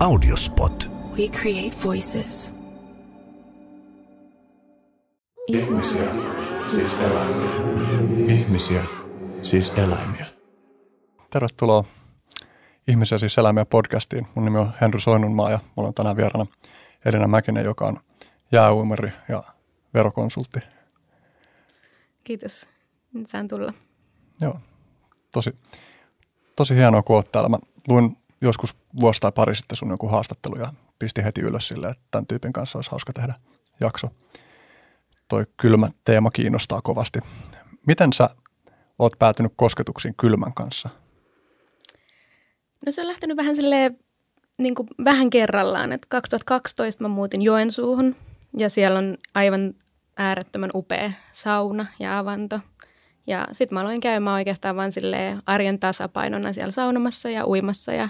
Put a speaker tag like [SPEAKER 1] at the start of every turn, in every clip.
[SPEAKER 1] Audiospot.
[SPEAKER 2] We create voices.
[SPEAKER 3] Ihmisiä, siis eläimiä. Ihmisiä, siis eläimiä.
[SPEAKER 4] Tervetuloa Ihmisiä siis eläimiä podcastiin. Mun nimi on Henry Soinnunmaa ja mulla on tänään vieraana Elina Mäkinen, joka on jääuimari ja verokonsultti.
[SPEAKER 5] Kiitos. Nyt saan tulla.
[SPEAKER 4] Joo, tosi, tosi hienoa, kun oot täällä. Mä luin joskus vuosi tai pari sitten sun joku haastattelu ja pisti heti ylös sille, että tämän tyypin kanssa olisi hauska tehdä jakso. Toi kylmä teema kiinnostaa kovasti. Miten sä oot päätynyt kosketuksiin kylmän kanssa?
[SPEAKER 5] No se on lähtenyt vähän silleen, niin kuin vähän kerrallaan. että 2012 mä muutin Joensuuhun ja siellä on aivan äärettömän upea sauna ja avanto. Ja sitten mä aloin käymään oikeastaan vaan silleen arjen tasapainona siellä saunomassa ja uimassa ja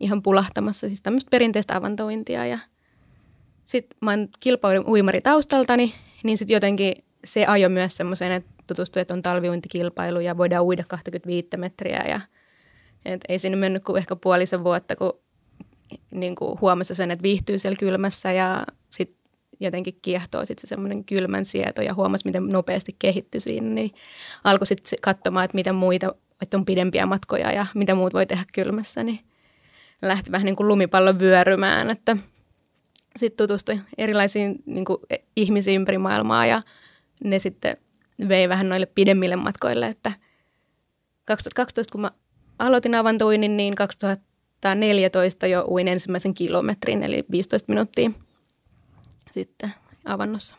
[SPEAKER 5] ihan pulahtamassa. Siis tämmöistä perinteistä avantointia. Ja sitten mä oon kilpailun uimari taustaltani, niin sitten jotenkin se ajo myös semmoiseen, että tutustui, että on talviuintikilpailu ja voidaan uida 25 metriä. Ja, et ei siinä mennyt kuin ehkä puolisen vuotta, kun niin kuin huomasi sen, että viihtyy siellä kylmässä ja sitten jotenkin kiehtoo sitten se semmoinen kylmän sieto ja huomasi, miten nopeasti kehittyi siinä, niin alkoi sitten katsomaan, että mitä muita, että on pidempiä matkoja ja mitä muut voi tehdä kylmässä, niin lähti vähän niin kuin lumipallo vyörymään, että sitten tutustui erilaisiin niin kuin ihmisiin ympäri maailmaa ja ne sitten vei vähän noille pidemmille matkoille, että 2012 kun mä aloitin avantoinnin, niin 2014 jo uin ensimmäisen kilometrin, eli 15 minuuttia sitten avannossa.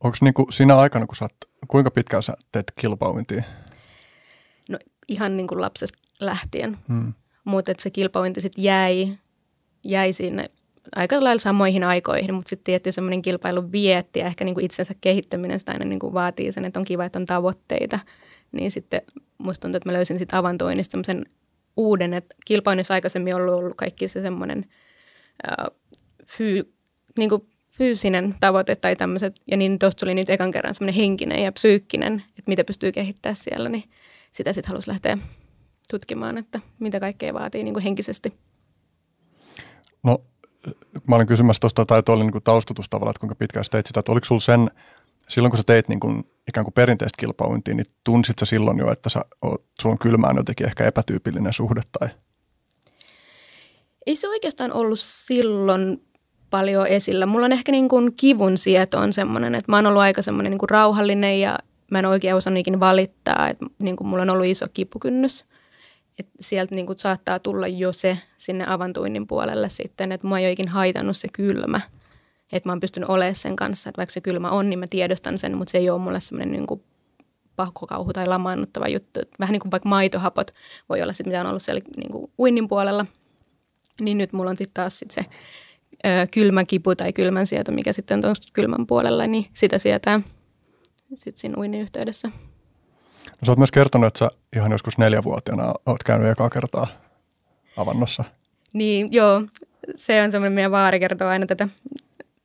[SPEAKER 4] Onko niinku siinä aikana, kun sä oot, kuinka pitkään sä teet kilpauintia?
[SPEAKER 5] No ihan niin kuin lapsesta lähtien, hmm. mutta se kilpauinti sitten jäi, jäi sinne aika lailla samoihin aikoihin, mutta sitten tietty semmoinen kilpailu vietti ja ehkä niin kuin itsensä kehittäminen sitä aina niin kuin vaatii sen, että on kiva, että on tavoitteita. Niin sitten musta tuntuu, että mä löysin sitten avantoinnista semmoisen uuden, että kilpailussa aikaisemmin ollut, ollut kaikki se semmoinen fyy, niin kuin fyysinen tavoite tai tämmöiset, ja niin tuosta tuli nyt ekan kerran semmoinen henkinen ja psyykkinen, että mitä pystyy kehittämään siellä, niin sitä sitten halusi lähteä tutkimaan, että mitä kaikkea vaatii niin kuin henkisesti.
[SPEAKER 4] No, mä olin kysymässä tuosta, tai tuo oli niin taustatus tavallaan, että kuinka pitkään sä teit sitä, että oliko sulla sen, silloin kun sä teit niin kuin ikään kuin perinteistä kilpauintia, niin tunsit sä silloin jo, että sä oot, sulla on kylmään jotenkin ehkä epätyypillinen suhde tai?
[SPEAKER 5] Ei se oikeastaan ollut silloin paljon esillä. Mulla on ehkä niin kuin kivun sieto on semmoinen, että mä oon ollut aika semmoinen niin kuin rauhallinen ja mä en oikein osannut ikinä valittaa, että niin kuin mulla on ollut iso kipukynnys. Että sieltä niin kuin saattaa tulla jo se sinne avantuinnin puolelle sitten, että mua ei ole ikinä haitannut se kylmä. Että mä oon pystynyt olemaan sen kanssa, että vaikka se kylmä on, niin mä tiedostan sen, mutta se ei ole mulle semmoinen niin kuin pakkokauhu tai lamaannuttava juttu. Vähän niin kuin vaikka maitohapot voi olla sitten, mitä on ollut siellä niin kuin uinnin puolella. Niin nyt mulla on sitten taas sit se kylmä kipu tai kylmän sieto, mikä sitten on kylmän puolella, niin sitä sietää sitten siinä uinnin yhteydessä.
[SPEAKER 4] No, sä oot myös kertonut, että sä ihan joskus neljävuotiaana oot käynyt ekaa kertaa avannossa.
[SPEAKER 5] Niin, joo. Se on semmoinen, meidän vaari kertoo aina tätä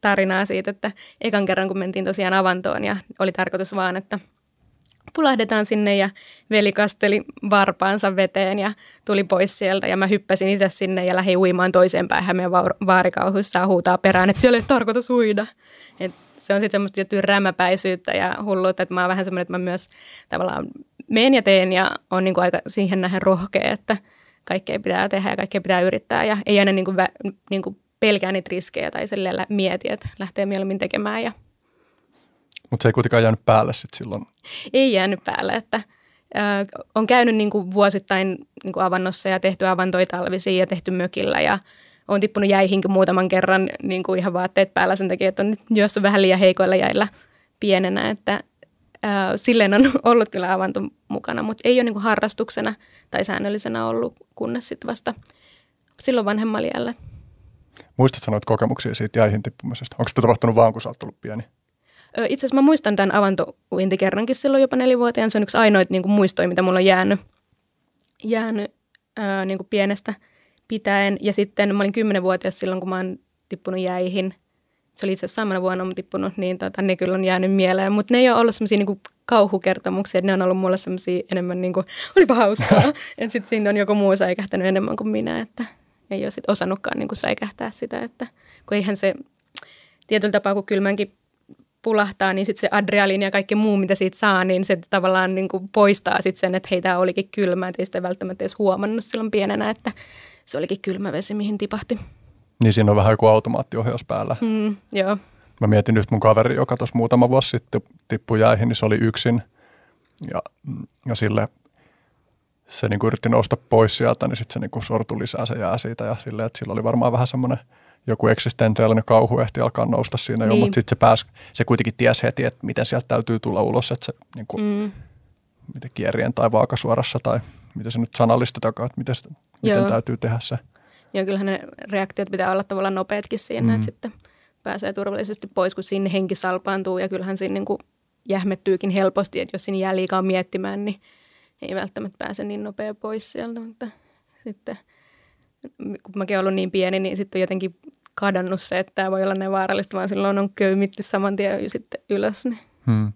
[SPEAKER 5] tarinaa siitä, että ekan kerran kun mentiin tosiaan avantoon ja oli tarkoitus vaan, että – pulahdetaan sinne ja veli kasteli varpaansa veteen ja tuli pois sieltä ja mä hyppäsin itse sinne ja lähdin uimaan toiseen päähän meidän vaarikauhuissa huutaa perään, että siellä ei tarkoitus uida. Et se on sitten semmoista tiettyä rämäpäisyyttä ja hulluutta, että mä oon vähän semmoinen, että mä myös tavallaan menen ja teen ja on niin kuin aika siihen nähden rohkea, että kaikkea pitää tehdä ja kaikkea pitää yrittää ja ei aina niin kuin, niin kuin pelkää niitä riskejä tai mieti, että lähtee mieluummin tekemään ja
[SPEAKER 4] mutta se ei kuitenkaan jäänyt päälle sitten silloin.
[SPEAKER 5] Ei jäänyt päälle, että äh, on käynyt niin kuin vuosittain niin kuin avannossa ja tehty avantoja talvisia ja tehty mökillä ja on tippunut jäihinkin muutaman kerran niin kuin ihan vaatteet päällä sen takia, että on juossut vähän liian heikoilla jäillä pienenä, että äh, silleen on ollut kyllä avanto mukana, mutta ei ole niin kuin harrastuksena tai säännöllisenä ollut, kunnes sitten vasta silloin vanhemmalla jällä.
[SPEAKER 4] Muistatko noita kokemuksia siitä jäihin tippumisesta? Onko se tapahtunut vaan, kun sä oot ollut pieni?
[SPEAKER 5] Itse asiassa mä muistan tämän avantouinti kerrankin silloin jopa nelivuotiaan. Se on yksi ainoita niin kuin muistoja, mitä mulla on jäänyt, jäänyt ää, niin kuin pienestä pitäen. Ja sitten mä olin kymmenenvuotias silloin, kun mä oon tippunut jäihin. Se oli itse asiassa samana vuonna mä tippunut, niin tota, ne kyllä on jäänyt mieleen. Mutta ne ei ole ollut semmoisia niin kauhukertomuksia, ne on ollut mulle semmoisia enemmän niin kuin, olipa hauskaa. että sitten siinä on joku muu säikähtänyt enemmän kuin minä, että ei ole sit osannutkaan niin kuin säikähtää sitä, että kun eihän se tietyllä tapaa, kun kylmänkin pulahtaa, niin sitten se adrealiini ja kaikki muu, mitä siitä saa, niin se tavallaan niin kuin poistaa sitten sen, että heitä olikin kylmä, että ei sitä välttämättä edes huomannut silloin pienenä, että se olikin kylmä vesi, mihin tipahti.
[SPEAKER 4] Niin siinä on vähän joku automaattiohjaus päällä.
[SPEAKER 5] Mm, joo.
[SPEAKER 4] Mä mietin nyt mun kaveri, joka tuossa muutama vuosi sitten tippui jäihin, niin se oli yksin. Ja, ja sille se niin yritti nousta pois sieltä, niin sitten se niin sortui lisää se jää siitä. Ja sille, että sillä oli varmaan vähän semmoinen joku eksistentiaalinen kauhu ehti alkaa nousta siinä niin. jo, mutta sitten se pääsi, se kuitenkin tiesi heti, että miten sieltä täytyy tulla ulos, että se niin kuin, mm. miten kierien tai vaakasuorassa tai miten se nyt sanallistetakaan, että miten, miten täytyy tehdä se.
[SPEAKER 5] Joo, kyllähän ne reaktiot pitää olla tavallaan nopeatkin siinä, mm. että sitten pääsee turvallisesti pois, kun sinne henki salpaantuu ja kyllähän siinä niin kuin jähmettyykin helposti, että jos sinne jää liikaa miettimään, niin ei välttämättä pääse niin nopea pois sieltä, mutta sitten kun mäkin ollut niin pieni, niin sitten on jotenkin kadannut se, että tämä voi olla ne vaarallista, vaan silloin on köymitty saman tien sitten ylös. Niin. Hmm.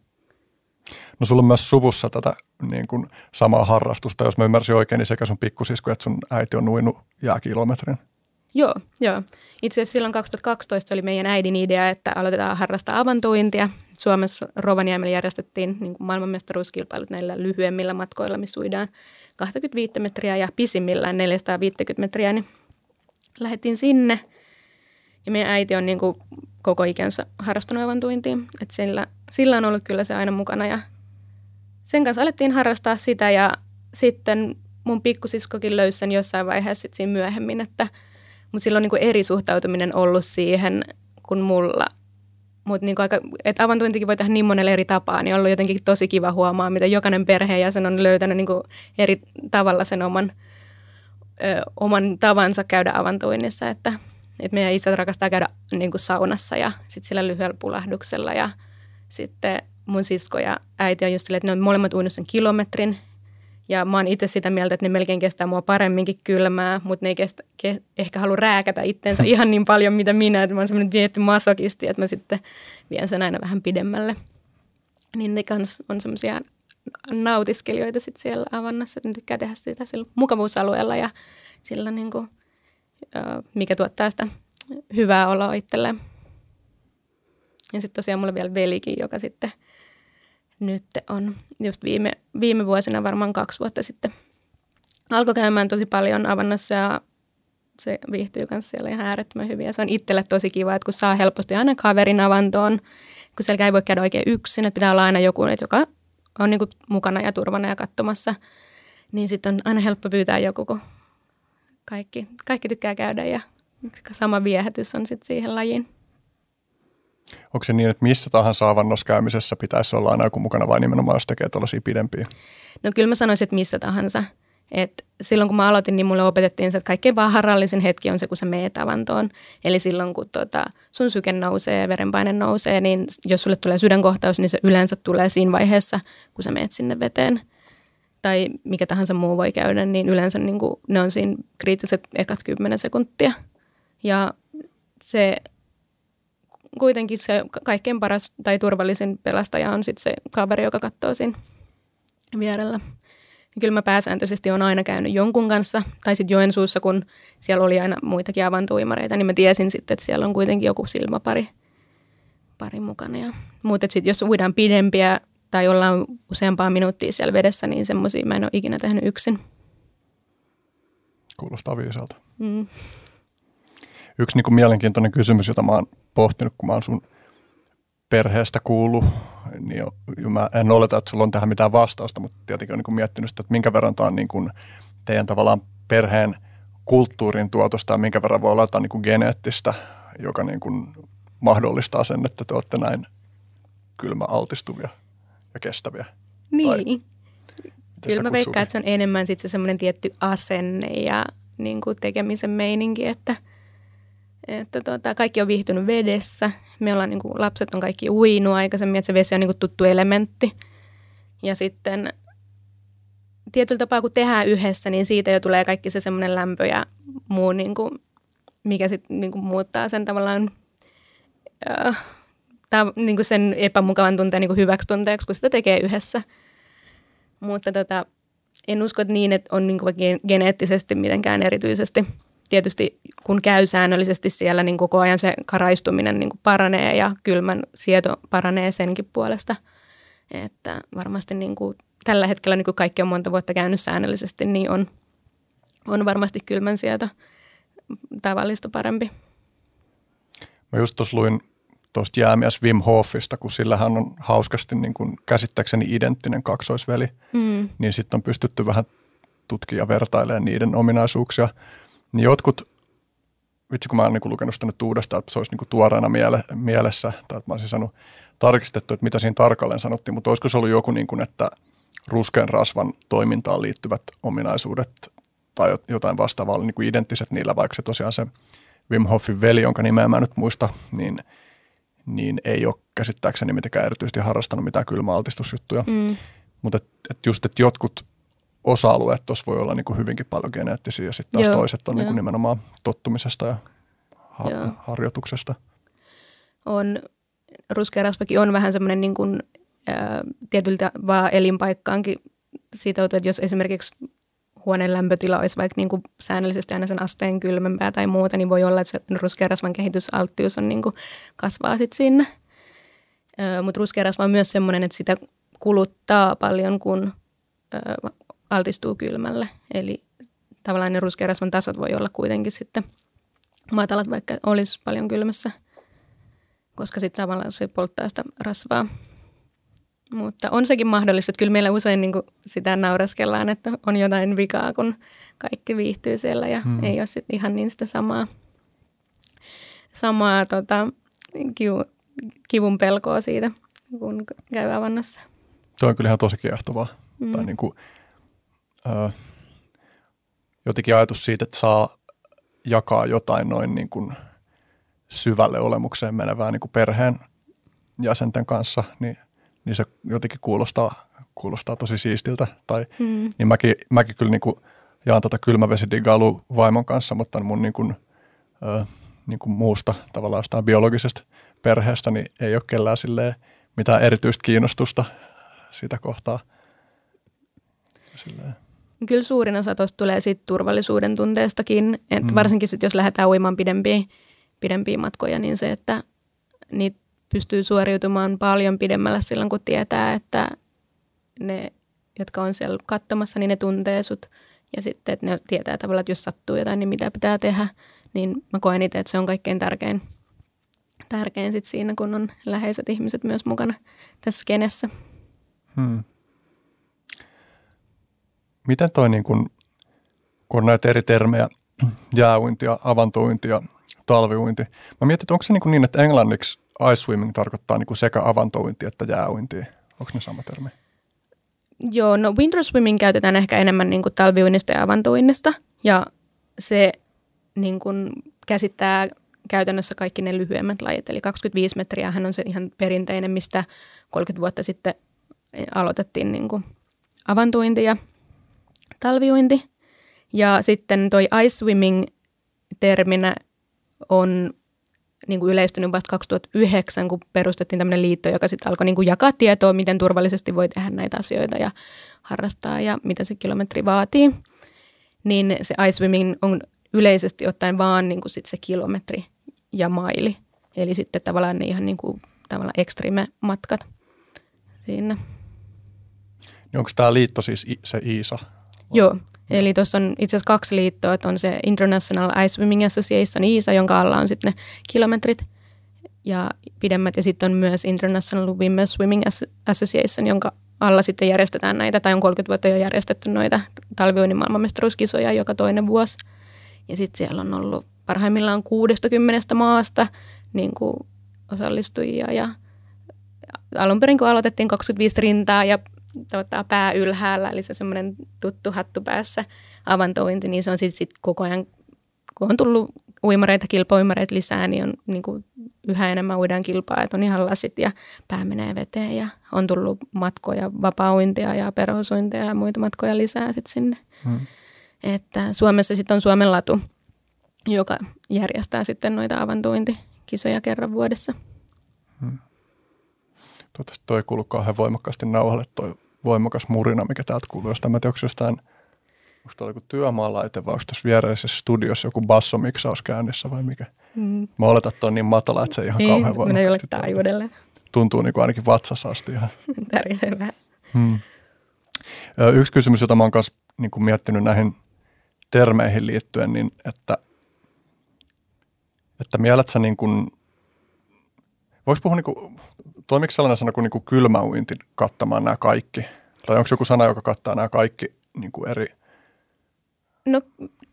[SPEAKER 4] No sulla on myös suvussa tätä niin kuin samaa harrastusta, jos mä ymmärsin oikein, niin sekä sun pikkusisko että sun äiti on nuinut jääkilometrin.
[SPEAKER 5] Joo, joo. Itse asiassa silloin 2012 oli meidän äidin idea, että aloitetaan harrastaa avantointia. Suomessa Rovaniemellä järjestettiin niin kuin maailmanmestaruuskilpailut näillä lyhyemmillä matkoilla, missä uidaan 25 metriä ja pisimmillään 450 metriä, niin lähdettiin sinne. Ja meidän äiti on niin kuin koko ikänsä harrastanut avantuintiin, että sillä, sillä on ollut kyllä se aina mukana ja sen kanssa alettiin harrastaa sitä ja sitten mun pikkusiskokin löysi sen jossain vaiheessa sit siinä myöhemmin, että mutta sillä on niin kuin eri suhtautuminen ollut siihen kuin mulla. Mutta niin aika, että avantointikin voi tehdä niin monella eri tapaa, niin on ollut jotenkin tosi kiva huomaa, miten jokainen perheenjäsen on löytänyt niin kuin eri tavalla sen oman, ö, oman tavansa käydä avantoinnissa. Että, että meidän isät rakastaa käydä niin kuin saunassa ja sitten sillä lyhyellä pulahduksella ja sitten mun sisko ja äiti on just silleen, että ne on molemmat uinut sen kilometrin ja mä oon itse sitä mieltä, että ne melkein kestää mua paremminkin kylmää, mutta ne ei kestä, ke, ehkä halua rääkätä itteensä ihan niin paljon, mitä minä. Että mä oon semmoinen vietty masokisti, että mä sitten vien sen aina vähän pidemmälle. Niin ne kans on semmoisia nautiskelijoita sitten siellä avannassa, että ne tykkää tehdä sitä sillä mukavuusalueella ja sillä niin kuin, mikä tuottaa sitä hyvää oloa itselleen. Ja sitten tosiaan mulla vielä velikin, joka sitten – nyt on just viime, viime vuosina, varmaan kaksi vuotta sitten, alkoi käymään tosi paljon avannassa ja se viihtyy myös siellä ihan äärettömän hyvin. Ja se on itselle tosi kiva, että kun saa helposti aina kaverin avantoon, kun siellä ei voi käydä oikein yksin, että pitää olla aina joku, joka on niin kuin mukana ja turvana ja katsomassa, niin sitten on aina helppo pyytää joku, kun kaikki, kaikki tykkää käydä ja sama viehätys on sitten siihen lajiin.
[SPEAKER 4] Onko se niin, että missä tahansa avannossa käymisessä pitäisi olla aina joku mukana vai nimenomaan jos tekee tuollaisia pidempiä?
[SPEAKER 5] No kyllä mä sanoisin, että missä tahansa. Et silloin kun mä aloitin, niin mulle opetettiin, että kaikkein vaharallisin hetki on se, kun sä meet avantoon. Eli silloin, kun tota, sun syke nousee ja verenpaine nousee, niin jos sulle tulee sydänkohtaus, niin se yleensä tulee siinä vaiheessa, kun sä meet sinne veteen. Tai mikä tahansa muu voi käydä, niin yleensä niin kuin, ne on siinä kriittiset ekat kymmenen sekuntia. Ja se kuitenkin se kaikkein paras tai turvallisin pelastaja on sitten se kaveri, joka katsoo siinä vierellä. Kyllä mä pääsääntöisesti on aina käynyt jonkun kanssa, tai sitten Joensuussa, kun siellä oli aina muitakin avantuimareita, niin mä tiesin sitten, että siellä on kuitenkin joku silmäpari pari mukana. Ja, mutta sitten jos uidaan pidempiä tai ollaan useampaa minuuttia siellä vedessä, niin semmoisia mä en ole ikinä tehnyt yksin.
[SPEAKER 4] Kuulostaa viisalta. Mm. Yksi niin kuin mielenkiintoinen kysymys, jota mä oon pohtinut, kun mä oon sun perheestä kuullut, niin mä en oleta, että sulla on tähän mitään vastausta, mutta tietenkin on niin kuin miettinyt sitä, että minkä verran tämä on niin kuin teidän tavallaan perheen kulttuurin tuotosta ja minkä verran voi olla jotain niin kuin geneettistä, joka niin kuin mahdollistaa sen, että te olette näin kylmäaltistuvia ja kestäviä.
[SPEAKER 5] Niin. Kyllä mä veikkaan, että se on enemmän sitten se semmoinen tietty asenne ja niin kuin tekemisen meininki, että – että tuota, kaikki on viihtynyt vedessä. Me ollaan, niin kuin, lapset on kaikki uinut aikaisemmin, että se vesi on niin kuin, tuttu elementti. Ja sitten tietyllä tapaa, kun tehdään yhdessä, niin siitä jo tulee kaikki se semmoinen lämpö ja muu, niin kuin, mikä sitten niin muuttaa sen tavallaan äh, ta, niin kuin sen epämukavan tunteen niin hyväksi tunteeksi, kun sitä tekee yhdessä. Mutta tota, en usko, että niin, että on niin kuin, geneettisesti mitenkään erityisesti tietysti kun käy säännöllisesti siellä, niin koko ajan se karaistuminen niin kuin paranee ja kylmän sieto paranee senkin puolesta. Että varmasti niin kuin tällä hetkellä, niin kuin kaikki on monta vuotta käynyt säännöllisesti, niin on, on varmasti kylmän sieto tavallista parempi.
[SPEAKER 4] Mä just tuossa luin tuosta jäämies Wim Hofista, kun sillähän on hauskasti niin kuin käsittääkseni identtinen kaksoisveli, mm. niin sitten on pystytty vähän tutkia ja vertailemaan niiden ominaisuuksia. Niin jotkut, vitsi kun mä oon niin lukenut sitä nyt uudestaan, että se olisi niin kuin tuoreena miele, mielessä, tai että mä olisin sanonut tarkistettu, että mitä siinä tarkalleen sanottiin, mutta olisiko se ollut joku, niin kuin, että ruskean rasvan toimintaan liittyvät ominaisuudet tai jotain vastaavaa oli niin kuin identtiset niillä, vaikka se tosiaan se Wim Hofin veli, jonka nimeä mä nyt muista, niin, niin ei ole käsittääkseni mitenkään erityisesti harrastanut mitään kylmäaltistusjuttuja. Mm. Mutta et, et just, että jotkut osa-alueet tuossa voi olla niin kuin hyvinkin paljon geneettisiä ja sitten taas Joo, toiset on niin kuin nimenomaan tottumisesta ja har- harjoituksesta.
[SPEAKER 5] On, ruskearasvakin on vähän semmoinen niin kuin, tietyltä vaan elinpaikkaankin sitoutu, että jos esimerkiksi huoneen lämpötila olisi vaikka niin kuin säännöllisesti aina sen asteen kylmempää tai muuta, niin voi olla, että se ruskearasvan kehitysalttius on niin kuin kasvaa sitten sinne. Mutta ruskearasva on myös sellainen, että sitä kuluttaa paljon, kun ö, altistuu kylmälle. Eli tavallaan ne ruskearasvan tasot voi olla kuitenkin sitten matalat, vaikka olisi paljon kylmässä, koska sitten tavallaan se polttaa sitä rasvaa. Mutta on sekin mahdollista, että kyllä meillä usein niin sitä nauraskellaan, että on jotain vikaa, kun kaikki viihtyy siellä ja hmm. ei ole sitten ihan niin sitä samaa, samaa tota, kivu, kivun pelkoa siitä, kun käy avannossa.
[SPEAKER 4] Tuo on kyllä ihan tosi kiehtovaa. Hmm. Tai niin kuin, ö, jotenkin ajatus siitä, että saa jakaa jotain noin niin kuin syvälle olemukseen menevää niin kuin perheen jäsenten kanssa, niin – niin se jotenkin kuulostaa, kuulostaa tosi siistiltä. Tai, mm. Niin mäkin, mäkin kyllä niin kuin jaan tätä kylmävesidigailu vaimon kanssa, mutta mun niin kuin, ö, niin kuin muusta tavallaan jostain biologisesta perheestä, niin ei ole kellään silleen mitään erityistä kiinnostusta sitä kohtaa. Silleen.
[SPEAKER 5] Kyllä suurin osa tuosta tulee siitä turvallisuuden tunteestakin, että mm. varsinkin sit, jos lähdetään uimaan pidempiä, pidempiä matkoja, niin se, että niitä pystyy suoriutumaan paljon pidemmällä silloin, kun tietää, että ne, jotka on siellä katsomassa, niin ne tuntee sut. Ja sitten, että ne tietää tavallaan, että jos sattuu jotain, niin mitä pitää tehdä. Niin mä koen itse, että se on kaikkein tärkein, tärkein sit siinä, kun on läheiset ihmiset myös mukana tässä skenessä. Hmm.
[SPEAKER 4] Miten toi, niin kun, kun näitä eri termejä, jääuintia, avantointia, talviuinti. Mä mietin, että onko se niin, niin että englanniksi ice swimming tarkoittaa niin sekä avantouinti että jääuintia. Onko ne sama termi?
[SPEAKER 5] Joo, no winter swimming käytetään ehkä enemmän niin kuin talviuinnista ja avantouinnista. Ja se niin kuin käsittää käytännössä kaikki ne lyhyemmät lajit. Eli 25 metriä hän on se ihan perinteinen, mistä 30 vuotta sitten aloitettiin niin kuin avantointi ja talviuinti. Ja sitten toi ice swimming terminä on niin kuin yleistynyt vasta 2009, kun perustettiin tämmöinen liitto, joka sitten alkoi niin kuin jakaa tietoa, miten turvallisesti voi tehdä näitä asioita ja harrastaa ja mitä se kilometri vaatii. Niin se ice swimming on yleisesti ottaen vaan niin kuin sit se kilometri ja maili. Eli sitten tavallaan ne ihan niin kuin, tavallaan extreme matkat siinä.
[SPEAKER 4] Niin onko tämä liitto siis se IISA?
[SPEAKER 5] Joo, Eli tuossa on itse asiassa kaksi liittoa, että on se International Ice Swimming Association, ISA, jonka alla on sitten ne kilometrit ja pidemmät, ja sitten on myös International Women's Swimming Association, jonka alla sitten järjestetään näitä, tai on 30 vuotta jo järjestetty noita talviuinnin maailmanmestaruuskisoja joka toinen vuosi. Ja sitten siellä on ollut parhaimmillaan 60 maasta niin kuin osallistujia, ja alun perin kun aloitettiin 25 rintaa ja tota, pää ylhäällä, eli se semmoinen tuttu hattu päässä avantointi, niin se on sitten sit koko ajan, kun on tullut uimareita, kilpauimareita lisää, niin on niin kuin yhä enemmän uidaan kilpaa, että on ihan lasit ja pää menee veteen ja on tullut matkoja, vapauintia ja perhosuintia ja muita matkoja lisää sitten sinne. Hmm. Että Suomessa sitten on Suomen latu, joka järjestää sitten noita avantointikisoja kerran vuodessa. Hmm.
[SPEAKER 4] Toivottavasti toi ei kuulu kauhean voimakkaasti nauhalle toi voimakas murina, mikä täältä kuuluu. Jostain, mä tiedä, onko jostain onko tuolla joku työmaalaite vai onko tässä viereisessä studiossa joku bassomiksaus käynnissä vai mikä?
[SPEAKER 5] Mm.
[SPEAKER 4] Mä oletan, että on niin matala, että se ei ihan
[SPEAKER 5] Niin,
[SPEAKER 4] kauhean voimakkaasti tuota.
[SPEAKER 5] taajuudelle.
[SPEAKER 4] Tuntuu niin kuin ainakin vatsassa asti ihan.
[SPEAKER 5] Tärisee vähän.
[SPEAKER 4] Hmm. Yksi kysymys, jota mä oon kanssa niin kuin miettinyt näihin termeihin liittyen, niin että, että mielät sä niin kuin, voiko puhua niin kuin, toimiko sellainen sana kuin, niin kuin kylmäuinti kattamaan nämä kaikki? Tai onko joku sana, joka kattaa nämä kaikki niin kuin eri?
[SPEAKER 5] No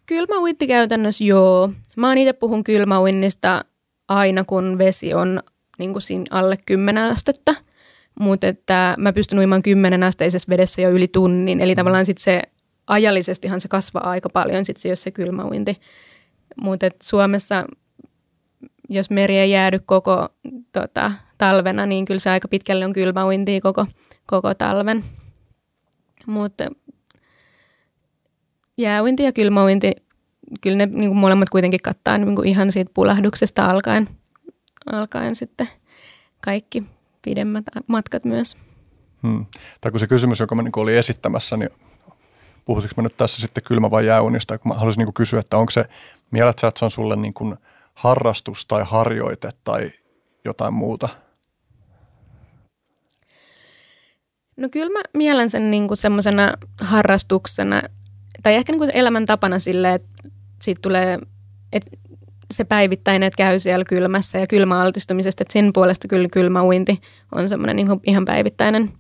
[SPEAKER 5] kylmäuinti käytännössä joo. Mä oon itse puhun kylmäuinnista aina, kun vesi on niin kuin siinä alle 10 astetta. Mutta että mä pystyn uimaan 10 asteisessa vedessä jo yli tunnin. Eli tavallaan sit se ajallisestihan se kasvaa aika paljon, sit se, jos se kylmäuinti. Mutta Suomessa, jos meri ei jäädy koko tota, talvena, niin kyllä se aika pitkälle on kylmäuintia koko, koko talven. Mutta jääuinti ja kylmäuinti, kyllä ne niin kuin molemmat kuitenkin kattaa niin kuin ihan siitä pulahduksesta alkaen, alkaen sitten kaikki pidemmät matkat myös.
[SPEAKER 4] Hmm. Tai kun se kysymys, joka mä niin olin esittämässä, niin puhuisinko mä nyt tässä sitten kylmä- vai jääunista, kun mä haluaisin niin kysyä, että onko se, mielät sä, että se on sulle niin kuin harrastus tai harjoite tai jotain muuta?
[SPEAKER 5] No kyllä mä mielen sen niin kuin semmoisena harrastuksena, tai ehkä niin kuin elämäntapana sille, että siitä tulee, että se päivittäinen, että käy siellä kylmässä ja kylmäaltistumisesta, että sen puolesta kyllä kylmäuinti on semmoinen niin kuin ihan päivittäinen,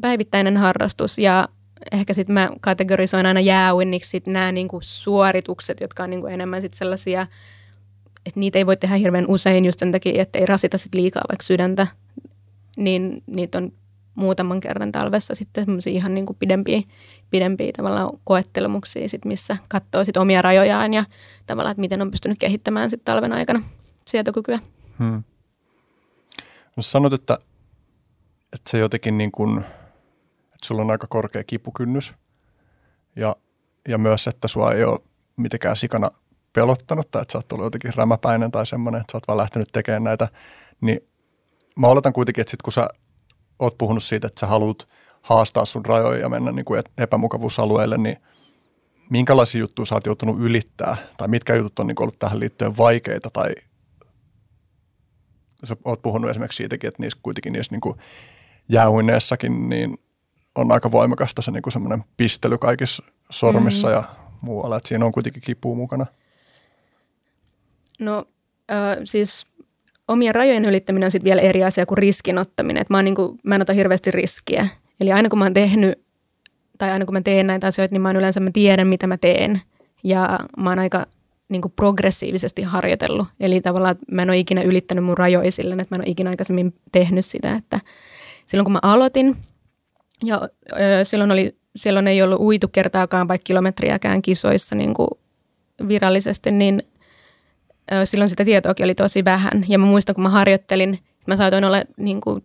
[SPEAKER 5] päivittäinen harrastus. Ja ehkä sitten mä kategorisoin aina jääuinniksi sit nämä niin kuin suoritukset, jotka on niin kuin enemmän sit sellaisia, että niitä ei voi tehdä hirveän usein just sen takia, että ei rasita sit liikaa vaikka sydäntä, niin niitä on muutaman kerran talvessa sitten semmoisia ihan niin kuin pidempiä, pidempiä tavallaan koettelemuksia, sit missä katsoo sit omia rajojaan ja tavallaan, että miten on pystynyt kehittämään sit talven aikana sietokykyä.
[SPEAKER 4] Hmm. No sanot, että, että se jotenkin niin kuin, että sulla on aika korkea kipukynnys ja, ja myös, että sua ei ole mitenkään sikana pelottanut tai että sä oot ollut jotenkin rämäpäinen tai semmoinen, että sä oot vaan lähtenyt tekemään näitä, niin mä oletan kuitenkin, että sit kun sä oot puhunut siitä, että sä haluat haastaa sun rajoja ja mennä niin kuin epämukavuusalueelle, niin minkälaisia juttuja sä oot joutunut ylittää tai mitkä jutut on niin ollut tähän liittyen vaikeita tai sä oot puhunut esimerkiksi siitäkin, että niissä kuitenkin niissä niin kuin jääuineessakin niin on aika voimakasta se niin semmoinen pistely kaikissa sormissa mm. ja muualla, että siinä on kuitenkin kipua mukana.
[SPEAKER 5] No äh, siis omien rajojen ylittäminen on sitten vielä eri asia kuin riskinottaminen. Et mä, oon niinku, mä en ota hirveästi riskiä. Eli aina kun mä oon tehnyt, tai aina kun mä teen näitä asioita, niin mä oon yleensä mä tiedän, mitä mä teen. Ja mä oon aika niin progressiivisesti harjoitellut. Eli tavallaan mä en ole ikinä ylittänyt mun rajoja sillä, että mä en ole ikinä aikaisemmin tehnyt sitä. Että silloin kun mä aloitin, ja silloin, oli, silloin ei ollut uitu kertaakaan vaikka kilometriäkään kisoissa niin kuin virallisesti, niin silloin sitä tietoakin oli tosi vähän. Ja mä muistan, kun mä harjoittelin, mä saatoin olla niin kuin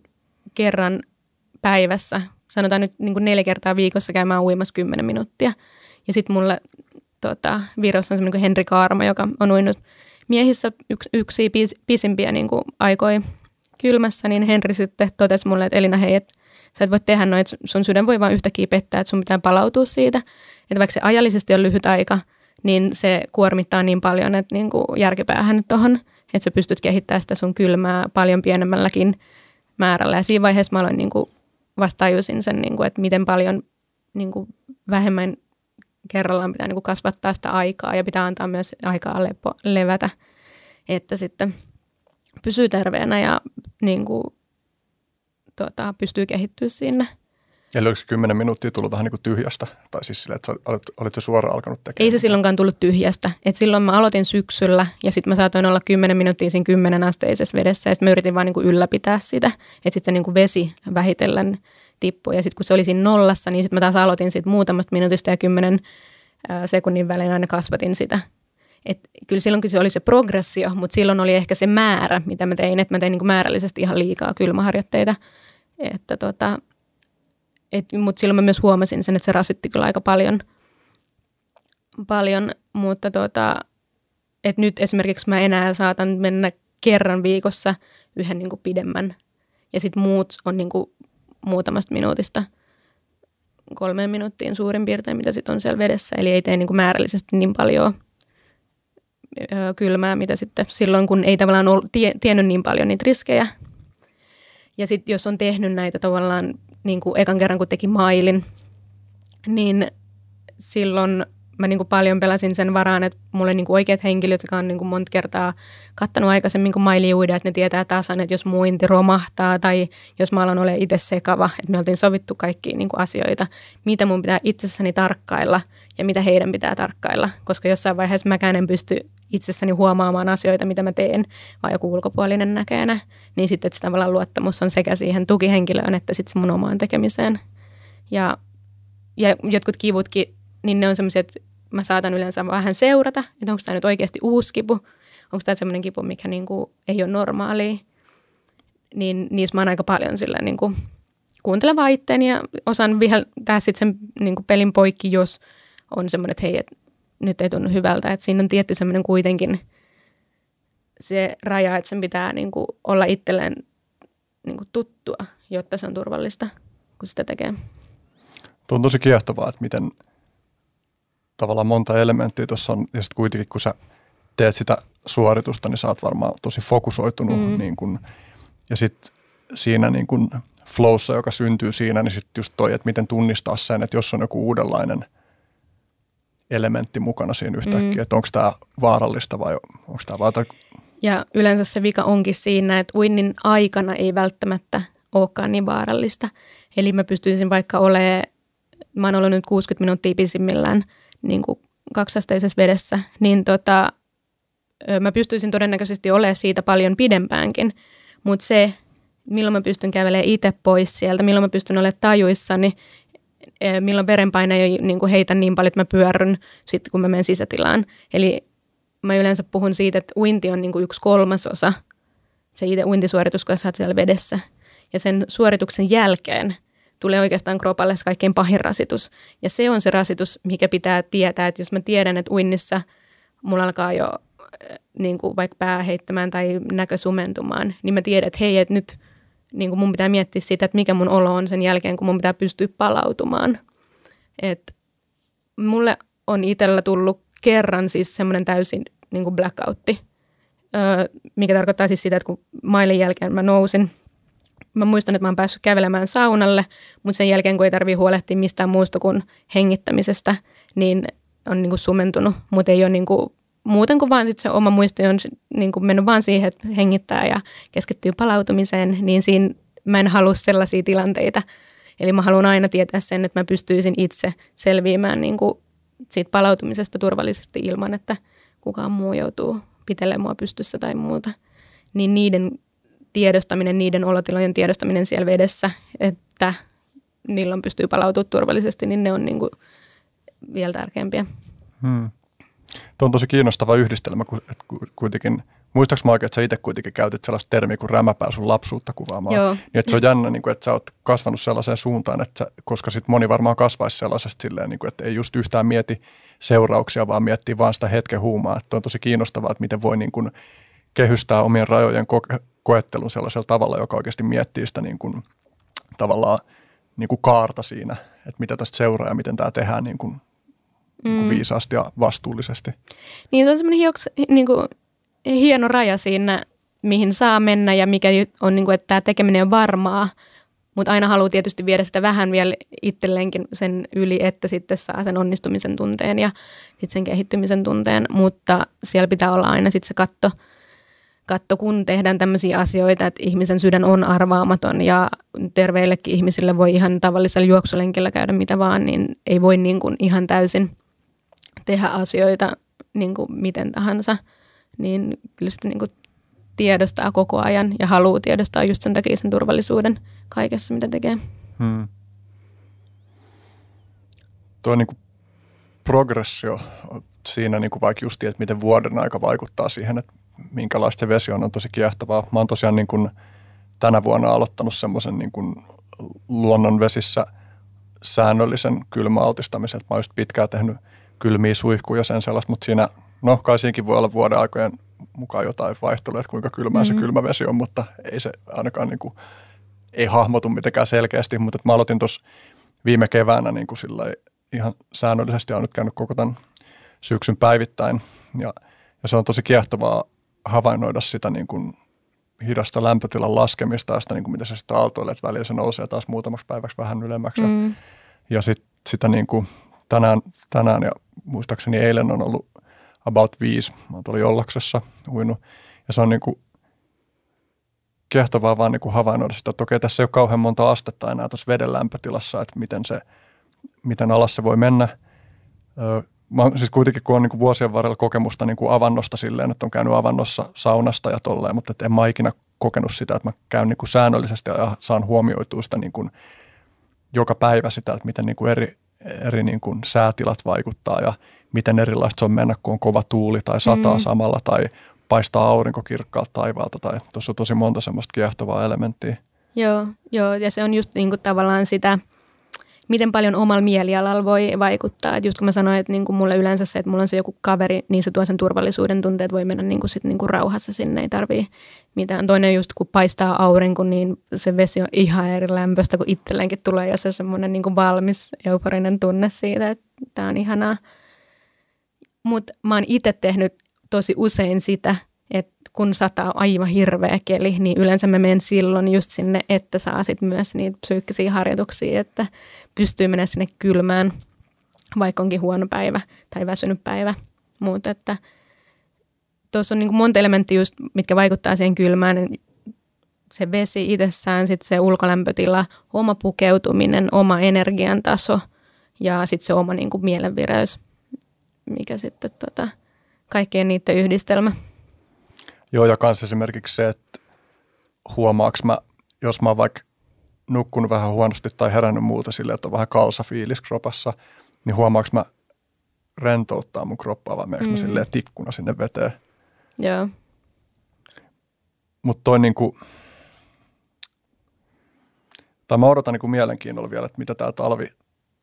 [SPEAKER 5] kerran päivässä, sanotaan nyt niin kuin neljä kertaa viikossa käymään uimassa kymmenen minuuttia. Ja sitten mulle tota, Virossa on semmoinen Henri Kaarma, joka on uinut miehissä yksi, yksi pis, pisimpiä niin kuin aikoi kylmässä, niin Henri sitten totesi mulle, että Elina hei, että sä et voi tehdä noin, sun sydän voi vaan yhtäkkiä pettää, että sun pitää palautua siitä. Että vaikka se ajallisesti on lyhyt aika, niin se kuormittaa niin paljon, että niin kuin järkipäähän tuohon, että sä pystyt kehittämään sitä sun kylmää paljon pienemmälläkin määrällä. Ja siinä vaiheessa mä aloin niin kuin vasta tajusin sen, niin kuin, että miten paljon niin kuin vähemmän kerrallaan pitää niin kuin kasvattaa sitä aikaa ja pitää antaa myös aikaa lepo, levätä, että sitten pysyy terveenä ja niin kuin, tuota, pystyy kehittyä sinne.
[SPEAKER 4] Eli oliko se kymmenen minuuttia tullut vähän niin kuin tyhjästä? Tai siis sille, että olit, olit jo suoraan alkanut tekemään?
[SPEAKER 5] Ei se silloinkaan tullut tyhjästä. Et silloin mä aloitin syksyllä ja sitten mä saatoin olla 10 minuuttia siinä 10 asteisessa vedessä ja sitten mä yritin vaan niinku ylläpitää sitä. Että sitten se niinku vesi vähitellen tippui ja sitten kun se oli siinä nollassa, niin sitten mä taas aloitin siitä muutamasta minuutista ja 10 sekunnin välein aina kasvatin sitä. Et kyllä silloinkin se oli se progressio, mutta silloin oli ehkä se määrä, mitä mä tein, että mä tein niinku määrällisesti ihan liikaa kylmäharjoitteita. Että tota, mutta silloin mä myös huomasin sen, että se rasitti kyllä aika paljon, paljon mutta tota, et nyt esimerkiksi mä enää saatan mennä kerran viikossa yhden niin kuin pidemmän ja sitten muut on niin kuin muutamasta minuutista kolmeen minuuttiin suurin piirtein, mitä sitten on siellä vedessä. Eli ei tee niin kuin määrällisesti niin paljon ö, kylmää, mitä sitten silloin, kun ei tavallaan ollut, tie, tiennyt niin paljon niitä riskejä. Ja sitten jos on tehnyt näitä tavallaan niin kuin ekan kerran, kun teki mailin, niin silloin mä niin kuin paljon pelasin sen varaan, että mulla on niin kuin oikeat henkilöt, jotka on niin kuin monta kertaa kattanut aikaisemmin kuin maili uida, että ne tietää tasan, että jos muinti romahtaa tai jos mä alan ole itse sekava, että me oltiin sovittu kaikki niin kuin asioita, mitä mun pitää itsessäni tarkkailla ja mitä heidän pitää tarkkailla, koska jossain vaiheessa mäkään en pysty itsessäni huomaamaan asioita, mitä mä teen, vaan joku ulkopuolinen näkee ne, niin sitten että tavallaan luottamus on sekä siihen tukihenkilöön että sitten mun omaan tekemiseen. Ja, ja jotkut kivutkin, niin ne on semmoisia, että mä saatan yleensä vähän seurata, että onko tämä nyt oikeasti uusi kipu, onko tämä semmoinen kipu, mikä niin kuin ei ole normaali, niin niissä mä oon aika paljon sillä niin kuin kuuntelen vaan itteeni ja osaan viheltää sitten sen niin kuin pelin poikki, jos on semmoinen, että hei, et nyt ei tunnu hyvältä, että siinä on tietty semmoinen kuitenkin se raja, että sen pitää niin kuin olla itselleen niin kuin tuttua, jotta se on turvallista, kun sitä tekee.
[SPEAKER 4] Tuo on tosi kiehtovaa, että miten – tavallaan monta elementtiä tuossa on, ja sitten kuitenkin kun sä teet sitä suoritusta, niin sä oot varmaan tosi fokusoitunut. Mm. Niin kun, ja sitten siinä niin kun flowssa, joka syntyy siinä, niin sitten just toi, että miten tunnistaa sen, että jos on joku uudenlainen elementti mukana siinä yhtäkkiä, mm. että onko tämä vaarallista vai onko tämä vaan
[SPEAKER 5] ja yleensä se vika onkin siinä, että uinnin aikana ei välttämättä olekaan niin vaarallista. Eli mä pystyisin vaikka olemaan, mä oon ollut nyt 60 minuuttia pisimmillään – niin kuin kaksasteisessa vedessä, niin tota, mä pystyisin todennäköisesti olemaan siitä paljon pidempäänkin. Mutta se, milloin mä pystyn kävelemään itse pois sieltä, milloin mä pystyn olemaan tajuissani, milloin verenpaine ei niin kuin heitä niin paljon, että mä pyörryn sitten, kun mä menen sisätilaan. Eli mä yleensä puhun siitä, että uinti on niin kuin yksi kolmasosa, se itse uintisuoritus, kun sä oot vielä vedessä. Ja sen suorituksen jälkeen – tulee oikeastaan kropalle se kaikkein pahin rasitus. Ja se on se rasitus, mikä pitää tietää, että jos mä tiedän, että uinnissa mulla alkaa jo äh, niin kuin vaikka pää heittämään tai näkö sumentumaan, niin mä tiedän, että hei, että nyt niin kuin mun pitää miettiä sitä, että mikä mun olo on sen jälkeen, kun mun pitää pystyä palautumaan. Et mulle on itsellä tullut kerran siis semmoinen täysin niin kuin blackoutti, öö, mikä tarkoittaa siis sitä, että kun mailin jälkeen mä nousin – Mä muistan, että mä oon päässyt kävelemään saunalle, mutta sen jälkeen, kun ei tarvitse huolehtia mistään muusta kuin hengittämisestä, niin on niin kuin sumentunut, mutta ei ole niin kuin muuten kuin vaan sit se oma muisti on niin kuin mennyt vaan siihen, että hengittää ja keskittyy palautumiseen, niin siinä mä en halua sellaisia tilanteita. Eli mä haluan aina tietää sen, että mä pystyisin itse selviämään niin kuin siitä palautumisesta turvallisesti ilman, että kukaan muu joutuu pitelemään mua pystyssä tai muuta. Niin niiden tiedostaminen, niiden olotilojen tiedostaminen siellä vedessä, että milloin pystyy palautumaan turvallisesti, niin ne on niin kuin vielä tärkeämpiä. Hmm.
[SPEAKER 4] Tuo on tosi kiinnostava yhdistelmä, että kuitenkin, muistaaks mä oikein, että sä itse kuitenkin käytit sellaista termiä kuin rämäpää sun lapsuutta kuvaamaan.
[SPEAKER 5] Joo.
[SPEAKER 4] Niin, että se on jännä, niin kuin, että sä oot kasvanut sellaiseen suuntaan, että sä, koska sit moni varmaan kasvaisi sellaisesta silleen, niin kuin, että ei just yhtään mieti seurauksia, vaan miettii vaan sitä hetken huumaa. Että on tosi kiinnostavaa, että miten voi niin kuin kehystää omien rajojen koke- koettelun sellaisella tavalla, joka oikeasti miettii sitä niin kuin, tavallaan niin kuin kaarta siinä, että mitä tästä seuraa ja miten tämä tehdään niin kuin, mm. niin kuin viisaasti ja vastuullisesti.
[SPEAKER 5] Niin se on semmoinen hioks, niin kuin, hieno raja siinä, mihin saa mennä ja mikä on, niin kuin, että tämä tekeminen on varmaa, mutta aina haluaa tietysti viedä sitä vähän vielä itselleenkin sen yli, että sitten saa sen onnistumisen tunteen ja sitten sen kehittymisen tunteen, mutta siellä pitää olla aina sitten se katto – katto, kun tehdään tämmöisiä asioita, että ihmisen sydän on arvaamaton ja terveillekin ihmisille voi ihan tavallisella juoksulenkillä käydä mitä vaan, niin ei voi niin kuin ihan täysin tehdä asioita niin kuin miten tahansa. Niin kyllä sitä niin kuin tiedostaa koko ajan ja haluaa tiedostaa just sen takia sen turvallisuuden kaikessa, mitä tekee. Hmm.
[SPEAKER 4] Tuo niin kuin progressio siinä niin kuin vaikka just, että miten vuoden aika vaikuttaa siihen, että minkälaista se vesi on, on tosi kiehtovaa. Mä oon tosiaan niin kuin tänä vuonna aloittanut semmoisen niin kuin luonnonvesissä säännöllisen kylmäaltistamisen. Mä oon just pitkään tehnyt kylmiä suihkuja sen sellaista, mutta siinä, no kai siinäkin voi olla vuoden aikojen mukaan jotain vaihtelua, että kuinka kylmää mm-hmm. se kylmä vesi on, mutta ei se ainakaan niin kuin, ei hahmotu mitenkään selkeästi, mutta mä aloitin tuossa viime keväänä niin kuin sillä ihan säännöllisesti on nyt käynyt koko tämän syksyn päivittäin. Ja, ja se on tosi kiehtovaa havainnoida sitä niin kuin hidasta lämpötilan laskemista ja sitä, niin kuin mitä se sitten aaltoilee, että välillä se nousee taas muutamaksi päiväksi vähän ylemmäksi. Mm. Ja sit, sitä niin kuin tänään, tänään ja muistaakseni eilen on ollut about 5. Mä oon Jollaksessa uinut. Ja se on niin kuin kiehtovaa vaan niin kuin havainnoida sitä, että okei, tässä ei ole kauhean monta astetta enää tuossa veden lämpötilassa, että miten, se, miten alas se voi mennä. Mä siis kuitenkin, kun on niin kuin vuosien varrella kokemusta niin kuin avannosta silleen, että on käynyt avannossa saunasta ja tolleen, mutta en mä ikinä kokenut sitä, että mä käyn niin kuin säännöllisesti ja saan huomioitua sitä niin kuin joka päivä sitä, että miten niin kuin eri, eri niin kuin säätilat vaikuttaa ja miten erilaista se on mennä, kun on kova tuuli tai sataa mm. samalla tai paistaa aurinko kirkkaalta taivaalta tai tuossa on tosi monta semmoista kiehtovaa elementtiä.
[SPEAKER 5] Joo, joo, ja se on just niin kuin tavallaan sitä, miten paljon omalla mielialalla voi vaikuttaa. Et just kun mä sanoin, että niin kuin mulle yleensä se, että mulla on se joku kaveri, niin se tuo sen turvallisuuden tunteet, voi mennä niin kuin sit niin kuin rauhassa sinne, ei tarvii mitään. Toinen just kun paistaa aurinko, niin se vesi on ihan eri lämpöistä kuin itselleenkin tulee ja se semmoinen niin kuin valmis euforinen tunne siitä, että tämä on ihanaa. Mutta mä oon itse tehnyt tosi usein sitä, että kun sataa aivan hirveä keli, niin yleensä mä menen silloin just sinne, että saa sit myös niitä psyykkisiä harjoituksia, että pystyy menemään sinne kylmään, vaikka onkin huono päivä tai väsynyt päivä. Mutta että tuossa on niin monta elementtiä just, mitkä vaikuttaa siihen kylmään, niin se vesi itsessään, sitten se ulkolämpötila, oma pukeutuminen, oma energiantaso ja sitten se oma niin mielenvireys, mikä sitten tota, kaikkien niiden yhdistelmä.
[SPEAKER 4] Joo, ja kanssa esimerkiksi se, että huomaaks mä, jos mä oon vaikka nukkunut vähän huonosti tai herännyt muuta sille, että on vähän kalsa fiilis kropassa, niin huomaaks mä rentouttaa mun kroppaa vai meneekö mm. mä silleen tikkuna sinne veteen.
[SPEAKER 5] Joo.
[SPEAKER 4] Mutta toi niinku, tai mä odotan niinku mielenkiinnolla vielä, että mitä tämä talvi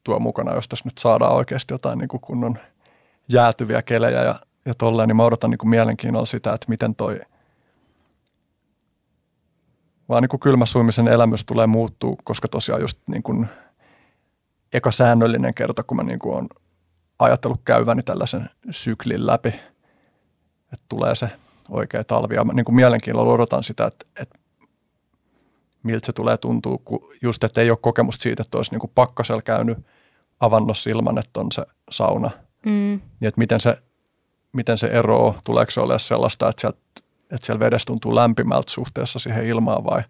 [SPEAKER 4] tuo mukana, jos tässä nyt saadaan oikeasti jotain niinku kunnon jäätyviä kelejä ja ja tolleen, niin mä odotan niin kuin mielenkiinnolla sitä, että miten toi vaan niin kuin kylmäsuimisen elämys tulee muuttuu, koska tosiaan just niin kuin eka säännöllinen kerta, kun mä niin kuin on ajatellut käyväni tällaisen syklin läpi, että tulee se oikea talvi. Ja mä niin kuin mielenkiinnolla odotan sitä, että, että miltä se tulee tuntuu, kun just, että ei ole kokemusta siitä, että olisi niin kuin pakkasella käynyt avannossa ilman, että on se sauna. Mm. Niin, että miten se miten se eroaa, tuleeko se olemaan sellaista, että, sieltä, että siellä vedessä tuntuu lämpimältä suhteessa siihen ilmaan vai,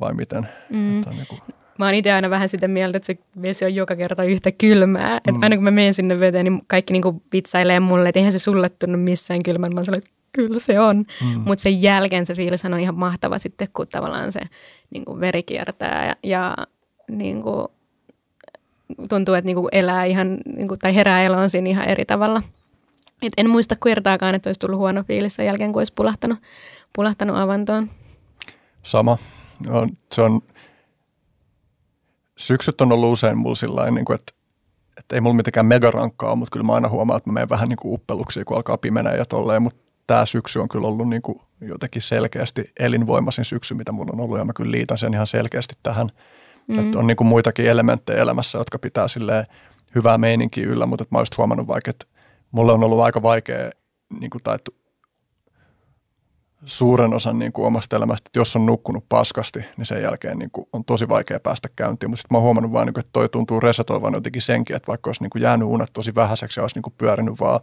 [SPEAKER 4] vai miten? Mm. Että niin kuin...
[SPEAKER 5] Mä oon itse aina vähän sitä mieltä, että se vesi on joka kerta yhtä kylmää. Mm. Että aina kun mä menen sinne veteen, niin kaikki niin kuin vitsailee mulle, että eihän se sulle tunnu missään kylmän. Mä sanon, että kyllä se on. Mm. Mutta sen jälkeen se fiilis on ihan mahtava sitten, kun tavallaan se niin kuin veri kiertää ja, ja niin kuin, tuntuu, että niin kuin elää ihan, niin kuin, tai herää eloon siinä ihan eri tavalla. Et en muista kertaakaan, että olisi tullut huono fiilis sen jälkeen, kun olisi pulahtanut, pulahtanut avantoon.
[SPEAKER 4] Sama. Se on, syksyt on ollut usein mulla sillä niin kuin, että, että ei mulla mitenkään megarankkaa mutta kyllä mä aina huomaan, että mä menen vähän niin kuin uppeluksi, kun alkaa pimenee ja tolleen, mutta tämä syksy on kyllä ollut niin kuin jotenkin selkeästi elinvoimaisin syksy, mitä mulla on ollut, ja mä kyllä liitän sen ihan selkeästi tähän. Mm. Että on niin kuin muitakin elementtejä elämässä, jotka pitää hyvää meininkiä yllä, mutta mä oon just huomannut vaikka, että mulle on ollut aika vaikea niin kuin, tai suuren osan niin kuin omasta elämästä, että jos on nukkunut paskasti, niin sen jälkeen niin kuin, on tosi vaikea päästä käyntiin. Mutta sitten mä oon huomannut vaan, niin kuin, että toi tuntuu resetoivan jotenkin senkin, että vaikka olisi niin kuin jäänyt unet tosi vähäiseksi ja olisi niin kuin pyörinyt vaan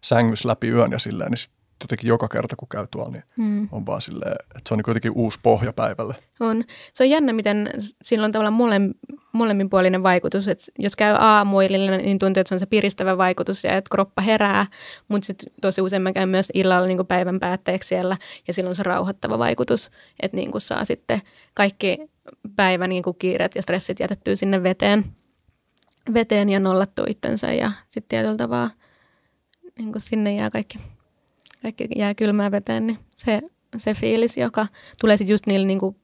[SPEAKER 4] sängyssä läpi yön ja silleen, niin sit jotenkin joka kerta, kun käy tuolla, niin mm. on vaan silleen, että se on niin kuitenkin uusi pohja päivälle.
[SPEAKER 5] On. Se on jännä, miten sillä on tavallaan mole, molemminpuolinen vaikutus. Että jos käy aamuillilla, niin tuntuu, että se on se piristävä vaikutus ja että kroppa herää, mutta sitten tosi usein mä käyn myös illalla niin päivän päätteeksi siellä ja silloin se rauhoittava vaikutus, että niin saa sitten kaikki päivän niin kuin kiireet ja stressit jätettyä sinne veteen, veteen ja nollattu itsensä ja sitten tietyllä tavalla niin sinne jää kaikki jää kylmää veteen, niin se, se fiilis, joka tulee sitten just niillä niinku,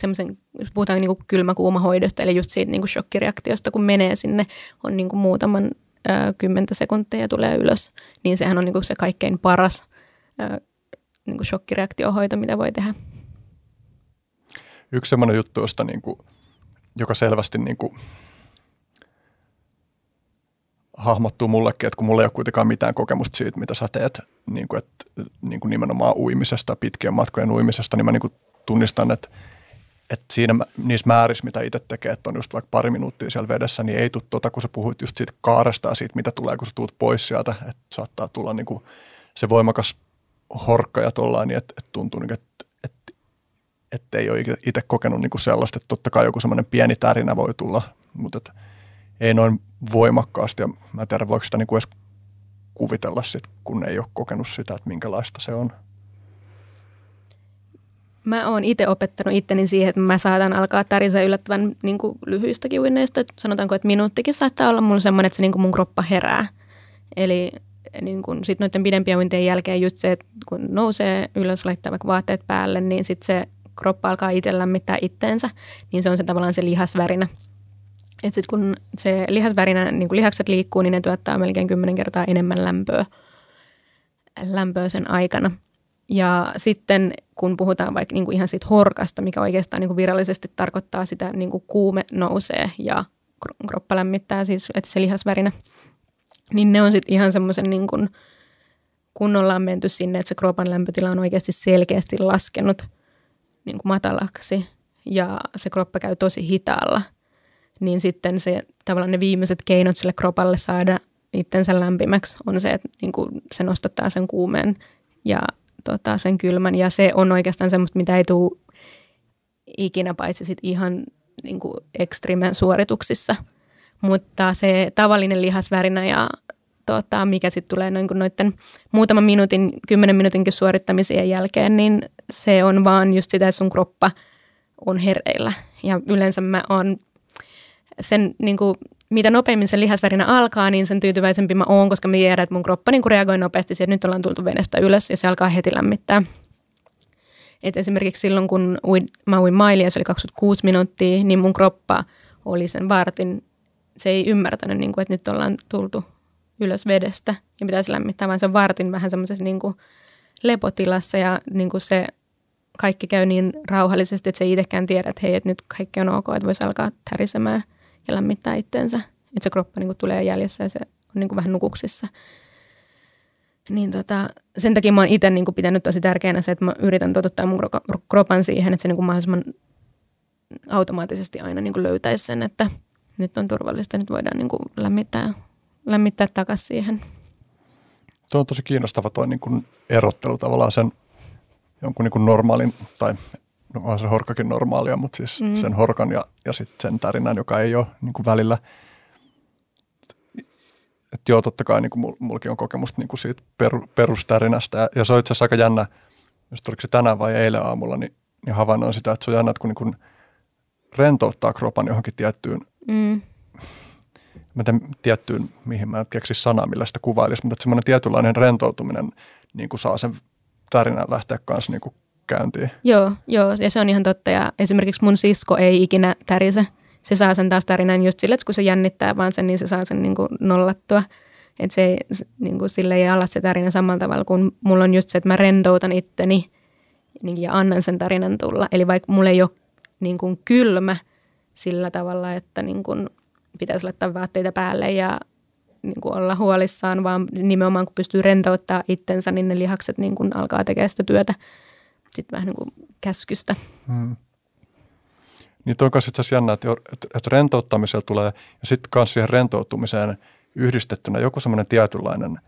[SPEAKER 5] semmoisen, jos puhutaan niinku kylmä-kuuma-hoidosta, eli just siitä niinku shokkireaktiosta, kun menee sinne, on niinku muutaman ö, kymmentä sekuntia ja tulee ylös, niin sehän on niinku se kaikkein paras ö, niinku shokkireaktiohoito, mitä voi tehdä.
[SPEAKER 4] Yksi semmoinen juttu, josta niinku joka selvästi niin kuin hahmottuu mullekin, että kun mulla ei ole kuitenkaan mitään kokemusta siitä, mitä sä teet niin kuin, että, niin kuin nimenomaan uimisesta, pitkien matkojen uimisesta, niin mä niin kuin tunnistan, että, että siinä niissä määrissä, mitä itse tekee, että on just vaikka pari minuuttia siellä vedessä, niin ei tule tuota, kun sä puhuit just siitä kaaresta ja siitä, mitä tulee, kun sä tuut pois sieltä, että saattaa tulla niin kuin se voimakas horkka ja tollain, niin että, että tuntuu, niin, että, että, että ei ole itse kokenut niin kuin sellaista, että totta kai joku semmoinen pieni tärinä voi tulla, mutta ei noin voimakkaasti ja mä en tiedä, voiko sitä niin kuin edes kuvitella sit, kun ei ole kokenut sitä, että minkälaista se on.
[SPEAKER 5] Mä oon itse opettanut itteni siihen, että mä saatan alkaa tärisee yllättävän niin kuin lyhyistäkin. Sanotaanko, että minuuttikin saattaa olla mulla semmoinen, että se niin kuin mun kroppa herää. Eli niin kun sit noiden pidempien uintien jälkeen just se, että kun nousee ylös, laittaa vaikka vaatteet päälle, niin sitten se kroppa alkaa itse lämmittää itteensä, niin se on se tavallaan se lihasvärinä. Et sit kun se lihasvärinä, niin kun lihakset liikkuu, niin ne tuottaa melkein kymmenen kertaa enemmän lämpöä, lämpöä sen aikana. Ja sitten kun puhutaan vaikka niin kuin ihan siitä horkasta, mikä oikeastaan niin kuin virallisesti tarkoittaa sitä, niin kuin kuume nousee ja kroppa lämmittää, siis että se lihasvärinä, niin ne on sitten ihan semmoisen niin kuin, kun ollaan menty sinne, että se kropan lämpötila on oikeasti selkeästi laskenut niin kuin matalaksi ja se kroppa käy tosi hitaalla, niin sitten se tavallaan ne viimeiset keinot sille kropalle saada itsensä lämpimäksi on se, että niin kuin se nostattaa sen kuumeen ja tota, sen kylmän. Ja se on oikeastaan semmoista, mitä ei tule ikinä paitsi sit ihan niin kuin ekstrimen suorituksissa. Mutta se tavallinen lihasvärinä ja tota, mikä sitten tulee noin noiden muutaman minuutin, kymmenen minuutinkin suorittamisen jälkeen, niin se on vaan just sitä, että sun kroppa on hereillä. Ja yleensä mä oon sen, niin kuin, mitä nopeammin se lihasvärinä alkaa, niin sen tyytyväisempi mä oon, koska mä tiedän, että mun kroppa niin reagoi nopeasti siihen, että nyt ollaan tultu venestä ylös ja se alkaa heti lämmittää. Et esimerkiksi silloin, kun uin, mä uin mailia, se oli 26 minuuttia, niin mun kroppa oli sen vartin, se ei ymmärtänyt, niin kuin, että nyt ollaan tultu ylös vedestä ja pitäisi lämmittää, vaan se on vartin vähän semmoisessa niin lepotilassa ja niin kuin se kaikki käy niin rauhallisesti, että se ei itsekään tiedä, että hei, että nyt kaikki on ok, että voisi alkaa tärisemään ja lämmittää itteensä. Että se kroppa niin kuin tulee jäljessä ja se on niin kuin vähän nukuksissa. Niin tota, sen takia mä oon itse niin pitänyt tosi tärkeänä se, että mä yritän totuttaa mun kropan siihen, että se niin kuin mahdollisimman automaattisesti aina niin kuin löytäisi sen, että nyt on turvallista, nyt voidaan niin kuin lämmittää lämmittää takaisin siihen.
[SPEAKER 4] Tuo on tosi kiinnostava tuo niin erottelu tavallaan sen jonkun niin kuin normaalin, tai no on se horkakin normaalia, mutta siis mm. sen horkan ja, ja sitten sen tarinan, joka ei ole niin kuin välillä. Että joo, totta kai niin kuin mullakin on kokemusta niin kuin siitä per, perustärinästä. Ja, ja se on itse asiassa aika jännä, jos oliko se tänään vai eilen aamulla, niin, niin havainnoin sitä, että se on jännä, että kun niin kuin rentouttaa kropan johonkin tiettyyn mm mä en tiettyyn, mihin mä en keksi sanaa, millä sitä kuvailisi, mutta semmoinen tietynlainen rentoutuminen niin kuin saa sen tarinan lähteä kanssa niin kuin käyntiin.
[SPEAKER 5] Joo, joo, ja se on ihan totta. Ja esimerkiksi mun sisko ei ikinä tärise. Se saa sen taas tarinan just sille, että kun se jännittää vaan sen, niin se saa sen niin kuin nollattua. Että se ei, niin kuin sille ei ala se tarina samalla tavalla kuin mulla on just se, että mä rentoutan itteni niin, ja annan sen tarinan tulla. Eli vaikka mulla ei ole niin kuin kylmä sillä tavalla, että niin kuin pitäisi laittaa vaatteita päälle ja niin kuin olla huolissaan, vaan nimenomaan kun pystyy rentouttaa itsensä, niin ne lihakset niin kuin alkaa tekemään sitä työtä sitten vähän niin kuin käskystä. Hmm.
[SPEAKER 4] Niin toi on itse asiassa jännä, että, että, rentouttamisella tulee ja sitten myös siihen rentoutumiseen yhdistettynä joku semmoinen tietynlainen, mä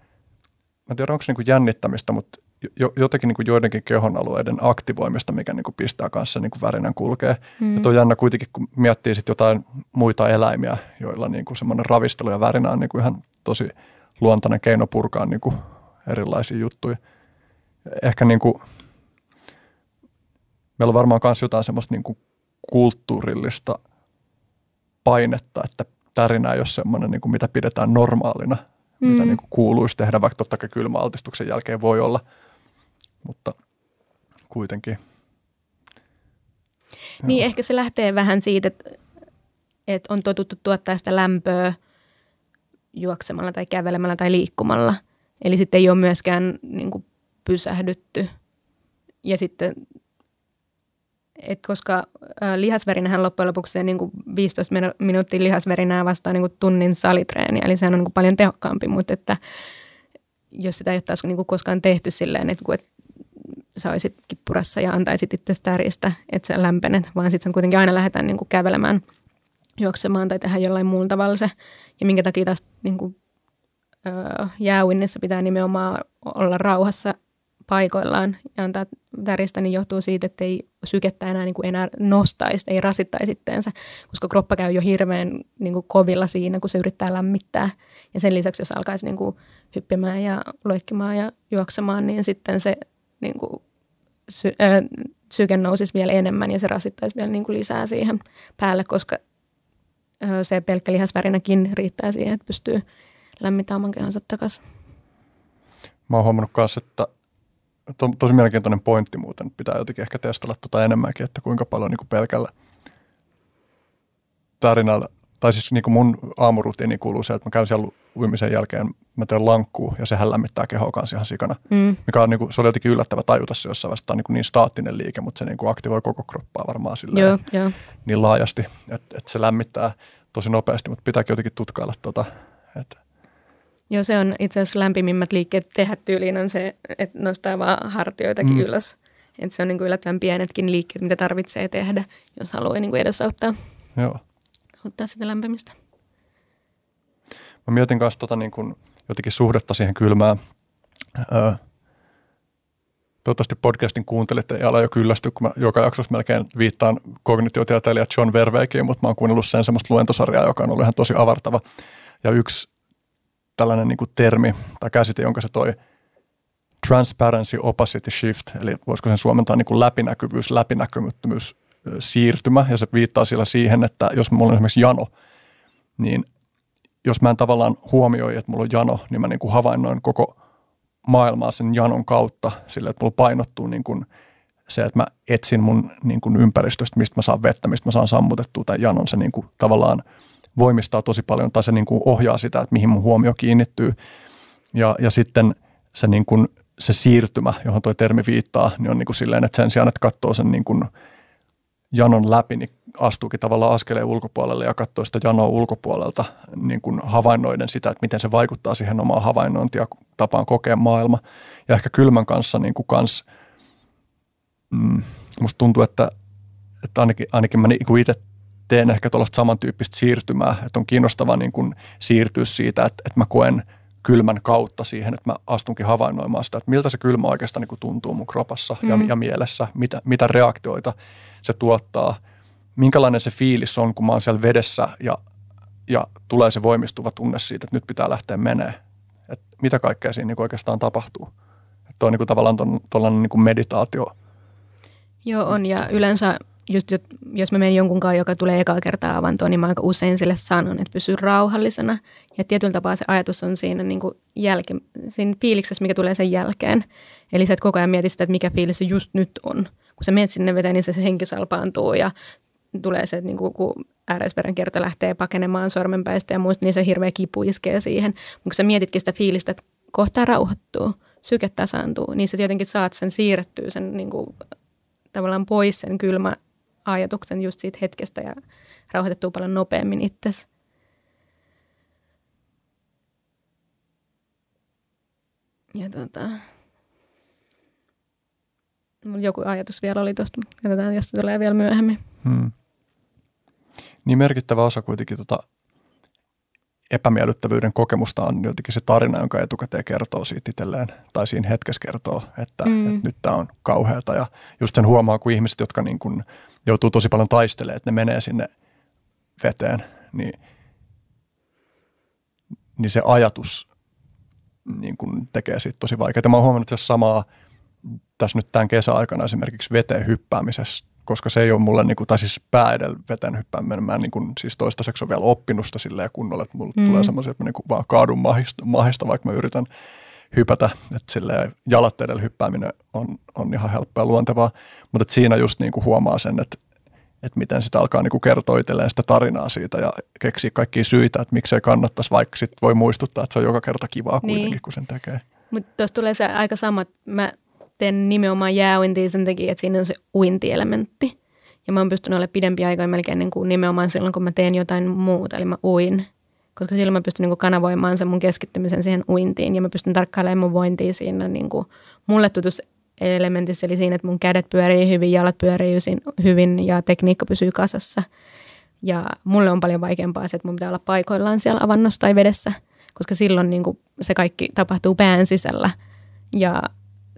[SPEAKER 4] en tiedä onko se niin kuin jännittämistä, mutta jo, jotenkin niin kuin joidenkin kehonalueiden aktivoimista, mikä niin kuin pistää kanssa niin kuin värinän kulkee. Mm. Ja on jännä kuitenkin, kun miettii sit jotain muita eläimiä, joilla niin kuin semmoinen ravistelu ja värinä on niin kuin ihan tosi luontainen keino purkaa niin kuin erilaisia juttuja. Ehkä niin kuin, meillä on varmaan myös jotain semmoista niin kuin kulttuurillista painetta, että tärinä ei ole semmoinen, niin kuin mitä pidetään normaalina, mm. mitä niin kuin kuuluisi tehdä, vaikka totta kai kylmäaltistuksen jälkeen voi olla – mutta kuitenkin.
[SPEAKER 5] Niin Joo. ehkä se lähtee vähän siitä, että, että on totuttu tuottaa sitä lämpöä juoksemalla tai kävelemällä tai liikkumalla. Eli sitten ei ole myöskään niin kuin pysähdytty. Ja sitten et koska ä, lihasverinähän loppujen lopuksi se niin kuin 15 minu- minuuttia lihasverinää vastaa niin kuin tunnin salitreeni, eli sehän on niin kuin paljon tehokkaampi, mutta että jos sitä ei ole taas niin kuin koskaan tehty silleen, että, että sä olisit kippurassa ja antaisit itse täristä, että sä lämpenet, vaan sitten kuitenkin aina lähdetään niin kuin kävelemään, juoksemaan tai tehdä jollain muulla tavalla se. Ja minkä takia taas niin kuin, ö, jääuinnissa pitää nimenomaan olla rauhassa paikoillaan ja antaa täristä, niin johtuu siitä, että ei sykettä enää, niin kuin enää nostaisi, ei rasittaisi itteensä, koska kroppa käy jo hirveän niin kuin kovilla siinä, kun se yrittää lämmittää. Ja sen lisäksi, jos alkaisi niin kuin hyppimään ja loikkimaan ja juoksemaan, niin sitten se niin kuin, sy, äh, syke nousisi vielä enemmän ja se rasittaisi vielä niin kuin lisää siihen päälle, koska se pelkkä lihasvärinäkin riittää siihen, että pystyy lämmittämään oman kehonsa takaisin.
[SPEAKER 4] Mä oon huomannut myös, että to, tosi mielenkiintoinen pointti muuten. Pitää jotenkin ehkä testata tuota enemmänkin, että kuinka paljon niin kuin pelkällä tarinalla, tai siis niin kuin mun aamurutiini kuuluu se, että mä käyn siellä uimisen jälkeen, mä teen lankkuu ja sehän lämmittää kehoa kanssa ihan sikana. Mm. Mikä on, niin kuin, se oli jotenkin yllättävä tajuta se jossain vaiheessa, niin, niin staattinen liike, mutta se niin kuin aktivoi koko kroppaa varmaan silleen,
[SPEAKER 5] joo, joo.
[SPEAKER 4] niin laajasti, että, että se lämmittää tosi nopeasti, mutta pitääkin jotenkin tutkailla tota, että
[SPEAKER 5] Joo, se on itse asiassa lämpimimmät liikkeet tehdä tyyliin on se, että nostaa vaan hartioitakin mm. ylös. Että se on niin kuin yllättävän pienetkin liikkeet, mitä tarvitsee tehdä, jos haluaa niin kuin edesauttaa
[SPEAKER 4] Joo.
[SPEAKER 5] ottaa sitä lämpimistä.
[SPEAKER 4] Mä mietin kanssa tota niin kuin jotenkin suhdetta siihen kylmään. Öö, toivottavasti podcastin kuuntelitte ja ala jo kyllästy, kun mä joka jaksossa melkein viittaan kognitiotieteilijä John Verweikiin, mutta mä oon kuunnellut sen semmoista luentosarjaa, joka on ollut ihan tosi avartava. Ja yksi tällainen niin kuin termi tai käsite, jonka se toi transparency opacity shift, eli voisiko sen suomentaa niin kuin läpinäkyvyys, läpinäkymättömyys, siirtymä, ja se viittaa sillä siihen, että jos mulla on esimerkiksi jano, niin jos mä en tavallaan huomioi, että mulla on jano, niin mä niin kuin havainnoin koko maailmaa sen janon kautta sillä, että mulla painottuu niin kuin se, että mä etsin mun niin kuin ympäristöstä, mistä mä saan vettä, mistä mä saan sammutettua tämän janon, se niin kuin tavallaan – voimistaa tosi paljon tai se niin kuin ohjaa sitä, että mihin mun huomio kiinnittyy. Ja, ja sitten se, niin kuin, se siirtymä, johon tuo termi viittaa, niin on niin kuin silleen, että sen sijaan, että katsoo sen niin kuin janon läpi, niin astuukin tavallaan askeleen ulkopuolelle ja katsoo sitä janoa ulkopuolelta niin kuin havainnoiden sitä, että miten se vaikuttaa siihen omaan havainnointiin ja tapaan kokea maailma. Ja ehkä kylmän kanssa niin kuin kans, mm, musta tuntuu, että, että ainakin, ainakin mä niin itse teen ehkä tuollaista samantyyppistä siirtymää, että on kiinnostavaa niin kuin siirtyä siitä, että, että mä koen kylmän kautta siihen, että mä astunkin havainnoimaan sitä, että miltä se kylmä oikeastaan niin kuin tuntuu mun kropassa mm. ja, ja mielessä, mitä, mitä reaktioita se tuottaa, minkälainen se fiilis on, kun mä oon siellä vedessä ja, ja tulee se voimistuva tunne siitä, että nyt pitää lähteä menee. Että mitä kaikkea siinä niin oikeastaan tapahtuu. Että on niin kuin tavallaan tuollainen niin meditaatio.
[SPEAKER 5] Joo, on ja yleensä just jos mä menen jonkun kanssa, joka tulee ekaa kertaa avantoon, niin mä aika usein sille sanon, että pysy rauhallisena. Ja tietyllä tapaa se ajatus on siinä, niin kuin jälke, siinä fiiliksessä, mikä tulee sen jälkeen. Eli se, että koko ajan mietit sitä, että mikä fiilis se just nyt on. Kun sä menet sinne veteen, niin se, se henki salpaantuu ja tulee se, että niin kuin, kun ääreisperän kierto lähtee pakenemaan sormenpäistä ja muista, niin se hirveä kipu iskee siihen. Mutta kun sä mietitkin sitä fiilistä, että kohta rauhoittuu, syke tasaantuu, niin sä tietenkin saat sen siirrettyä sen niin kuin, tavallaan pois sen kylmä ajatuksen just siitä hetkestä ja rauhoitettua paljon nopeammin itsesi. Ja tota, joku ajatus vielä oli tuosta, katsotaan, jos se tulee vielä myöhemmin. Hmm.
[SPEAKER 4] Niin merkittävä osa kuitenkin tota epämiellyttävyyden kokemusta on jotenkin se tarina, jonka etukäteen kertoo siitä itselleen, tai siinä hetkessä kertoo, että, mm. että nyt tämä on kauheata. Ja just sen huomaa, kun ihmiset, jotka niin kuin joutuu tosi paljon taistelemaan, että ne menee sinne veteen, niin, niin se ajatus niin kuin tekee siitä tosi vaikeaa. Mä oon huomannut että samaa tässä nyt tämän kesäaikana esimerkiksi veteen hyppäämisessä, koska se ei ole mulle, niin kuin, tai siis pää edellä veteen hyppääminen, mä en niin kuin, siis toistaiseksi ole vielä oppinut sitä silleen kunnolla, että mulla mm. tulee semmoisia, että mä niin kuin vaan kaadun mahista, mahista, vaikka mä yritän hypätä, että silleen jalat edellä hyppääminen on, on ihan helppoa ja luontevaa, mutta siinä just niin kuin huomaa sen, että, että miten sitä alkaa niin kuin kertoa itselleen sitä tarinaa siitä ja keksiä kaikkia syitä, että miksei kannattaisi, vaikka sitten voi muistuttaa, että se on joka kerta kivaa niin. kuitenkin, kun sen tekee.
[SPEAKER 5] Mutta tuossa tulee se aika sama, että mä teen nimenomaan jääuintia sen takia, että siinä on se uintielementti. Ja mä oon pystynyt olemaan pidempi aika melkein niin kuin nimenomaan silloin, kun mä teen jotain muuta, eli mä uin. Koska silloin mä pystyn niin kanavoimaan sen mun keskittymisen siihen uintiin ja mä pystyn tarkkailemaan mun vointia siinä niin kuin mulle tutus elementissä, eli siinä, että mun kädet pyörii hyvin, jalat pyörii hyvin ja tekniikka pysyy kasassa. Ja mulle on paljon vaikeampaa se, että mun pitää olla paikoillaan siellä avannossa tai vedessä, koska silloin niin kuin se kaikki tapahtuu pään sisällä ja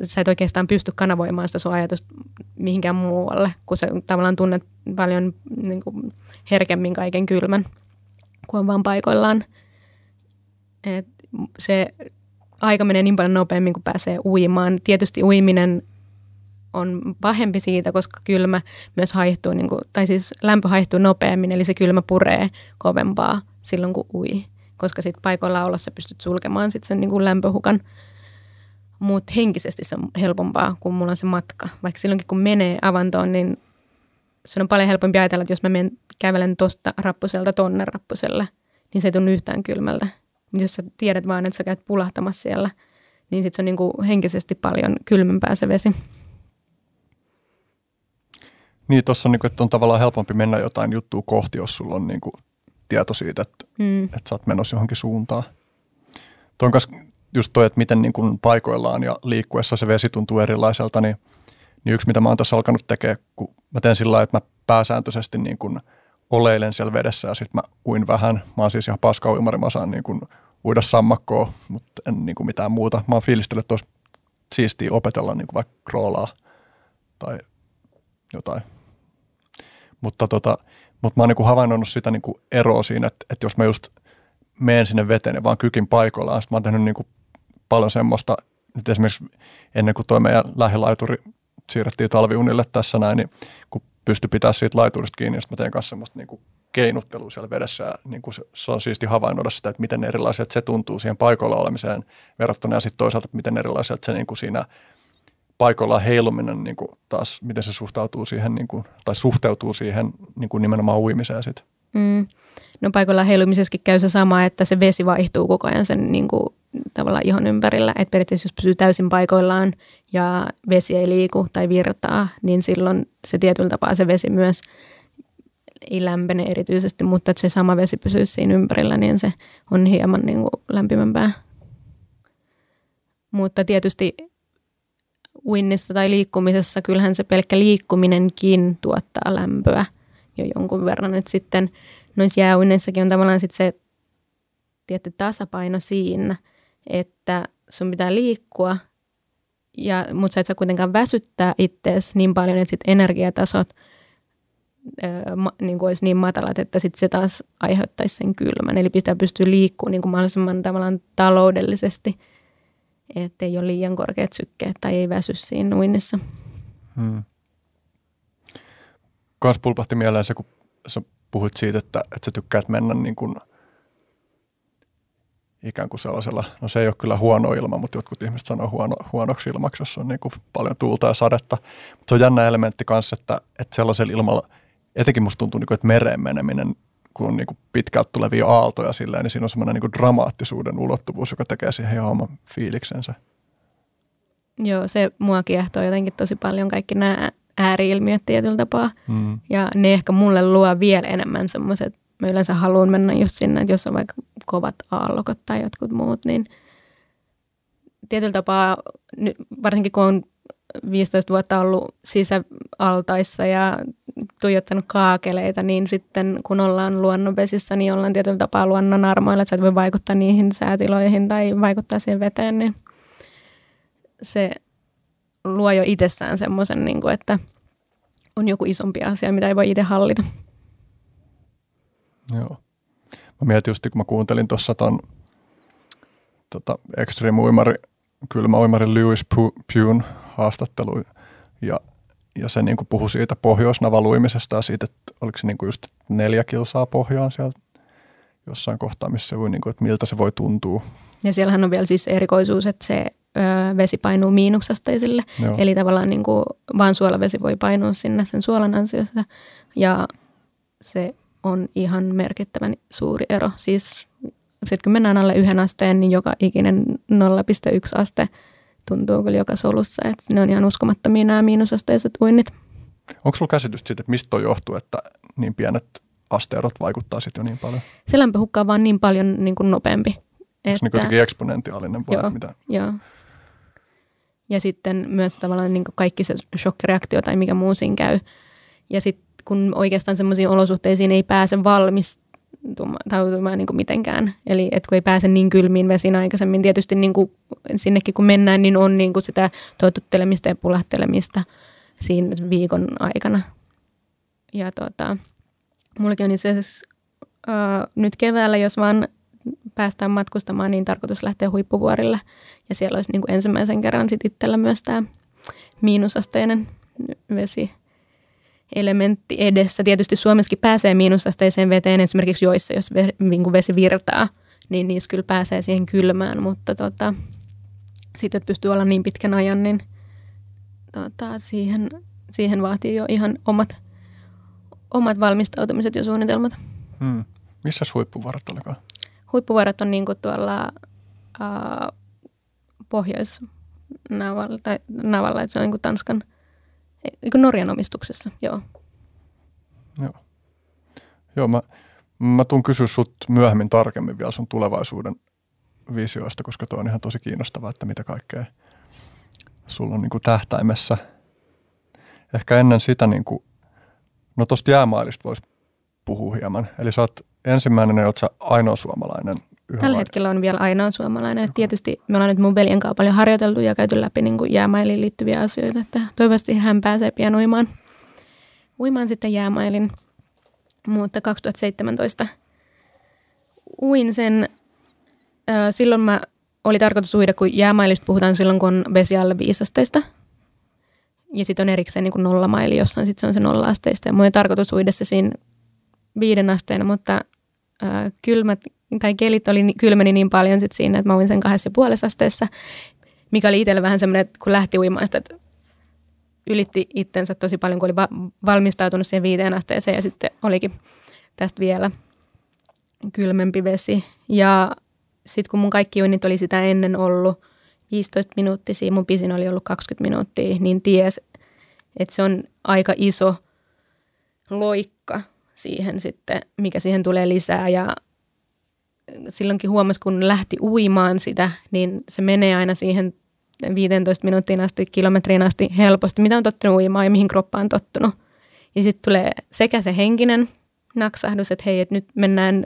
[SPEAKER 5] sä et oikeastaan pysty kanavoimaan sitä sun ajatusta mihinkään muualle, kun sä tavallaan tunnet paljon niin kuin herkemmin kaiken kylmän, kun on vaan paikoillaan. Et se aika menee niin paljon nopeammin, kun pääsee uimaan. Tietysti uiminen on pahempi siitä, koska kylmä myös haihtuu, niin kuin, tai siis lämpö haihtuu nopeammin, eli se kylmä puree kovempaa silloin, kun ui. Koska sitten paikoilla olossa pystyt sulkemaan sit sen niin kuin lämpöhukan. Mutta henkisesti se on helpompaa, kun mulla on se matka. Vaikka silloinkin, kun menee avantoon, niin se on paljon helpompi ajatella, että jos mä menen kävelen tuosta rappuselta tonne rappuselle, niin se ei tunnu yhtään kylmältä. Mutta jos sä tiedät vaan, että sä käyt pulahtamassa siellä, niin sitten se on niinku henkisesti paljon kylmempää se vesi.
[SPEAKER 4] Niin, tuossa on, niinku, että on tavallaan helpompi mennä jotain juttua kohti, jos sulla on niinku tieto siitä, että, mm. että sä oot menossa johonkin suuntaan. Tuon kanssa just toi, että miten niin kuin paikoillaan ja liikkuessa se vesi tuntuu erilaiselta, niin, niin yksi mitä mä oon tässä alkanut tekemään, kun mä teen sillä että mä pääsääntöisesti niin kuin oleilen siellä vedessä ja sitten mä uin vähän. Mä oon siis ihan paska uimari, mä saan niin kuin uida sammakkoa, mutta en niin kuin mitään muuta. Mä oon fiilistellyt, että siistiä opetella niin kuin vaikka kroolaa tai jotain. Mutta, tota, mutta mä oon niin kuin havainnoinut sitä niin kuin eroa siinä, että, että jos mä just menen sinne veteen ja vaan kykin paikoillaan, sitten mä oon tehnyt niin kuin paljon semmoista, nyt esimerkiksi ennen kuin tuo meidän lähilaituri siirrettiin talviunille tässä näin, niin kun pystyi pitää siitä laiturista kiinni, niin mä teen kanssa semmoista niin kuin keinuttelua siellä vedessä ja niin kuin se, se, on siisti havainnoida sitä, että miten erilaiset se tuntuu siihen paikoilla olemiseen verrattuna ja sitten toisaalta, miten erilaiset se niin kuin siinä paikoilla heiluminen niin kuin taas, miten se suhtautuu siihen niin kuin, tai suhteutuu siihen niin kuin nimenomaan uimiseen sitten.
[SPEAKER 5] Mm. No paikoilla heilumisessakin käy se sama, että se vesi vaihtuu koko ajan sen niin kuin, tavallaan ihon ympärillä. Että periaatteessa jos pysyy täysin paikoillaan ja vesi ei liiku tai virtaa, niin silloin se tietyllä tapaa se vesi myös ei lämpene erityisesti, mutta että se sama vesi pysyy siinä ympärillä, niin se on hieman niin kuin lämpimämpää. Mutta tietysti uinnissa tai liikkumisessa kyllähän se pelkkä liikkuminenkin tuottaa lämpöä jo jonkun verran. Että sitten noissa jääuinneissakin on tavallaan sit se tietty tasapaino siinä, että sun pitää liikkua, ja, mutta sä et saa kuitenkaan väsyttää itseäsi niin paljon, että sit energiatasot ö, niin olisi niin matalat, että sit se taas aiheuttaisi sen kylmän. Eli pitää pystyä liikkumaan niin kuin mahdollisimman tavallaan taloudellisesti, ettei ole liian korkeat sykkeet tai ei väsy siinä uinnissa. Hmm.
[SPEAKER 4] Kans pulpahti mieleen se, kun sä puhuit siitä, että, että sä tykkäät mennä niin kuin ikään kuin sellaisella, no se ei ole kyllä huono ilma, mutta jotkut ihmiset sanoo huono, huonoksi ilmaksi, jos on niin kuin paljon tuulta ja sadetta. Mutta se on jännä elementti kanssa, että, että sellaisella ilmalla, etenkin musta tuntuu, niin kuin, että mereen meneminen, kun on niin kuin pitkältä tulevia aaltoja silleen, niin siinä on semmoinen niin kuin dramaattisuuden ulottuvuus, joka tekee siihen ihan oman fiiliksensä.
[SPEAKER 5] Joo, se mua kiehtoo jotenkin tosi paljon kaikki nämä ääriilmiöt tietyllä tapaa. Mm. Ja ne ehkä mulle luo vielä enemmän semmoiset, mä yleensä haluan mennä just sinne, että jos on vaikka kovat aallokot tai jotkut muut, niin tietyllä tapaa, varsinkin kun on 15 vuotta ollut sisäaltaissa ja tuijottanut kaakeleita, niin sitten kun ollaan luonnonvesissä, niin ollaan tietyllä tapaa luonnon armoilla, että sä et voi vaikuttaa niihin säätiloihin tai vaikuttaa siihen veteen, niin se luo jo itsessään semmoisen, niin kuin, että on joku isompi asia, mitä ei voi itse hallita.
[SPEAKER 4] Joo. Mä mietin just, kun mä kuuntelin tuossa ton tota, Extreme Uimari, kylmä uimari Lewis Pune haastattelu ja, ja se niin puhui siitä pohjoisnavaluimisesta ja siitä, että oliko se niin just neljä kilsaa pohjaan sieltä jossain kohtaa, missä se voi, niin kuin, että miltä se voi tuntua.
[SPEAKER 5] Ja siellähän on vielä siis erikoisuus, että se ö, vesi painuu miinuksasteisille. Joo. Eli tavallaan niin kuin vaan suolavesi voi painua sinne sen suolan ansiosta. Ja se on ihan merkittävän suuri ero. Siis sitten kun mennään alle yhden asteen, niin joka ikinen 0,1 aste tuntuu kyllä joka solussa. Että ne on ihan uskomattomia nämä miinusasteiset uinnit.
[SPEAKER 4] Onko sulla käsitystä siitä, että mistä toi johtuu, että niin pienet asteerot vaikuttaa sitten jo niin paljon?
[SPEAKER 5] Se lämpöhukka on vaan niin paljon niin kuin nopeampi.
[SPEAKER 4] Onko se niin jotenkin eksponentiaalinen vai
[SPEAKER 5] Joo.
[SPEAKER 4] mitä?
[SPEAKER 5] Joo. Ja sitten myös tavallaan niin kaikki se shokkireaktio tai mikä muu siinä käy. Ja sitten kun oikeastaan semmoisiin olosuhteisiin ei pääse valmistautumaan niin kuin mitenkään. Eli et kun ei pääse niin kylmiin vesiin aikaisemmin, tietysti niin kuin sinnekin kun mennään, niin on niin kuin sitä totuttelemista ja pulahtelemista siinä viikon aikana. Ja tota, mullakin on itse asiassa uh, nyt keväällä, jos vaan päästään matkustamaan, niin tarkoitus lähteä huippuvuorille. Ja siellä olisi niin kuin ensimmäisen kerran sit itsellä myös tämä miinusasteinen vesi elementti edessä. Tietysti Suomessakin pääsee miinusasteiseen veteen esimerkiksi joissa, jos niin vesi virtaa, niin niissä kyllä pääsee siihen kylmään, mutta tota, sitten, että pystyy olla niin pitkän ajan, niin tota, siihen, siihen vaatii jo ihan omat, omat valmistautumiset ja suunnitelmat.
[SPEAKER 4] Hmm. Missä huippuvarat olikaan?
[SPEAKER 5] Huippuvarat on niin kuin tuolla pohjois-Navalla, tai Navalla, että se on niin kuin Tanskan, niin Norjan omistuksessa, joo.
[SPEAKER 4] Joo. Joo, mä, mä tuun kysyä sut myöhemmin tarkemmin vielä sun tulevaisuuden visioista, koska tuo on ihan tosi kiinnostavaa, että mitä kaikkea sulla on niin kuin tähtäimessä. Ehkä ennen sitä, niin kuin, no tosta jäämailista voisi puhua hieman. Eli sä oot ensimmäinen ja oot sä ainoa suomalainen
[SPEAKER 5] Yhä Tällä hetkellä on vielä ainoa suomalainen. Että tietysti me ollaan nyt mun veljen kanssa paljon harjoiteltu ja käyty läpi niin kuin jäämailiin liittyviä asioita. Että toivottavasti hän pääsee pian uimaan, uimaan sitten jäämailin. Mutta 2017 uin sen. Silloin mä oli tarkoitus uida, kun jäämailista puhutaan silloin, kun on vesi alle viisasteista. Ja sitten on erikseen niin kuin nollamaili, jossa on, sit se on se nolla-asteista. Ja mun oli tarkoitus uida se siinä viiden asteen, mutta äh, kylmät tai kelit oli, kylmeni niin paljon sit siinä, että mä uin sen kahdessa ja puolessa asteessa, mikä oli itselle vähän semmoinen, että kun lähti uimaan sitä, että ylitti itsensä tosi paljon, kun oli va- valmistautunut siihen viiteen asteeseen ja sitten olikin tästä vielä kylmempi vesi. Ja sitten kun mun kaikki uinnit oli sitä ennen ollut 15 minuuttisia, mun pisin oli ollut 20 minuuttia, niin ties, että se on aika iso loikka siihen sitten, mikä siihen tulee lisää. Ja silloinkin huomasi, kun lähti uimaan sitä, niin se menee aina siihen 15 minuuttiin asti, kilometriin asti helposti, mitä on tottunut uimaan ja mihin kroppa on tottunut. Ja sitten tulee sekä se henkinen naksahdus, että hei, että nyt mennään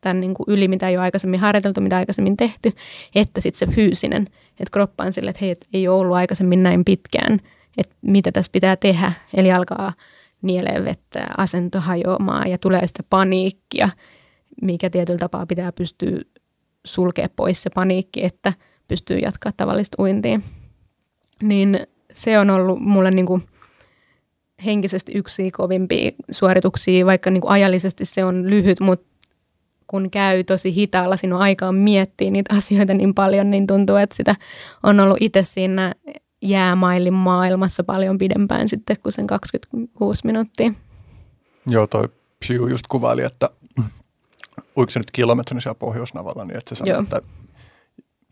[SPEAKER 5] tämän niin kuin yli, mitä ei ole aikaisemmin harjoiteltu, mitä aikaisemmin tehty, että sitten se fyysinen, että kroppa on sille, että hei, että ei ole ollut aikaisemmin näin pitkään, että mitä tässä pitää tehdä. Eli alkaa nieleen vettä, asento hajoamaan ja tulee sitä paniikkia mikä tietyllä tapaa pitää pystyä sulkea pois se paniikki, että pystyy jatkaa tavallista uintia. Niin se on ollut mulle niin kuin henkisesti yksi kovimpia suorituksia, vaikka niin kuin ajallisesti se on lyhyt, mutta kun käy tosi hitaalla, siinä on aikaa miettiä niitä asioita niin paljon, niin tuntuu, että sitä on ollut itse siinä jäämailin maailmassa paljon pidempään sitten kuin sen 26 minuuttia.
[SPEAKER 4] Joo, toi Pew just kuvaili, että uiko se nyt kilometrin siellä Pohjoisnavalla, niin että se sanoi, että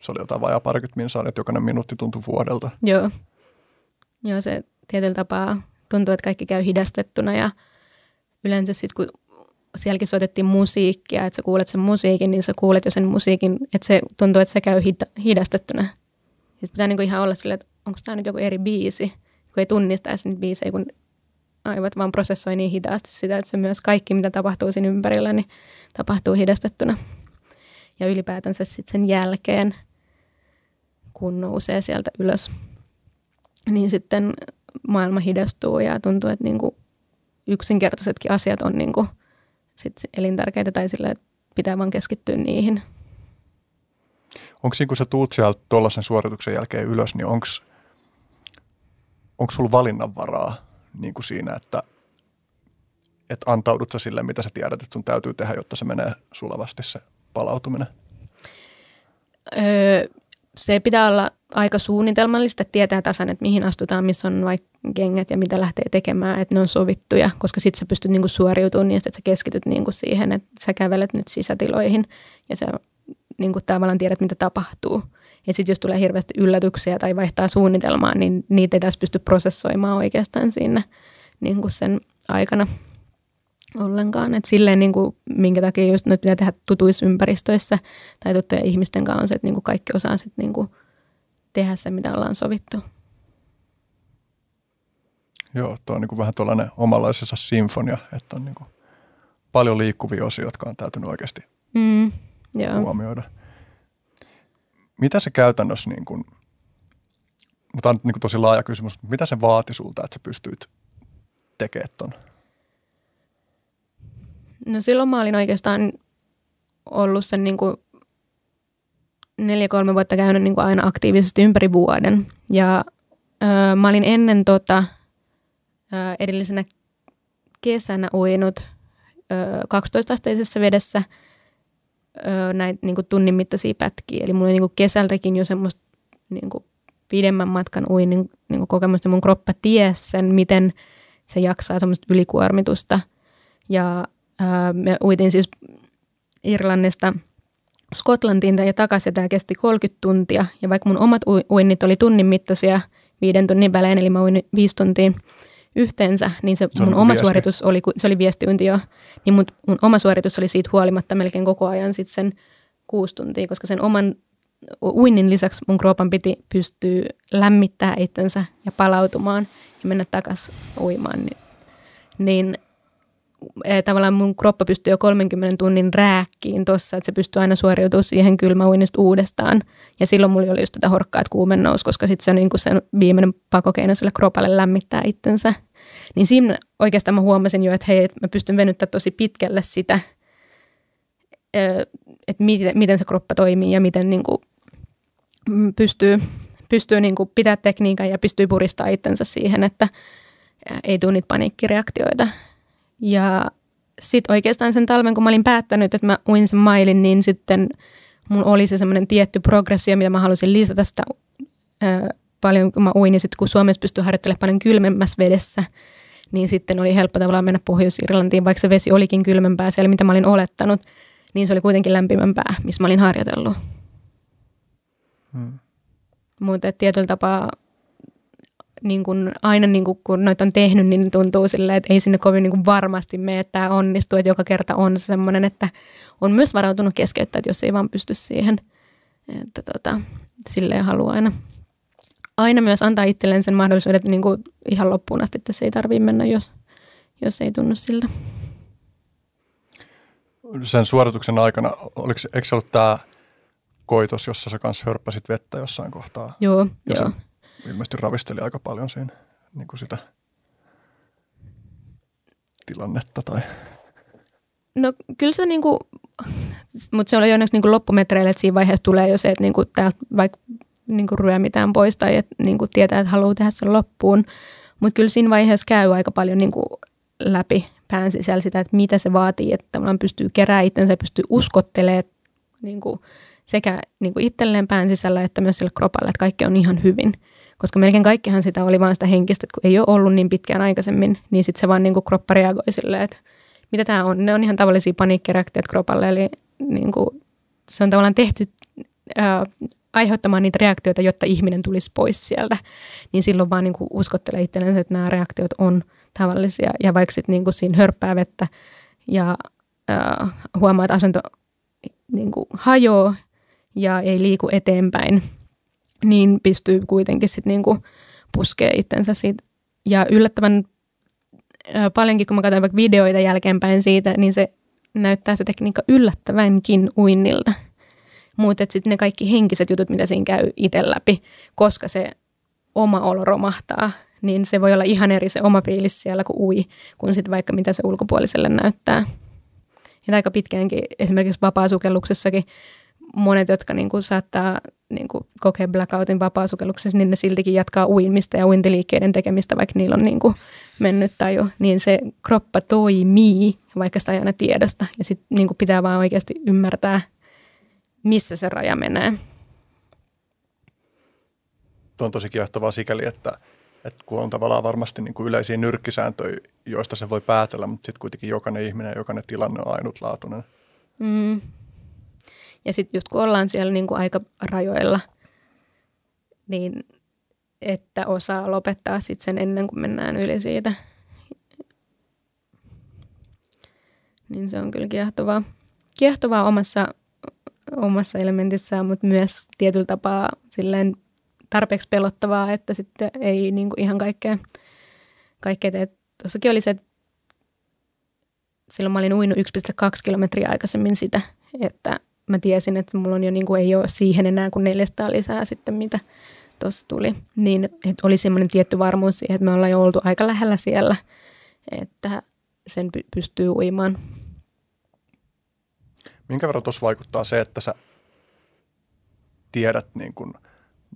[SPEAKER 4] se oli jotain vajaa parikymmentä minsaa, että jokainen minuutti tuntui vuodelta.
[SPEAKER 5] Joo. Joo, se tietyllä tapaa tuntuu, että kaikki käy hidastettuna ja yleensä sitten kun sielläkin soitettiin musiikkia, että sä kuulet sen musiikin, niin sä kuulet jo sen musiikin, että se tuntuu, että se käy hida- hidastettuna. Sitten pitää niinku ihan olla silleen, että onko tämä nyt joku eri biisi, kun ei tunnistaisi niitä biisejä, kun aivot vaan prosessoi niin hitaasti sitä, että se myös kaikki, mitä tapahtuu siinä ympärillä, niin tapahtuu hidastettuna. Ja ylipäätänsä sitten sen jälkeen, kun nousee sieltä ylös, niin sitten maailma hidastuu ja tuntuu, että niinku yksinkertaisetkin asiat on niinku sit elintärkeitä tai sille, että pitää vaan keskittyä niihin.
[SPEAKER 4] Onko siinä, kun sä tuut sieltä tuollaisen suorituksen jälkeen ylös, niin onko sulla valinnanvaraa niin kuin siinä, että, että antaudut sä sille, mitä sä tiedät, että sun täytyy tehdä, jotta se menee sulavasti se palautuminen?
[SPEAKER 5] Öö, se pitää olla aika suunnitelmallista, että tietää tasan, että mihin astutaan, missä on vaikka kengät ja mitä lähtee tekemään, että ne on sovittuja, koska sitten sä pystyt niinku suoriutumaan niin, että sä keskityt niinku siihen, että sä kävelet nyt sisätiloihin ja sä niinku tavallaan tiedät, mitä tapahtuu. Ja sitten jos tulee hirveästi yllätyksiä tai vaihtaa suunnitelmaa, niin niitä ei tässä pysty prosessoimaan oikeastaan siinä niin kuin sen aikana ollenkaan. Et silleen, niin kuin, minkä takia just nyt pitää tehdä tutuissa ympäristöissä tai tuttuja ihmisten kanssa on se, että niin kuin kaikki osaa sit, niin kuin, tehdä se, mitä ollaan sovittu.
[SPEAKER 4] Joo, tuo on niin kuin vähän tuollainen omanlaisensa sinfonia, että on niin kuin paljon liikkuvia osia, jotka on täytynyt oikeasti
[SPEAKER 5] Mm, joo.
[SPEAKER 4] huomioida. Mitä se käytännössä, niin kuin, mutta on niin kuin tosi laaja kysymys, mutta mitä se vaati sulta, että sä pystyit tekemään ton?
[SPEAKER 5] No silloin mä olin oikeastaan ollut sen niin kuin neljä-kolme vuotta käynyt niin kuin aina aktiivisesti ympäri vuoden. Ja öö, mä olin ennen tota, öö, edellisenä kesänä uinut öö, 12-asteisessa vedessä näitä niin tunnin mittaisia pätkiä. Eli mulla oli niin kesältäkin jo semmoista niin pidemmän matkan uinnin niin kokemusta. Mun kroppa tiesi sen, miten se jaksaa semmoista ylikuormitusta. Ja öö, me uitin siis Irlannista Skotlantiin ja takaisin. Tämä kesti 30 tuntia. Ja vaikka mun omat uinnit oli tunnin mittaisia viiden tunnin välein, eli mä uin viisi tuntia yhteensä, niin se,
[SPEAKER 4] Se
[SPEAKER 5] mun
[SPEAKER 4] niinku
[SPEAKER 5] oma
[SPEAKER 4] viesti.
[SPEAKER 5] suoritus oli, se oli viestiuinti jo, niin mun, mun oma suoritus oli siitä huolimatta melkein koko ajan sit sen kuusi tuntia, koska sen oman uinnin lisäksi mun kropan piti pystyä lämmittää itsensä ja palautumaan ja mennä takaisin uimaan. Niin, niin tavallaan mun kroppa pystyy jo 30 tunnin rääkkiin tossa, että se pystyy aina suoriutumaan siihen kylmäuinnista uudestaan. Ja silloin mulla oli just tätä horkkaa, että kuumen nousi, koska sitten se on niin sen viimeinen pakokeino sille kropalle lämmittää itsensä. Niin siinä oikeastaan mä huomasin jo, että hei, että mä pystyn venyttämään tosi pitkälle sitä, että miten, miten se kroppa toimii ja miten niin kuin pystyy, pystyy niin kuin pitää tekniikan ja pystyy puristaa itsensä siihen, että ei tule niitä paniikkireaktioita. Ja sitten oikeastaan sen talven, kun mä olin päättänyt, että mä uin sen mailin, niin sitten mulla oli se semmoinen tietty progressio, mitä mä halusin lisätä sitä ö, paljon, kun mä uin. Ja sitten kun Suomessa pystyy harjoittelemaan paljon kylmemmässä vedessä, niin sitten oli helppo tavallaan mennä Pohjois-Irlantiin, vaikka se vesi olikin kylmempää siellä, mitä mä olin olettanut, niin se oli kuitenkin lämpimämpää, missä mä olin harjoitellut.
[SPEAKER 4] Hmm.
[SPEAKER 5] Mutta tietyllä tapaa niin kun, aina niin kun, kun noita on tehnyt, niin tuntuu silleen, että ei sinne kovin niin varmasti mene, että tämä onnistuu. Että joka kerta on semmoinen, että on myös varautunut keskeyttää, että jos ei vaan pysty siihen. Että tota, silleen haluaa aina, aina myös antaa itselleen sen mahdollisuuden, että niin kuin ihan loppuun asti tässä ei tarvitse mennä, jos, jos ei tunnu siltä.
[SPEAKER 4] Sen suorituksen aikana, oliko, eikö se ollut tämä koitos, jossa sä kanssa hörppäsit vettä jossain kohtaa?
[SPEAKER 5] Joo,
[SPEAKER 4] Ja
[SPEAKER 5] joo.
[SPEAKER 4] Se ilmeisesti ravisteli aika paljon siinä niin kuin sitä tilannetta. Tai...
[SPEAKER 5] No kyllä se niinku, mutta se oli onneksi niinku loppumetreillä, että siinä vaiheessa tulee jo se, että niinku täältä vaikka niinku ryömitään pois tai että niinku tietää, että haluaa tehdä sen loppuun. Mutta kyllä siinä vaiheessa käy aika paljon niinku läpi pään sisällä sitä, että mitä se vaatii, että tavallaan pystyy keräämään itsensä pystyy uskottelemaan niinku sekä niinku itselleen pään sisällä että myös sille kropalle, että kaikki on ihan hyvin. Koska melkein kaikkihan sitä oli vaan sitä henkistä, että kun ei ole ollut niin pitkään aikaisemmin, niin sitten se vaan niinku kroppa reagoi silleen, että mitä tämä on. Ne on ihan tavallisia paniikkireaktioita kropalle, eli niin kuin, se on tavallaan tehty ää, aiheuttamaan niitä reaktioita, jotta ihminen tulisi pois sieltä. Niin silloin vaan niin kuin uskottelee itselleen, että nämä reaktiot on tavallisia. Ja vaikka sitten niin kuin siinä hörppää vettä ja ää, huomaa, että asento niin kuin hajoaa ja ei liiku eteenpäin, niin pystyy kuitenkin sitten niin kuin puskee itsensä siitä. Ja yllättävän paljonkin, kun mä katsoin vaikka videoita jälkeenpäin siitä, niin se näyttää se tekniikka yllättävänkin uinnilta. Mutta sitten ne kaikki henkiset jutut, mitä siinä käy itse läpi, koska se oma olo romahtaa, niin se voi olla ihan eri se oma fiilis siellä, kun ui, kuin sitten vaikka mitä se ulkopuoliselle näyttää. Ja aika pitkäänkin esimerkiksi vapaasukelluksessakin monet, jotka niin kuin saattaa niin kuin kokea blackoutin vapaasukelluksessa, niin ne siltikin jatkaa uimista ja uintiliikkeiden tekemistä, vaikka niillä on niin kuin mennyt taju, niin se kroppa toimii, vaikka sitä ei aina tiedosta. Ja sitten niin kuin pitää vaan oikeasti ymmärtää, missä se raja menee.
[SPEAKER 4] Tuo on tosi kiehtovaa sikäli, että, että kun on tavallaan varmasti niin kuin yleisiä nyrkkisääntöjä, joista se voi päätellä, mutta sitten kuitenkin jokainen ihminen ja jokainen tilanne on ainutlaatuinen.
[SPEAKER 5] Mm. Ja sitten just kun ollaan siellä niin kuin aika rajoilla, niin että osaa lopettaa sitten sen ennen kuin mennään yli siitä. Niin se on kyllä kiehtovaa, kiehtovaa omassa, omassa elementissään, mutta myös tietyllä tapaa silleen tarpeeksi pelottavaa, että sitten ei niin kuin ihan kaikkea, kaikkea tee. Tuossakin oli se, että silloin mä olin uinut 1,2 kilometriä aikaisemmin sitä, että mä tiesin, että mulla on jo niin kuin, ei ole siihen enää kuin 400 lisää sitten, mitä tuossa tuli. Niin, että oli semmoinen tietty varmuus siihen, että me ollaan jo oltu aika lähellä siellä, että sen py- pystyy uimaan.
[SPEAKER 4] Minkä verran tuossa vaikuttaa se, että sä tiedät niin kuin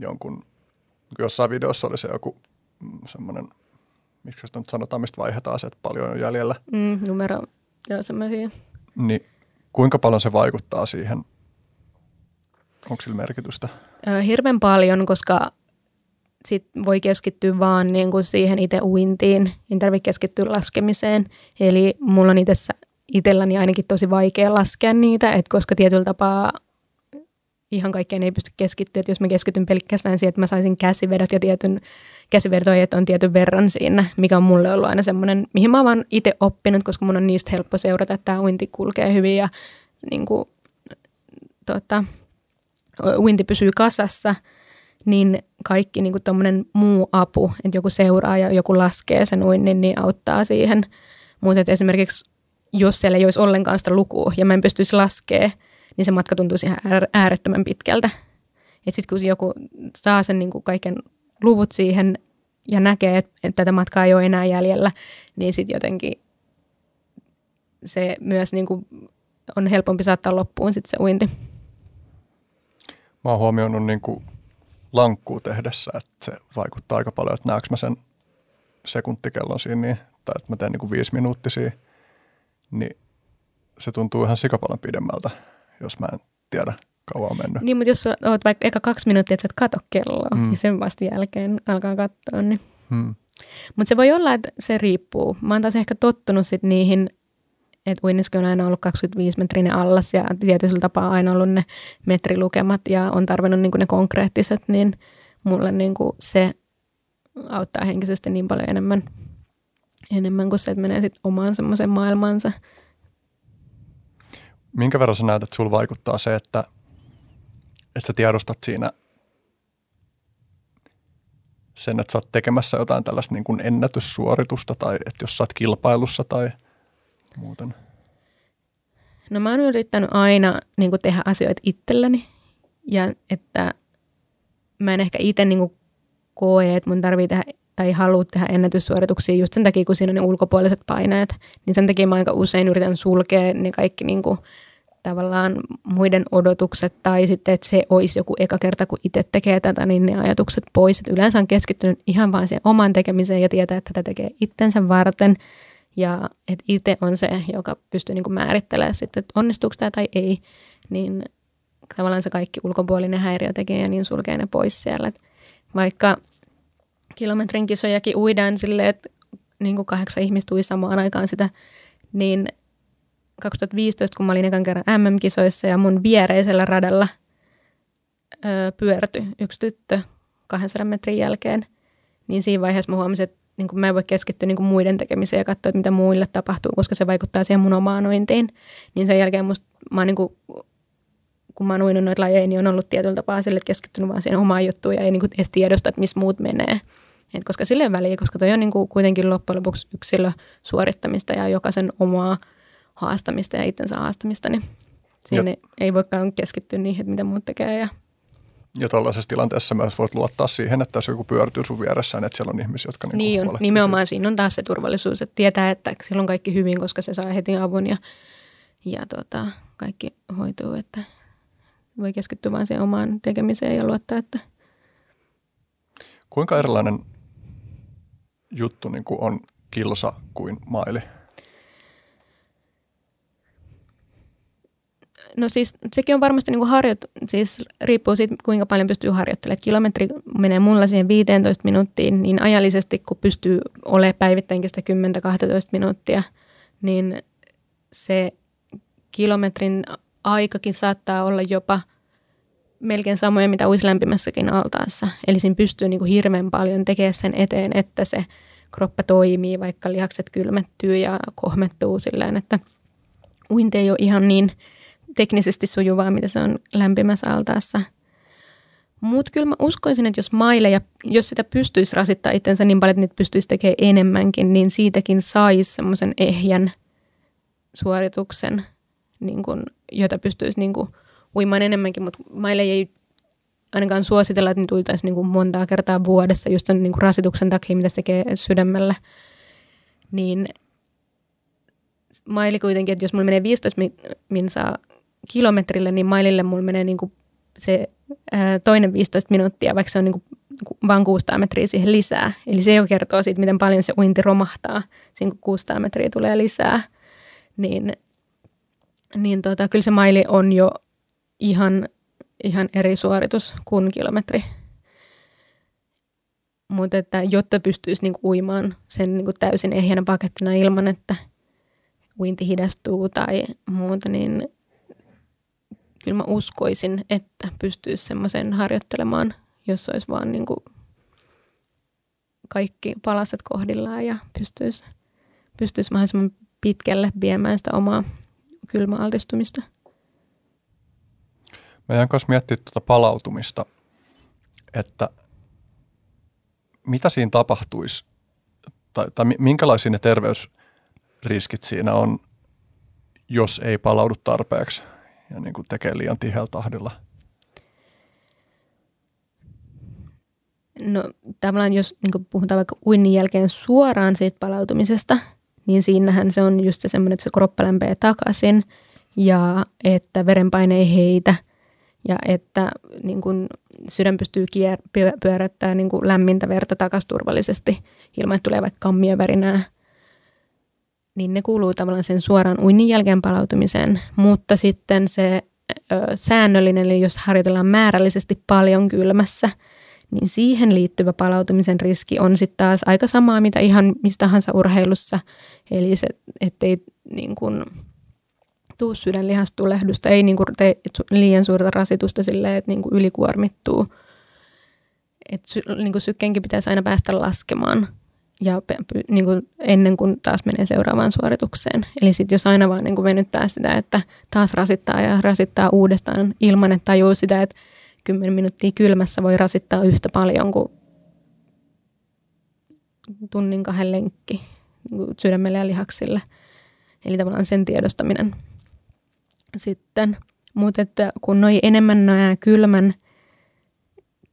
[SPEAKER 4] jonkun, jossain videossa oli se joku mm, semmoinen, miksi sitä nyt sanotaan, mistä vaihdetaan se, että paljon on jäljellä.
[SPEAKER 5] Mm, numero, joo semmoisia.
[SPEAKER 4] Niin kuinka paljon se vaikuttaa siihen? Onko sillä merkitystä?
[SPEAKER 5] Hirveän paljon, koska sit voi keskittyä vaan niin kuin siihen itse uintiin, ei tarvitse keskittyä laskemiseen. Eli mulla on itessä, itselläni ainakin tosi vaikea laskea niitä, että koska tietyllä tapaa ihan kaikkeen ei pysty keskittyä, että jos mä keskityn pelkästään siihen, että mä saisin käsivedot ja tietyn käsivertoajat on tietyn verran siinä, mikä on mulle ollut aina semmoinen, mihin mä oon vaan itse oppinut, koska mun on niistä helppo seurata, että tämä uinti kulkee hyvin ja niin kuin, tota, uinti pysyy kasassa, niin kaikki niin kuin muu apu, että joku seuraa ja joku laskee sen uinnin, niin auttaa siihen. Mutta esimerkiksi jos siellä ei olisi ollenkaan sitä lukua ja mä en pystyisi laskemaan, niin se matka tuntuisi ihan äärettömän pitkältä. Ja sitten kun joku saa sen niin kuin kaiken luvut siihen ja näkee, että, tätä matkaa ei ole enää jäljellä, niin sitten jotenkin se myös niin kuin on helpompi saattaa loppuun sitten se uinti.
[SPEAKER 4] Mä oon huomioinut niin kuin lankkuu tehdessä, että se vaikuttaa aika paljon, että näekö mä sen sekuntikellon siinä, niin, tai että mä teen niin kuin viisi minuuttisia, niin se tuntuu ihan sikapalon pidemmältä jos mä en tiedä kauan on mennyt.
[SPEAKER 5] Niin, mutta jos oot vaikka eka kaksi minuuttia, että sä et kato kelloa mm. ja sen vasta jälkeen alkaa katsoa, niin... Mm. Mutta se voi olla, että se riippuu. Mä oon taas ehkä tottunut sit niihin, että uinniski on aina ollut 25 metrinen allas ja tietyllä tapaa aina ollut ne metrilukemat ja on tarvinnut niinku ne konkreettiset, niin mulle niinku se auttaa henkisesti niin paljon enemmän, enemmän kuin se, että menee sitten omaan semmoiseen maailmansa –
[SPEAKER 4] minkä verran sä näet, että sulla vaikuttaa se, että, että sä tiedostat siinä sen, että sä oot tekemässä jotain tällaista niin kuin ennätyssuoritusta tai että jos sä oot kilpailussa tai muuten?
[SPEAKER 5] No mä oon yrittänyt aina niin kuin tehdä asioita itselleni ja että mä en ehkä itse niin koe, että mun tarvii tehdä tai halua tehdä ennätyssuorituksia just sen takia, kun siinä on ne ulkopuoliset paineet, niin sen takia mä aika usein yritän sulkea ne kaikki niin kuin tavallaan muiden odotukset tai sitten, että se olisi joku eka kerta, kun itse tekee tätä, niin ne ajatukset pois. Että yleensä on keskittynyt ihan vain siihen oman tekemiseen ja tietää, että tätä tekee itsensä varten ja että itse on se, joka pystyy niin kuin määrittelemään sitten, että onnistuuko tämä tai ei, niin tavallaan se kaikki ulkopuolinen häiriötekijä niin sulkee ne pois siellä. Että vaikka kilometrin kisojakin uidaan silleen, että niin kuin kahdeksan ihmistä ui samaan aikaan sitä, niin 2015, kun mä olin ekan kerran MM-kisoissa ja mun viereisellä radalla öö, pyörtyi yksi tyttö 200 metrin jälkeen, niin siinä vaiheessa mä huomasin, että niin kuin mä en voi keskittyä niin kuin muiden tekemiseen ja katsoa, että mitä muille tapahtuu, koska se vaikuttaa siihen mun omaan ointiin. Niin sen jälkeen musta, mä oon niin kuin, kun mä oon uinut noita lajeja, niin on ollut tietyllä tapaa sille, että keskittynyt vaan siihen omaan juttuun ja ei niin kuin edes tiedosta, että missä muut menee. Et koska sille väliä, koska toi on niin kuin kuitenkin loppujen lopuksi yksilö suorittamista ja jokaisen omaa haastamista ja itsensä haastamista, niin siinä ja, ei voikaan keskittyä niihin, että mitä muut tekee. Ja,
[SPEAKER 4] ja tällaisessa tilanteessa myös voit luottaa siihen, että jos joku pyörtyy sun vieressä, niin että siellä on ihmisiä, jotka niin
[SPEAKER 5] Niin on, nimenomaan siinä on taas se turvallisuus, että tietää, että sillä on kaikki hyvin, koska se saa heti avun ja, ja tota, kaikki hoituu, että voi keskittyä vain siihen omaan tekemiseen ja luottaa, että
[SPEAKER 4] Kuinka erilainen juttu niin kuin on kilsa kuin maili?
[SPEAKER 5] No siis sekin on varmasti niin kuin harjoit, siis riippuu siitä, kuinka paljon pystyy harjoittelemaan. Kilometri menee mulla siihen 15 minuuttiin, niin ajallisesti, kun pystyy olemaan päivittäinkin sitä 10-12 minuuttia, niin se kilometrin aikakin saattaa olla jopa melkein samoja, mitä uisi lämpimässäkin altaassa. Eli siinä pystyy niin kuin hirveän paljon tekemään sen eteen, että se kroppa toimii, vaikka lihakset kylmettyy ja kohmettuu silleen, että – uinti ei ole ihan niin teknisesti sujuvaa, mitä se on lämpimässä altaassa. Mutta kyllä mä uskoisin, että jos maille ja jos sitä pystyisi rasittaa itsensä niin paljon, että niitä pystyisi tekemään enemmänkin, niin siitäkin saisi semmoisen ehjän suorituksen, niin kun, jota pystyisi niin kun, uimaan enemmänkin, mutta maille ei ainakaan suositella, että niitä uitaisiin niin montaa kertaa vuodessa just sen niin kuin rasituksen takia, mitä se tekee sydämellä. Niin maili kuitenkin, että jos mulla menee 15 minsaa kilometrille, niin mailille mulla menee niin kuin se toinen 15 minuuttia, vaikka se on niin kuin vain 600 metriä siihen lisää. Eli se jo kertoo siitä, miten paljon se uinti romahtaa, siinä kun 600 metriä tulee lisää. Niin, niin tota, kyllä se maili on jo ihan, ihan eri suoritus kuin kilometri. Mutta että jotta pystyisi niinku uimaan sen niinku täysin ehjänä pakettina ilman, että uinti hidastuu tai muuta, niin kyllä mä uskoisin, että pystyisi semmoisen harjoittelemaan, jos olisi vaan niinku kaikki palaset kohdillaan ja pystyisi, pystyisi mahdollisimman pitkälle viemään sitä omaa kylmäaltistumista.
[SPEAKER 4] Mä jään kanssa miettiä tuota palautumista, että mitä siinä tapahtuisi, tai, tai minkälaisia ne terveysriskit siinä on, jos ei palaudu tarpeeksi ja niin kuin tekee liian tiheällä tahdilla?
[SPEAKER 5] No tavallaan jos niin puhutaan vaikka uinnin jälkeen suoraan siitä palautumisesta, niin siinähän se on just se semmoinen, että se kroppa lämpee takaisin ja että verenpaine ei heitä – ja että niin kuin sydän pystyy kier- pyörättämään niin lämmintä verta takaisin turvallisesti ilman, että tulee vaikka kammiovärinää, niin ne kuuluu tavallaan sen suoraan uinnin jälkeen palautumiseen, mutta sitten se ö, säännöllinen, eli jos harjoitellaan määrällisesti paljon kylmässä, niin siihen liittyvä palautumisen riski on sitten taas aika samaa, mitä ihan mistä tahansa urheilussa, eli se, ettei niin kuin, tuu sydänlihastulehdusta, ei niin kuin tee liian suurta rasitusta silleen, että niin kuin ylikuormittuu. Et sy, niin kuin sykkeenkin pitäisi aina päästä laskemaan ja niin kuin ennen kuin taas menee seuraavaan suoritukseen. Eli sitten jos aina vaan niin kuin venyttää sitä, että taas rasittaa ja rasittaa uudestaan ilman, että tajuu sitä, että 10 minuuttia kylmässä voi rasittaa yhtä paljon kuin tunnin kahden lenkki niin kuin sydämelle ja lihaksille. Eli tavallaan sen tiedostaminen sitten. Mutta että kun noi enemmän nämä kylmän,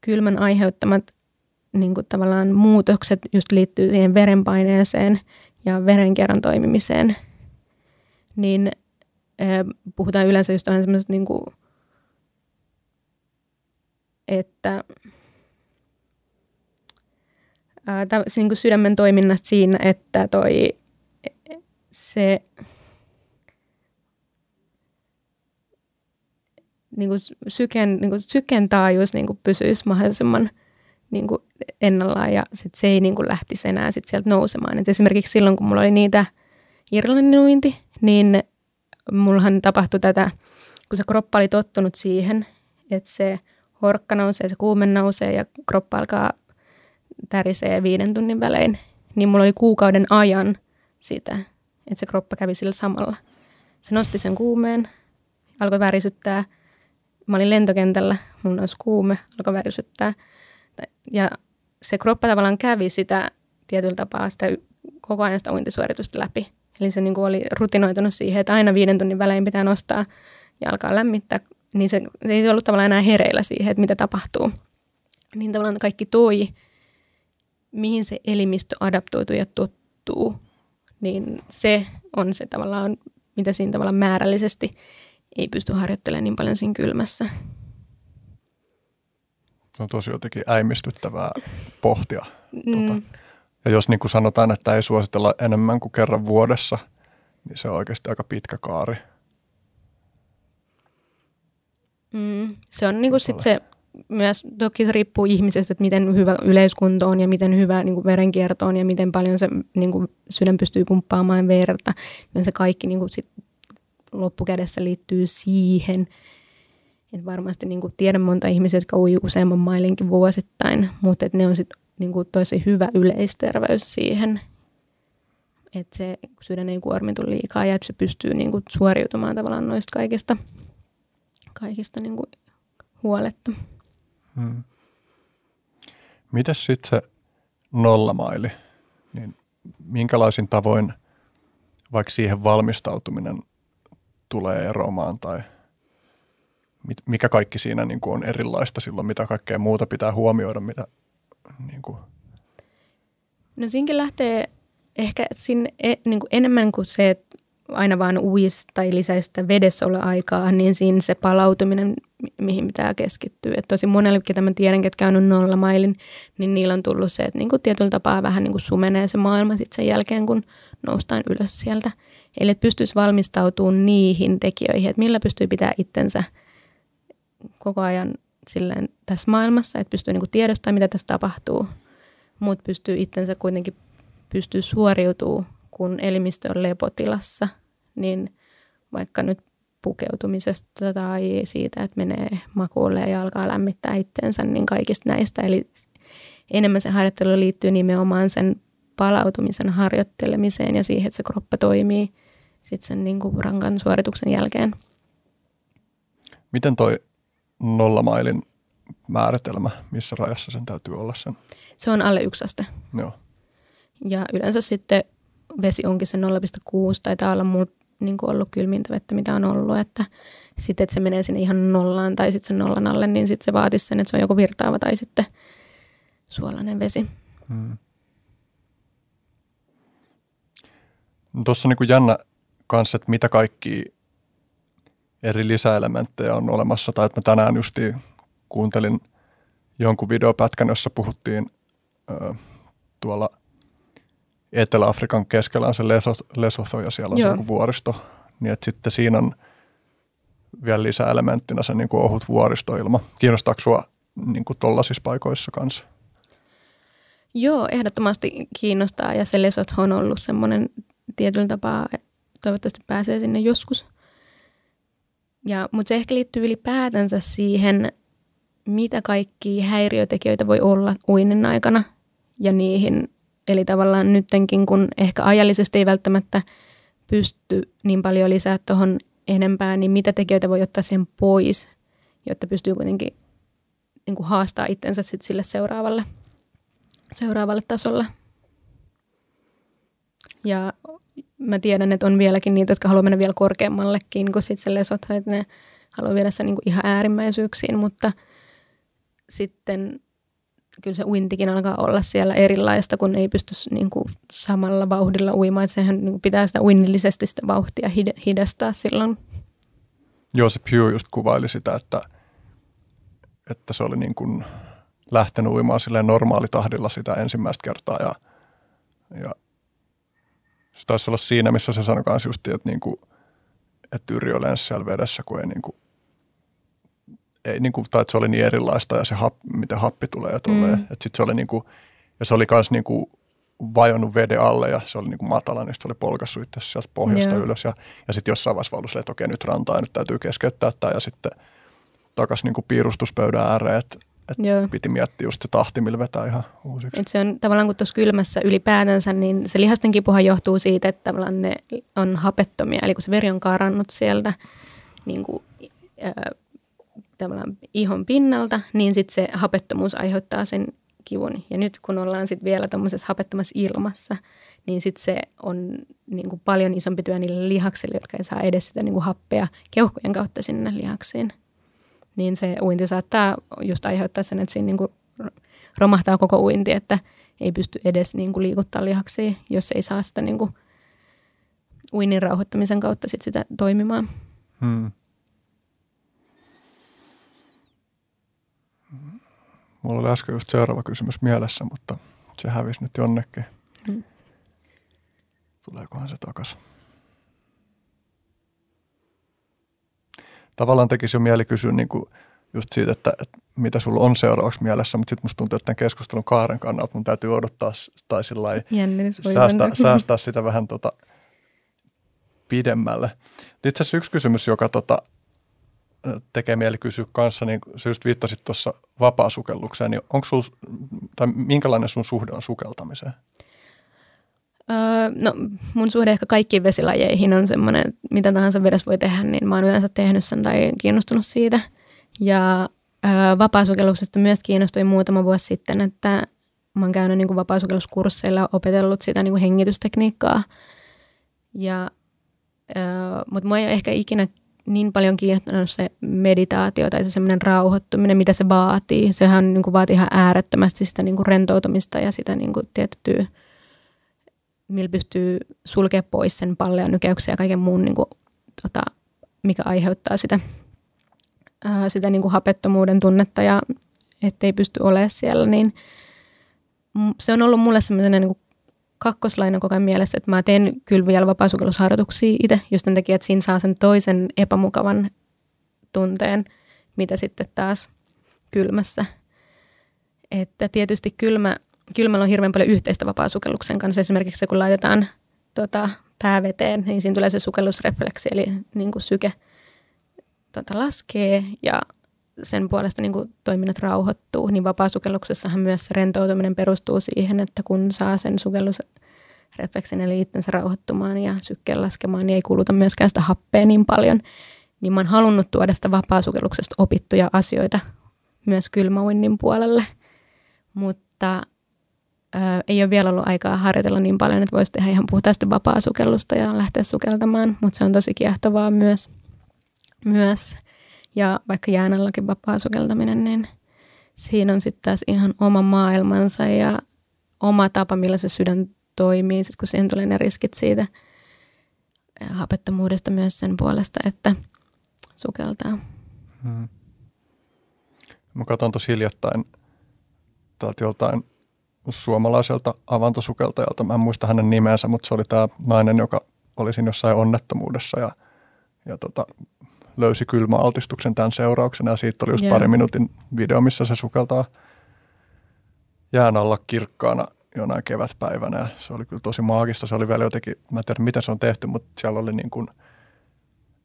[SPEAKER 5] kylmän aiheuttamat niin kuin tavallaan muutokset just liittyy siihen verenpaineeseen ja verenkierron toimimiseen, niin puhutaan yleensä just vähän semmoisesta niin kuin, että ää, niin kuin sydämen toiminnasta siinä, että toi se niin kuin syken, niin kuin syken taajuus niin kuin pysyisi mahdollisimman niin kuin ennallaan ja sit se ei niin kuin lähtisi enää sit sieltä nousemaan. Et esimerkiksi silloin, kun mulla oli niitä Irlannin uinti, niin mullahan tapahtui tätä, kun se kroppa oli tottunut siihen, että se horkka nousee, se kuume nousee ja kroppa alkaa tärisee viiden tunnin välein, niin mulla oli kuukauden ajan sitä, että se kroppa kävi sillä samalla. Se nosti sen kuumeen, alkoi värisyttää – mä olin lentokentällä, mun olisi kuume, alkoi värisyttää. Ja se kroppa tavallaan kävi sitä tietyllä tapaa sitä koko ajan sitä uintisuoritusta läpi. Eli se niin kuin oli rutinoitunut siihen, että aina viiden tunnin välein pitää nostaa ja alkaa lämmittää. Niin se, se ei ollut tavallaan enää hereillä siihen, että mitä tapahtuu. Niin tavallaan kaikki toi, mihin se elimistö adaptoituu ja tottuu, niin se on se tavallaan, mitä siinä tavallaan määrällisesti ei pysty harjoittelemaan niin paljon siinä kylmässä.
[SPEAKER 4] Se on tosi jotenkin äimistyttävää pohtia. Mm. Tota. Ja jos niin kuin sanotaan, että ei suositella enemmän kuin kerran vuodessa, niin se on oikeasti aika pitkä kaari.
[SPEAKER 5] Mm. Se on niin kuin sit se myös, toki se riippuu ihmisestä, että miten hyvä yleiskunto on ja miten hyvä niin kuin verenkierto on ja miten paljon se niin kuin sydän pystyy pumppaamaan verta. Ja se kaikki niin kuin sit loppukädessä liittyy siihen, että varmasti niin kuin tiedän monta ihmisiä, jotka ui useamman mailinkin vuosittain, mutta että ne on sitten niin kuin tosi hyvä yleisterveys siihen. että se sydän ei kuormitu liikaa ja että se pystyy niin kuin suoriutumaan tavallaan noista kaikista, kaikista niin kuin huoletta.
[SPEAKER 4] Hmm. Mitäs sitten se nollamaili? Niin minkälaisin tavoin vaikka siihen valmistautuminen tulee eroamaan tai mikä kaikki siinä niin kuin on erilaista silloin, mitä kaikkea muuta pitää huomioida, mitä niin kuin.
[SPEAKER 5] No siinkin lähtee ehkä sinne e, niin kuin enemmän kuin se, että aina vaan uis tai lisäisi sitä vedessä olla aikaa, niin siinä se palautuminen, mihin pitää keskittyä. Et tosi monelle, ketä mä tiedän, ketkä on nollamailin, niin niillä on tullut se, että niin kuin tietyllä tapaa vähän niin kuin sumenee se maailma sitten sen jälkeen, kun noustaan ylös sieltä. Eli että pystyisi valmistautumaan niihin tekijöihin, että millä pystyy pitää itsensä koko ajan silleen tässä maailmassa, että pystyy kuin tiedostamaan, mitä tässä tapahtuu, mutta pystyy itsensä kuitenkin pystyy suoriutumaan, kun elimistö on lepotilassa, niin vaikka nyt pukeutumisesta tai siitä, että menee makuulle ja alkaa lämmittää itteensä, niin kaikista näistä. Eli enemmän se harjoittelu liittyy nimenomaan sen palautumisen harjoittelemiseen ja siihen, että se kroppa toimii sitten sen niin kuin rankan suorituksen jälkeen.
[SPEAKER 4] Miten toi nollamailin määritelmä, missä rajassa sen täytyy olla sen?
[SPEAKER 5] Se on alle yksi aste.
[SPEAKER 4] Joo.
[SPEAKER 5] Ja yleensä sitten vesi onkin se 0,6, taitaa olla mulla niin kuin ollut kylmintä vettä, mitä on ollut, että sitten, että se menee sinne ihan nollaan tai sitten sen nollan alle, niin sitten se vaatisi sen, että se on joko virtaava tai sitten suolainen vesi. Hmm.
[SPEAKER 4] No Tuossa on niin jännä kanssa, että mitä kaikki eri lisäelementtejä on olemassa. Tai että mä tänään justi kuuntelin jonkun videopätkän, jossa puhuttiin ö, tuolla Etelä-Afrikan keskellä on se Lesotho ja siellä on Joo. se vuoristo. Niin että sitten siinä on vielä lisäelementtinä se niin kuin ohut vuoristoilma. Kiinnostaako sinua niin kuin tollaisissa paikoissa kanssa?
[SPEAKER 5] Joo, ehdottomasti kiinnostaa ja se Lesotho on ollut semmoinen tietyllä tapaa, että toivottavasti pääsee sinne joskus. Ja, mutta se ehkä liittyy ylipäätänsä siihen, mitä kaikki häiriötekijöitä voi olla uinnin aikana ja niihin. Eli tavallaan nyttenkin, kun ehkä ajallisesti ei välttämättä pysty niin paljon lisää tuohon enempää, niin mitä tekijöitä voi ottaa sen pois, jotta pystyy kuitenkin niin kuin haastaa itsensä sit sille seuraavalle, seuraavalle tasolle. Ja mä tiedän, että on vieläkin niitä, jotka haluaa mennä vielä korkeammallekin kuin sitten se että ne haluaa viedä sen niin kuin ihan äärimmäisyyksiin, mutta sitten kyllä se uintikin alkaa olla siellä erilaista, kun ei pysty niin kuin samalla vauhdilla uimaan. Että sehän niin kuin pitää sitä uinnillisesti sitä vauhtia hidastaa silloin.
[SPEAKER 4] Joo, se Pew just kuvaili sitä, että, että se oli niin kuin lähtenyt uimaan silleen normaalitahdilla sitä ensimmäistä kertaa ja, ja se taisi olla siinä, missä se sanoi kanssa just, että, niin kuin, että Yrjö lensi siellä vedessä, kun ei niin kuin, ei niin kuin, tai että se oli niin erilaista ja se happi, miten happi tulee ja tulee. Mm. Että sit se oli niin kuin, ja se oli myös niin kuin vajonnut veden alle ja se oli niin kuin matala, niin se oli polkassut itse sieltä pohjasta yeah. ylös. Ja, ja sitten jossain vaiheessa valus, että okei nyt rantaa ja nyt täytyy keskeyttää tämä ja sitten takaisin niin kuin piirustuspöydän ääreen, että että Joo. piti miettiä just se tahti, millä vetää ihan uusiksi.
[SPEAKER 5] Et se on tavallaan kun tuossa kylmässä ylipäätänsä, niin se lihasten kipuhan johtuu siitä, että tavallaan ne on hapettomia. Eli kun se veri on karannut sieltä niin kuin, äh, tavallaan ihon pinnalta, niin sitten se hapettomuus aiheuttaa sen kivun. Ja nyt kun ollaan sitten vielä tuommoisessa hapettomassa ilmassa, niin sitten se on niin kuin paljon isompi työ niille lihaksille, jotka ei saa edes sitä niin kuin happea keuhkojen kautta sinne lihaksiin niin se uinti saattaa just aiheuttaa sen, että siinä niin kuin romahtaa koko uinti, että ei pysty edes niin kuin liikuttaa lihaksia, jos ei saa sitä niin kuin uinnin rauhoittamisen kautta sit sitä toimimaan. Hmm.
[SPEAKER 4] Mulla oli äsken just seuraava kysymys mielessä, mutta se hävisi nyt jonnekin. Hmm. Tuleekohan se takaisin? Tavallaan tekisi jo mieli kysyä niin kuin just siitä, että, että mitä sulla on seuraavaksi mielessä, mutta sitten musta tuntuu, että tämän keskustelun kaaren kannalta mun täytyy odottaa tai sillä säästää, säästää sitä vähän tota pidemmälle. Itse asiassa yksi kysymys, joka tota, tekee mieli kysyä kanssa, niin se just viittasit tuossa vapaasukellukseen, niin onko sul, tai minkälainen sun suhde on sukeltamiseen?
[SPEAKER 5] Öö, no mun suhde ehkä kaikkiin vesilajeihin on semmoinen, mitä tahansa vedessä voi tehdä, niin mä oon yleensä tehnyt sen tai kiinnostunut siitä. Ja öö, vapaasukelluksesta myös kiinnostuin muutama vuosi sitten, että mä oon käynyt niin vapaasukelluskursseilla opetellut sitä niin kuin hengitystekniikkaa. Ja, öö, mutta mua ei ole ehkä ikinä niin paljon kiinnostunut se meditaatio tai se semmoinen rauhoittuminen, mitä se vaatii. Sehän niin kuin vaatii ihan äärettömästi sitä niin kuin rentoutumista ja sitä niin kuin tiettyä, millä pystyy sulkemaan pois sen pallean nykäyksiä ja kaiken muun, niin kuin, tota, mikä aiheuttaa sitä, ää, sitä niin kuin hapettomuuden tunnetta ja ettei pysty olemaan siellä, niin se on ollut mulle semmoinen niin kakkoslaina koko ajan mielessä, että mä teen kyllä vielä vapaasukellusharjoituksia itse, just sen takia, että siinä saa sen toisen epämukavan tunteen, mitä sitten taas kylmässä. Että tietysti kylmä, kylmällä on hirveän paljon yhteistä vapaasukelluksen kanssa. Esimerkiksi se, kun laitetaan tota, pää veteen, niin siinä tulee se sukellusrefleksi, eli niin kuin syke tota, laskee ja sen puolesta niin kuin toiminnat rauhoittuu, niin vapaasukelluksessahan myös se rentoutuminen perustuu siihen, että kun saa sen sukellusrefleksin eli itsensä rauhoittumaan ja sykkeen laskemaan, niin ei kuluta myöskään sitä happea niin paljon. Niin mä oon halunnut tuoda sitä vapaasukelluksesta opittuja asioita myös kylmäuinnin puolelle, mutta ö, ei ole vielä ollut aikaa harjoitella niin paljon, että voisi tehdä ihan puhtaasti vapaasukellusta ja lähteä sukeltamaan, mutta se on tosi kiehtovaa myös. myös ja vaikka jään allakin vapaa sukeltaminen, niin siinä on sitten taas ihan oma maailmansa ja oma tapa, millä se sydän toimii, sit kun siihen tulee ne riskit siitä hapettomuudesta myös sen puolesta, että sukeltaa. Hmm.
[SPEAKER 4] Mä katson tosi hiljattain täältä joltain suomalaiselta avantosukeltajalta. Mä en muista hänen nimensä, mutta se oli tämä nainen, joka oli siinä jossain onnettomuudessa ja, ja tota, löysi kylmäaltistuksen tämän seurauksena ja siitä oli just yeah. pari minuutin video, missä se sukeltaa jään alla kirkkaana jonain kevätpäivänä ja se oli kyllä tosi maagista. Se oli vielä jotenkin, mä en tiedä miten se on tehty, mutta siellä oli niin kuin,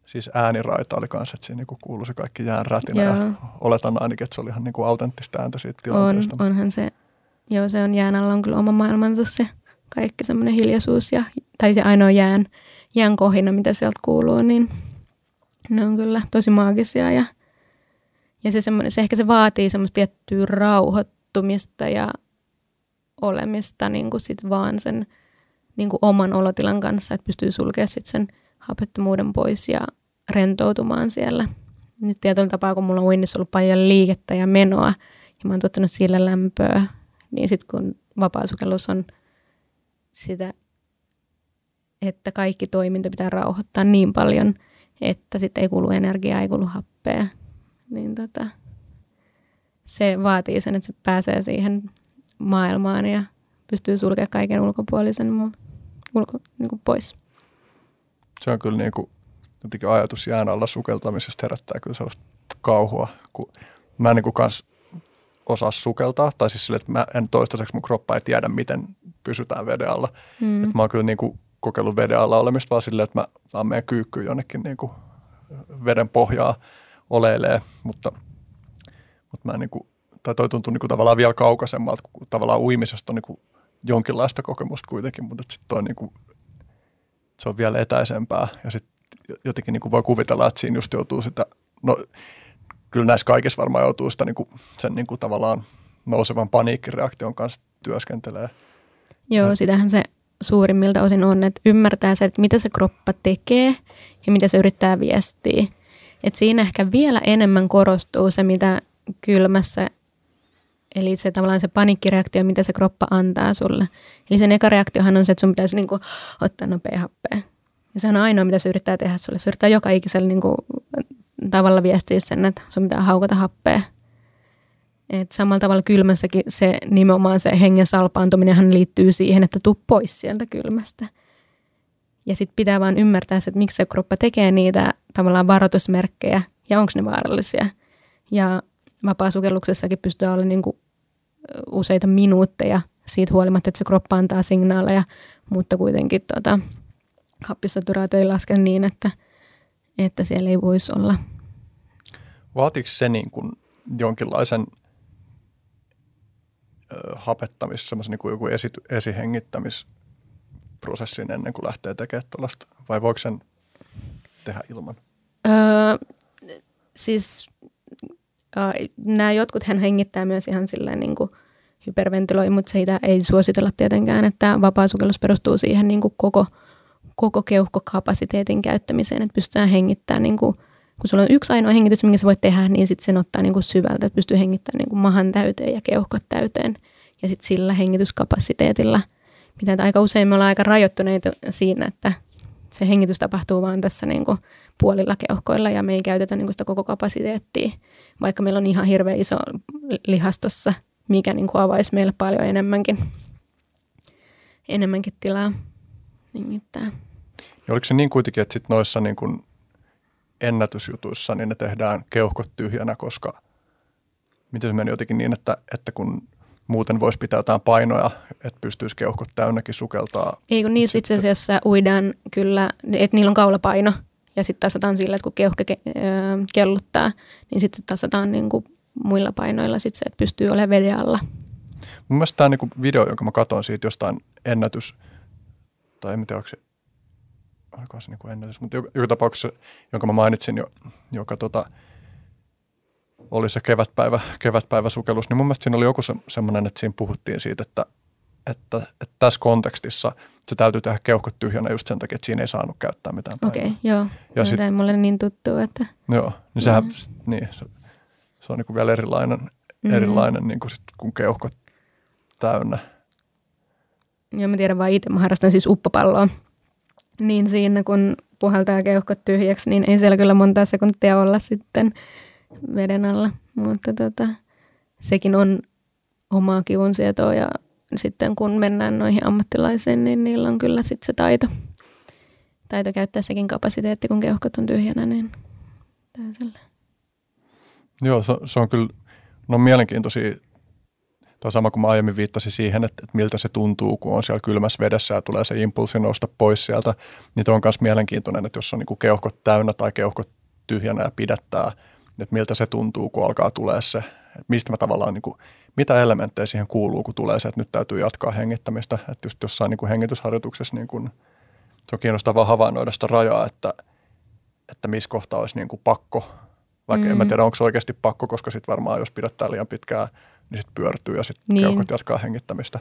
[SPEAKER 4] siis ääniraita oli kanssa, että siinä niin kuului se kaikki jään rätinä Joo. ja oletan ainakin, että se oli ihan niin kuin autenttista ääntä siitä tilanteesta.
[SPEAKER 5] On, onhan se, joo se on jään alla on kyllä oma maailmansa se kaikki semmoinen hiljaisuus ja, tai se ainoa jään, jään kohina, mitä sieltä kuuluu, niin – ne on kyllä tosi maagisia ja, ja se, se ehkä se vaatii semmoista tiettyä rauhoittumista ja olemista niin kuin sit vaan sen niin kuin oman olotilan kanssa, että pystyy sulkemaan sit sen hapettomuuden pois ja rentoutumaan siellä. Nyt tietyllä tapaa, kun mulla on uinnissa ollut paljon liikettä ja menoa ja mä oon tuottanut sillä lämpöä, niin sitten kun vapaasukellus on sitä, että kaikki toiminta pitää rauhoittaa niin paljon – että sitten ei kulu energiaa, ei kulu happea. Niin tota, se vaatii sen, että se pääsee siihen maailmaan ja pystyy sulkemaan kaiken ulkopuolisen ulko, niin kuin pois.
[SPEAKER 4] Se on kyllä niin kuin, jotenkin ajatus jään alla sukeltamisesta herättää kyllä sellaista kauhua, kun mä niin kuin kans osaa sukeltaa, tai siis sille, että mä en toistaiseksi mun kroppa ei tiedä, miten pysytään veden alla. Mm. Että mä oon kyllä niin kuin kokeillut veden alla olemista vaan silleen, että mä saan meidän kyykkyyn jonnekin niin kuin veden pohjaa oleilee, mutta, mutta mä niin kuin, tai toi tuntuu niin kuin tavallaan vielä kaukaisemmalta, kun tavallaan uimisesta on niin kuin jonkinlaista kokemusta kuitenkin, mutta sitten toi niin kuin, se on vielä etäisempää ja sitten jotenkin niin kuin voi kuvitella, että siinä just joutuu sitä, no kyllä näissä kaikissa varmaan joutuu sitä niin kuin, sen niin kuin tavallaan nousevan paniikkireaktion kanssa työskentelee.
[SPEAKER 5] Joo, sitähän se suurimmilta osin on, että ymmärtää se, että mitä se kroppa tekee ja mitä se yrittää viestiä. Et siinä ehkä vielä enemmän korostuu se, mitä kylmässä, eli se tavallaan se panikkireaktio, mitä se kroppa antaa sulle. Eli sen eka reaktiohan on se, että sun pitäisi niinku ottaa nopea happea. Ja se on ainoa, mitä se yrittää tehdä sulle. Se yrittää joka ikisellä niinku tavalla viestiä sen, että sun pitää haukata happea. Et samalla tavalla kylmässäkin se nimenomaan se hengen salpaantuminen liittyy siihen, että tuu pois sieltä kylmästä. Ja sitten pitää vaan ymmärtää se, että miksi se kroppa tekee niitä tavallaan varoitusmerkkejä ja onko ne vaarallisia. Ja vapaasukelluksessakin pystyy olla niinku useita minuutteja siitä huolimatta, että se kroppa antaa signaaleja, mutta kuitenkin tota, happisaturaatio ei laske niin, että, että siellä ei voisi olla.
[SPEAKER 4] Vaatiko se niin kuin jonkinlaisen hapettamis, semmoisen niin kuin joku esi, esihengittämisprosessin ennen kuin lähtee tekemään tuollaista? Vai voiko sen tehdä ilman?
[SPEAKER 5] Öö, siis nämä jotkut hän hengittää myös ihan silleen niin kuin hyperventiloi, mutta siitä ei suositella tietenkään, että vapaa perustuu siihen niin kuin koko, koko keuhkokapasiteetin käyttämiseen, että pystytään hengittämään niin kuin, kun sulla on yksi ainoa hengitys, minkä sä voit tehdä, niin sitten sen ottaa niin kuin syvältä, että pystyy hengittämään niin kuin mahan täyteen ja keuhkot täyteen. Ja sitten sillä hengityskapasiteetilla, mitä aika usein me ollaan aika rajoittuneita siinä, että se hengitys tapahtuu vaan tässä niin kuin puolilla keuhkoilla ja me ei käytetä niin kuin sitä koko kapasiteettia, vaikka meillä on ihan hirveän iso lihastossa, mikä niin kuin avaisi meille paljon enemmänkin, enemmänkin tilaa hengittää.
[SPEAKER 4] Ja oliko se niin kuitenkin, että sit noissa niin kuin ennätysjutuissa niin ne tehdään keuhkot tyhjänä, koska miten se meni jotenkin niin, että, että kun muuten voisi pitää jotain painoja, että pystyisi keuhkot täynnäkin sukeltaa.
[SPEAKER 5] Ei kun niissä itse asiassa uidaan kyllä, että niillä on kaulapaino ja sitten tasataan sillä, että kun keuhko ke- kelluttaa, niin sitten tasataan niin kuin muilla painoilla sit se, että pystyy olemaan veden alla.
[SPEAKER 4] Mun mielestä tämä niinku video, jonka mä katsoin siitä jostain ennätys, tai en tiedä, onko se, onko se niinku ennätys, mutta joka, joka tapauksessa, jonka mä mainitsin jo, joka tota, oli se kevätpäivä, kevätpäivä sukellus, niin mun mielestä siinä oli joku se, semmoinen, että siinä puhuttiin siitä, että, että, että tässä kontekstissa se täytyy tehdä keuhkot tyhjänä just sen takia, että siinä ei saanut käyttää mitään
[SPEAKER 5] Okei, okay, joo. Ja sit, mulle niin tuttu, että...
[SPEAKER 4] Joo, niin sehän, mm. niin, se, se on niin kuin vielä erilainen, mm. erilainen niin kuin sit, kun keuhkot täynnä.
[SPEAKER 5] Joo, mä tiedän vaan itse, mä harrastan siis uppopalloa. Niin siinä, kun puhaltaa keuhkot tyhjäksi, niin ei siellä kyllä monta sekuntia olla sitten veden alla. Mutta tota, sekin on omaa kivunsietoa ja sitten kun mennään noihin ammattilaisiin, niin niillä on kyllä sitten se taito. Taito käyttää sekin kapasiteetti, kun keuhkot on tyhjänä, niin täysillä.
[SPEAKER 4] Joo, se, se on kyllä, no mielenkiintoisia. Tuo sama kuin mä aiemmin viittasin siihen, että, että miltä se tuntuu, kun on siellä kylmässä vedessä ja tulee se impulssi nousta pois sieltä. Niin on myös mielenkiintoinen, että jos on niin kuin keuhkot täynnä tai keuhkot tyhjänä ja pidättää, että miltä se tuntuu, kun alkaa tulee se, että mistä mä tavallaan, niin kuin, mitä elementtejä siihen kuuluu, kun tulee se, että nyt täytyy jatkaa hengittämistä. Että just jossain niin kuin hengitysharjoituksessa niin kuin, se on kiinnostavaa havainnoida sitä rajaa, että, että missä kohtaa olisi niin kuin pakko vaikka mm. en mä mm. tiedä, onko se oikeasti pakko, koska sitten varmaan jos pidättää liian pitkään, niin sitten pyörtyy ja sitten niin. keuhkot jatkaa hengittämistä.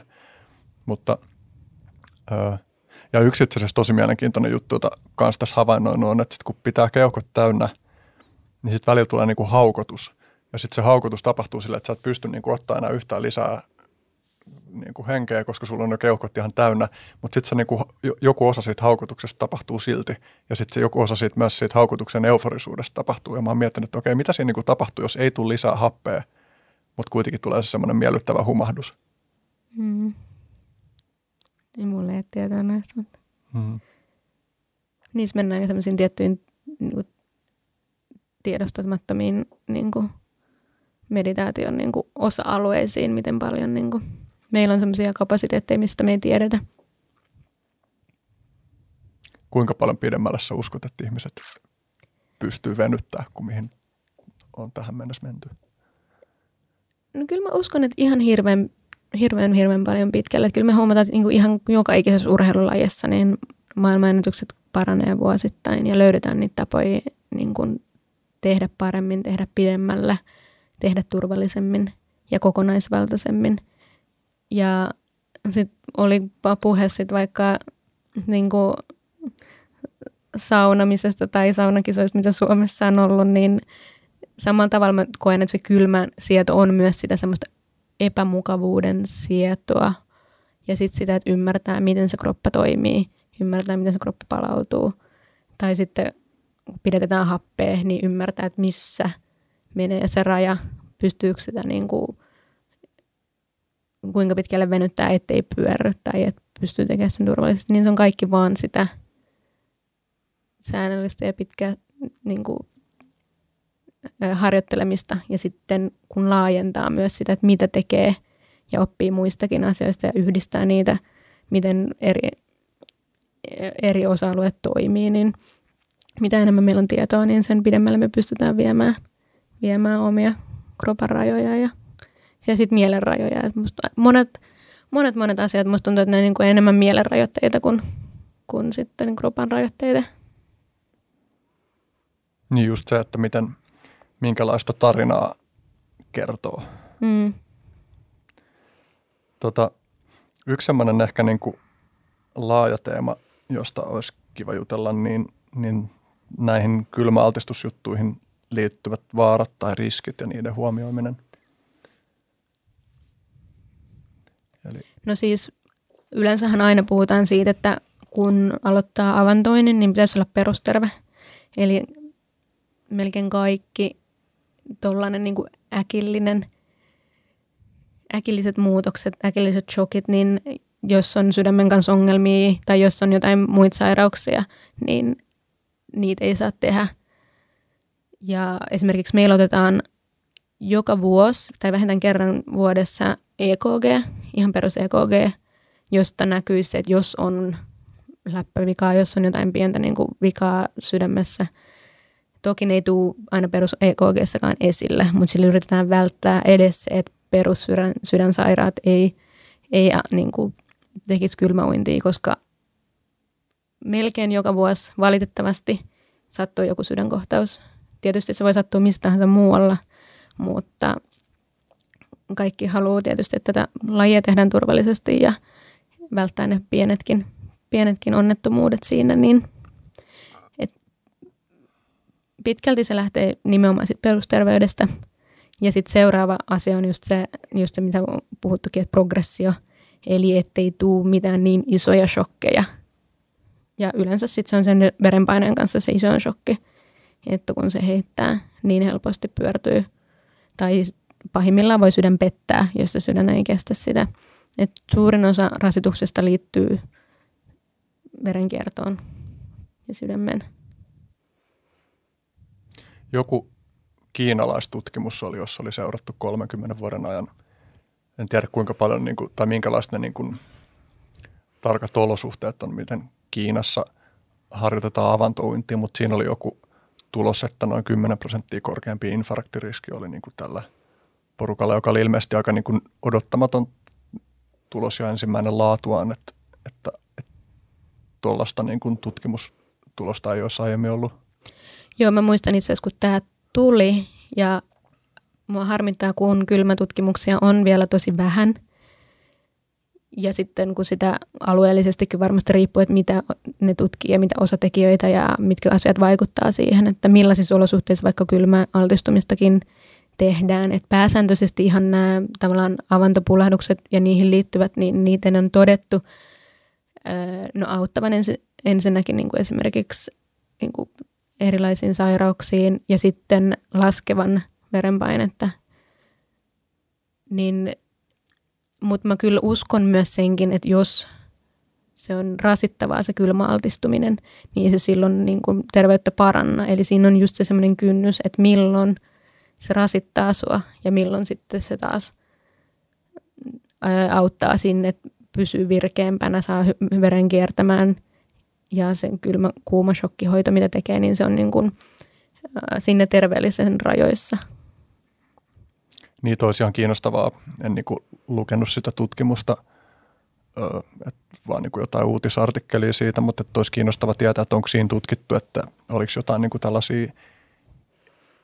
[SPEAKER 4] Mutta, öö, ja yksi itse asiassa tosi mielenkiintoinen juttu, jota kanssa tässä havainnoinut on, että sit kun pitää keuhkot täynnä, niin sitten välillä tulee niinku haukotus. Ja sitten se haukotus tapahtuu sillä, että sä et pysty niinku ottaa enää yhtään lisää niin kuin henkeä, koska sulla on jo keuhkot ihan täynnä, mutta sitten niin kuin, joku osa siitä haukotuksesta tapahtuu silti, ja sitten se joku osa siitä, myös siitä haukotuksen euforisuudesta tapahtuu, ja mä oon miettinyt, että okei, mitä siinä niin kuin tapahtuu, jos ei tule lisää happea, mutta kuitenkin tulee se semmoinen miellyttävä humahdus. Mm.
[SPEAKER 5] Ei mulle ei tietoa näistä, mutta mm. niissä mennään semmoisiin tiettyihin niin kuin, tiedostamattomiin niin kuin, meditaation niin kuin, osa-alueisiin, miten paljon niin kuin, meillä on sellaisia kapasiteetteja, mistä me ei tiedetä.
[SPEAKER 4] Kuinka paljon pidemmällä sä uskot, että ihmiset pystyy venyttää kuin mihin on tähän mennessä menty?
[SPEAKER 5] No kyllä mä uskon, että ihan hirveän, hirveän, hirveän paljon pitkälle. Kyllä me huomataan, että niin ihan joka ikisessä urheilulajissa niin maailmanennätykset paranee vuosittain ja löydetään niitä tapoja niin kuin tehdä paremmin, tehdä pidemmällä, tehdä turvallisemmin ja kokonaisvaltaisemmin – ja sitten oli puhe sit vaikka niin kuin saunamisesta tai saunakisoista, mitä Suomessa on ollut, niin samalla tavalla mä koen, että se kylmä sieto on myös sitä semmoista epämukavuuden sietoa. Ja sitten sitä, että ymmärtää, miten se kroppa toimii, ymmärtää, miten se kroppa palautuu. Tai sitten kun pidetään happea, niin ymmärtää, että missä menee se raja, pystyykö sitä niin kuin kuinka pitkälle venyttää, ettei pyörry tai että pystyy tekemään sen turvallisesti, niin se on kaikki vaan sitä säännöllistä ja pitkää niin kuin, harjoittelemista. Ja sitten kun laajentaa myös sitä, että mitä tekee ja oppii muistakin asioista ja yhdistää niitä, miten eri, eri osa-alueet toimii, niin mitä enemmän meillä on tietoa, niin sen pidemmälle me pystytään viemään, viemään omia kropan rajoja ja ja sitten mielenrajoja. Et musta monet, monet monet asiat, musta tuntuu, että ne on niin kuin enemmän mielenrajoitteita kuin, kuin sitten kropan rajoitteita.
[SPEAKER 4] Niin just se, että miten, minkälaista tarinaa kertoo.
[SPEAKER 5] Mm.
[SPEAKER 4] Tota, yksi semmoinen ehkä niin kuin laaja teema, josta olisi kiva jutella, niin, niin näihin kylmäaltistusjuttuihin liittyvät vaarat tai riskit ja niiden huomioiminen.
[SPEAKER 5] Eli. No siis yleensähän aina puhutaan siitä, että kun aloittaa avantoinnin, niin pitäisi olla perusterve. Eli melkein kaikki tuollainen niin äkillinen, äkilliset muutokset, äkilliset shokit, niin jos on sydämen kanssa ongelmia tai jos on jotain muita sairauksia, niin niitä ei saa tehdä. Ja esimerkiksi meillä otetaan joka vuosi tai vähintään kerran vuodessa EKG, ihan perus EKG, josta näkyy se, että jos on läppävikaa, jos on jotain pientä niin kuin vikaa sydämessä. Toki ne ei tule aina perus ekg esille, mutta sillä yritetään välttää edes se, että perussydänsairaat ei, ei niin kuin, tekisi kylmäuintia, koska melkein joka vuosi valitettavasti sattuu joku sydänkohtaus. Tietysti se voi sattua mistä muualla, mutta kaikki haluaa tietysti, että tätä lajia tehdään turvallisesti ja välttää ne pienetkin, pienetkin onnettomuudet siinä, niin pitkälti se lähtee nimenomaan sit perusterveydestä. Ja sitten seuraava asia on just se, just se, mitä on puhuttukin, että progressio, eli ettei tule mitään niin isoja shokkeja. Ja yleensä sitten se on sen verenpaineen kanssa se iso shokki, että kun se heittää, niin helposti pyörtyy. Tai pahimmillaan voi sydän pettää, jos se sydän ei kestä sitä. Et suurin osa rasituksesta liittyy verenkiertoon ja sydämeen.
[SPEAKER 4] Joku kiinalaistutkimus oli, jossa oli seurattu 30 vuoden ajan. En tiedä kuinka paljon niin kuin, tai minkälaiset ne niin kuin, tarkat olosuhteet on, miten Kiinassa harjoitetaan avantouintia, mutta siinä oli joku tulos, että noin 10 prosenttia korkeampi infarktiriski oli niin kuin tällä porukalla, joka oli ilmeisesti aika niin kuin odottamaton tulos ja ensimmäinen laatuaan, että, että, että tuollaista niin kuin tutkimustulosta ei olisi aiemmin ollut.
[SPEAKER 5] Joo, mä muistan itse asiassa, kun tämä tuli ja mua harmittaa, kun kylmätutkimuksia on vielä tosi vähän. Ja sitten kun sitä alueellisestikin varmasti riippuu, että mitä ne tutkii ja mitä osatekijöitä ja mitkä asiat vaikuttaa siihen, että millaisissa olosuhteissa vaikka kylmä altistumistakin tehdään. Että pääsääntöisesti ihan nämä tavallaan avantopullahdukset ja niihin liittyvät, niin niitä on todettu no auttavan ensinnäkin niin kuin esimerkiksi niin kuin erilaisiin sairauksiin ja sitten laskevan verenpainetta. Niin, mutta mä kyllä uskon myös senkin, että jos se on rasittavaa se kylmäaltistuminen, niin se silloin niin kuin terveyttä paranna. Eli siinä on just se semmoinen kynnys, että milloin se rasittaa sua ja milloin sitten se taas auttaa sinne, että pysyy virkeämpänä, saa veren kiertämään ja sen kylmä kuuma shokkihoito, mitä tekee, niin se on niin kuin, sinne terveellisen rajoissa.
[SPEAKER 4] Niin tosiaan kiinnostavaa. En niin kuin lukenut sitä tutkimusta, että vaan niin kuin jotain uutisartikkelia siitä, mutta että olisi kiinnostava tietää, että onko siinä tutkittu, että oliko jotain niin kuin tällaisia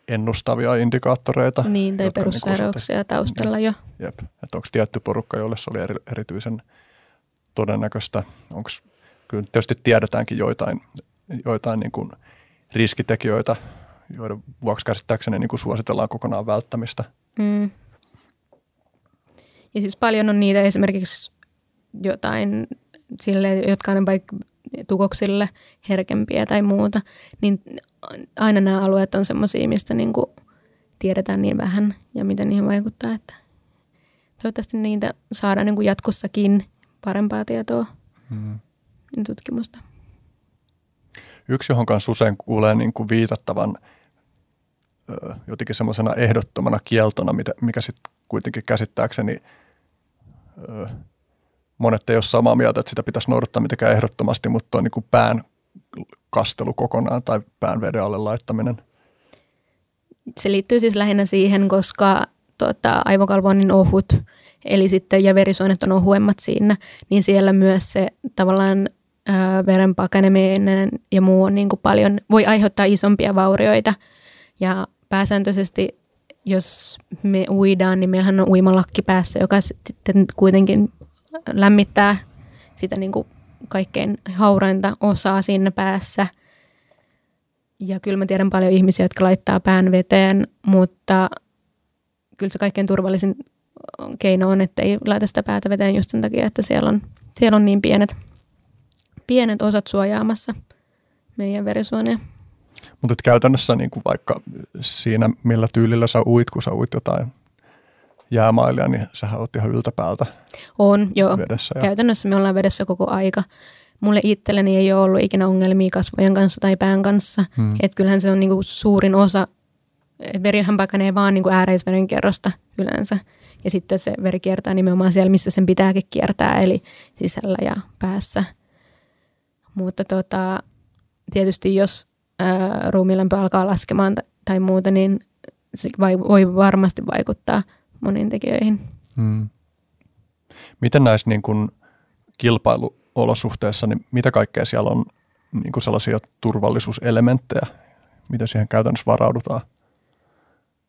[SPEAKER 4] ennustavia indikaattoreita.
[SPEAKER 5] Niin, tai niinku perussairauksia niin taustalla jo.
[SPEAKER 4] Jep, että onko tietty porukka, jolle se oli eri, erityisen todennäköistä. Onko, kyllä tietysti tiedetäänkin joitain, joitain niin kuin riskitekijöitä, joiden vuoksi käsittääkseni niin kuin suositellaan kokonaan välttämistä. Mm.
[SPEAKER 5] Ja siis paljon on niitä esimerkiksi jotain sille, jotka on vaikka tukoksille herkempiä tai muuta, niin aina nämä alueet on semmoisia, mistä niin kuin tiedetään niin vähän ja miten niihin vaikuttaa, että toivottavasti niitä saadaan niin kuin jatkossakin parempaa tietoa hmm. Tutkimusta.
[SPEAKER 4] Yksi, johon kanssa usein kuulee niin kuin viitattavan jotenkin semmoisena ehdottomana kieltona, mikä sitten kuitenkin käsittääkseni monet ei ole samaa mieltä, että sitä pitäisi noudattaa mitenkään ehdottomasti, mutta on niin kuin pään kastelu kokonaan tai pään veden alle laittaminen.
[SPEAKER 5] Se liittyy siis lähinnä siihen, koska tota, aivokalvo on niin ohut, eli sitten ja verisuonet on ohuemmat siinä, niin siellä myös se tavallaan ää, veren pakeneminen ja muu on niin kuin paljon, voi aiheuttaa isompia vaurioita. Ja pääsääntöisesti, jos me uidaan, niin meillähän on uimalakki päässä, joka sitten kuitenkin lämmittää sitä niin kuin kaikkein haurainta osaa siinä päässä. Ja kyllä mä tiedän paljon ihmisiä, jotka laittaa pään veteen, mutta kyllä se kaikkein turvallisin keino on, että ei laita sitä päätä veteen just sen takia, että siellä on, siellä on niin pienet, pienet osat suojaamassa meidän verisuonia.
[SPEAKER 4] Mutta käytännössä niin kuin vaikka siinä, millä tyylillä sä uit, kun sä uit jotain jäämailia, niin sähän oot ihan yltäpäältä
[SPEAKER 5] On, joo.
[SPEAKER 4] vedessä.
[SPEAKER 5] Käytännössä me ollaan vedessä koko aika. Mulle itselleni ei ole ollut ikinä ongelmia kasvojen kanssa tai pään kanssa.
[SPEAKER 4] Hmm.
[SPEAKER 5] Että kyllähän se on niinku suurin osa, et verihän pakanee vaan niinku ääreisverenkierrosta yleensä. Ja sitten se veri kiertää nimenomaan siellä, missä sen pitääkin kiertää, eli sisällä ja päässä. Mutta tota, tietysti jos ää, ruumiilämpö alkaa laskemaan t- tai muuta, niin se vai, voi varmasti vaikuttaa moniin tekijöihin.
[SPEAKER 4] hmm. Miten näissä niin kuin kilpailuolosuhteissa, niin mitä kaikkea siellä on niin kuin sellaisia turvallisuuselementtejä, miten siihen käytännössä varaudutaan?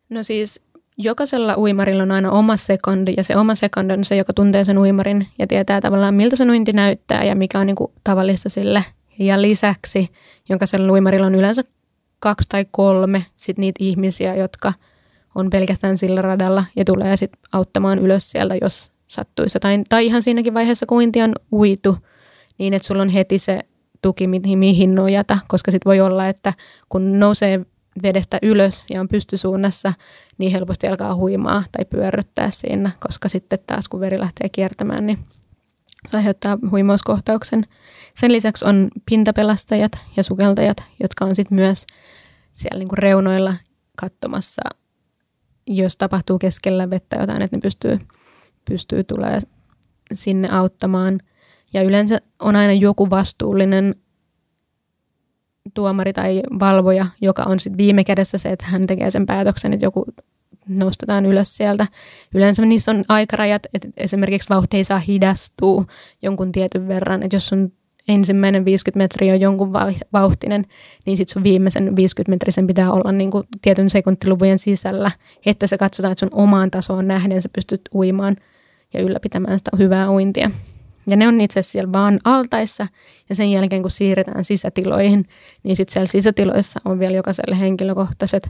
[SPEAKER 5] No siis jokaisella uimarilla on aina oma sekondi ja se oma sekondi on se, joka tuntee sen uimarin ja tietää tavallaan miltä se uinti näyttää ja mikä on niin kuin tavallista sille. Ja lisäksi jokaisella uimarilla on yleensä kaksi tai kolme sit niitä ihmisiä, jotka on pelkästään sillä radalla ja tulee sitten auttamaan ylös sieltä, jos sattuisi jotain. Tai ihan siinäkin vaiheessa, kun uinti on uitu, niin että sulla on heti se tuki, mihin nojata, koska sitten voi olla, että kun nousee vedestä ylös ja on pystysuunnassa, niin helposti alkaa huimaa tai pyörryttää siinä, koska sitten taas kun veri lähtee kiertämään, niin se aiheuttaa huimauskohtauksen. Sen lisäksi on pintapelastajat ja sukeltajat, jotka on sitten myös siellä niinku reunoilla katsomassa, jos tapahtuu keskellä vettä jotain, että ne pystyy, pystyy tulee sinne auttamaan. Ja yleensä on aina joku vastuullinen tuomari tai valvoja, joka on sitten viime kädessä se, että hän tekee sen päätöksen, että joku nostetaan ylös sieltä. Yleensä niissä on aikarajat, että esimerkiksi vauhti ei saa hidastua jonkun tietyn verran, että jos sun ensimmäinen 50 metriä on jonkun vauhtinen, niin sitten sun viimeisen 50 metrisen pitää olla niin kuin tietyn sekuntiluvujen sisällä, että se katsotaan, että sun omaan tasoon nähden sä pystyt uimaan ja ylläpitämään sitä hyvää uintia. Ja ne on itse asiassa siellä vaan altaissa ja sen jälkeen kun siirretään sisätiloihin, niin sitten siellä sisätiloissa on vielä jokaiselle henkilökohtaiset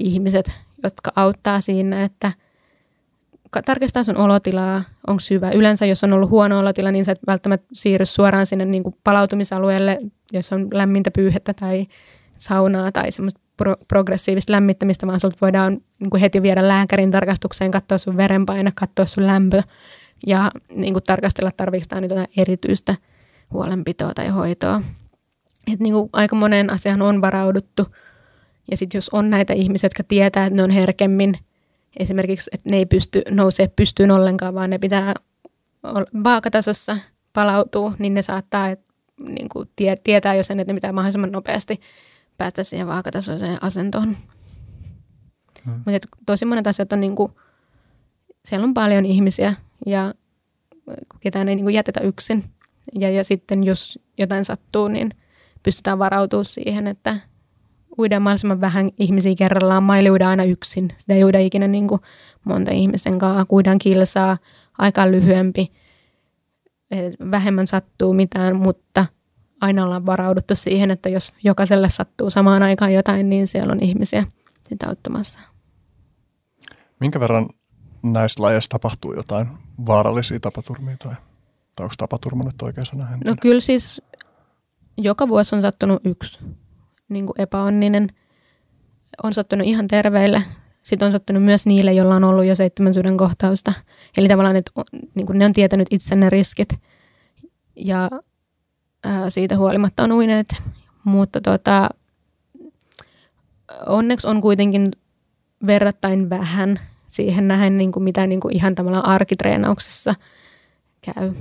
[SPEAKER 5] ihmiset, jotka auttaa siinä, että tarkistaa sun olotilaa, onko hyvä. Yleensä jos on ollut huono olotila, niin sä et välttämättä siirry suoraan sinne niin kuin palautumisalueelle, jos on lämmintä pyyhettä tai saunaa tai semmoista pro- progressiivista lämmittämistä, vaan sulta voidaan niin kuin heti viedä lääkärin tarkastukseen, katsoa sun verenpaine, katsoa sun lämpö ja niin kuin tarkastella, tarvitseeko nyt jotain erityistä huolenpitoa tai hoitoa. Et niin kuin aika moneen asiaan on varauduttu. Ja sitten jos on näitä ihmisiä, jotka tietää, että ne on herkemmin, esimerkiksi, että ne ei pysty nousee pystyyn ollenkaan, vaan ne pitää vaakatasossa palautua, niin ne saattaa et, niin kuin tie, tietää jo sen, että ne pitää mahdollisimman nopeasti päästä siihen vaakatasoiseen asentoon. Hmm. Mutta tosi monet asiat on niin kuin, siellä on paljon ihmisiä ja ketään ei niin kuin jätetä yksin. Ja, ja sitten jos jotain sattuu, niin pystytään varautumaan siihen, että uidaan mahdollisimman vähän ihmisiä kerrallaan. Maili uidaan aina yksin. Sitä ei uida ikinä niin kuin monta ihmisen kanssa. Uidaan kilsaa, aika lyhyempi. Vähemmän sattuu mitään, mutta aina ollaan varauduttu siihen, että jos jokaiselle sattuu samaan aikaan jotain, niin siellä on ihmisiä sitä auttamassa.
[SPEAKER 4] Minkä verran näissä lajeissa tapahtuu jotain vaarallisia tapaturmia tai, tai onko tapaturma nyt oikein sana?
[SPEAKER 5] No kyllä siis joka vuosi on sattunut yksi niin kuin epäonninen. On sattunut ihan terveille. Sitten on sattunut myös niille, joilla on ollut jo seitsemän sydän kohtausta. Eli tavallaan että niin kuin ne on tietänyt itse ne riskit ja ää, siitä huolimatta on uineet. Mutta tota, onneksi on kuitenkin verrattain vähän siihen nähen, niin kuin mitä niin kuin ihan tavallaan arkitreenauksessa käy.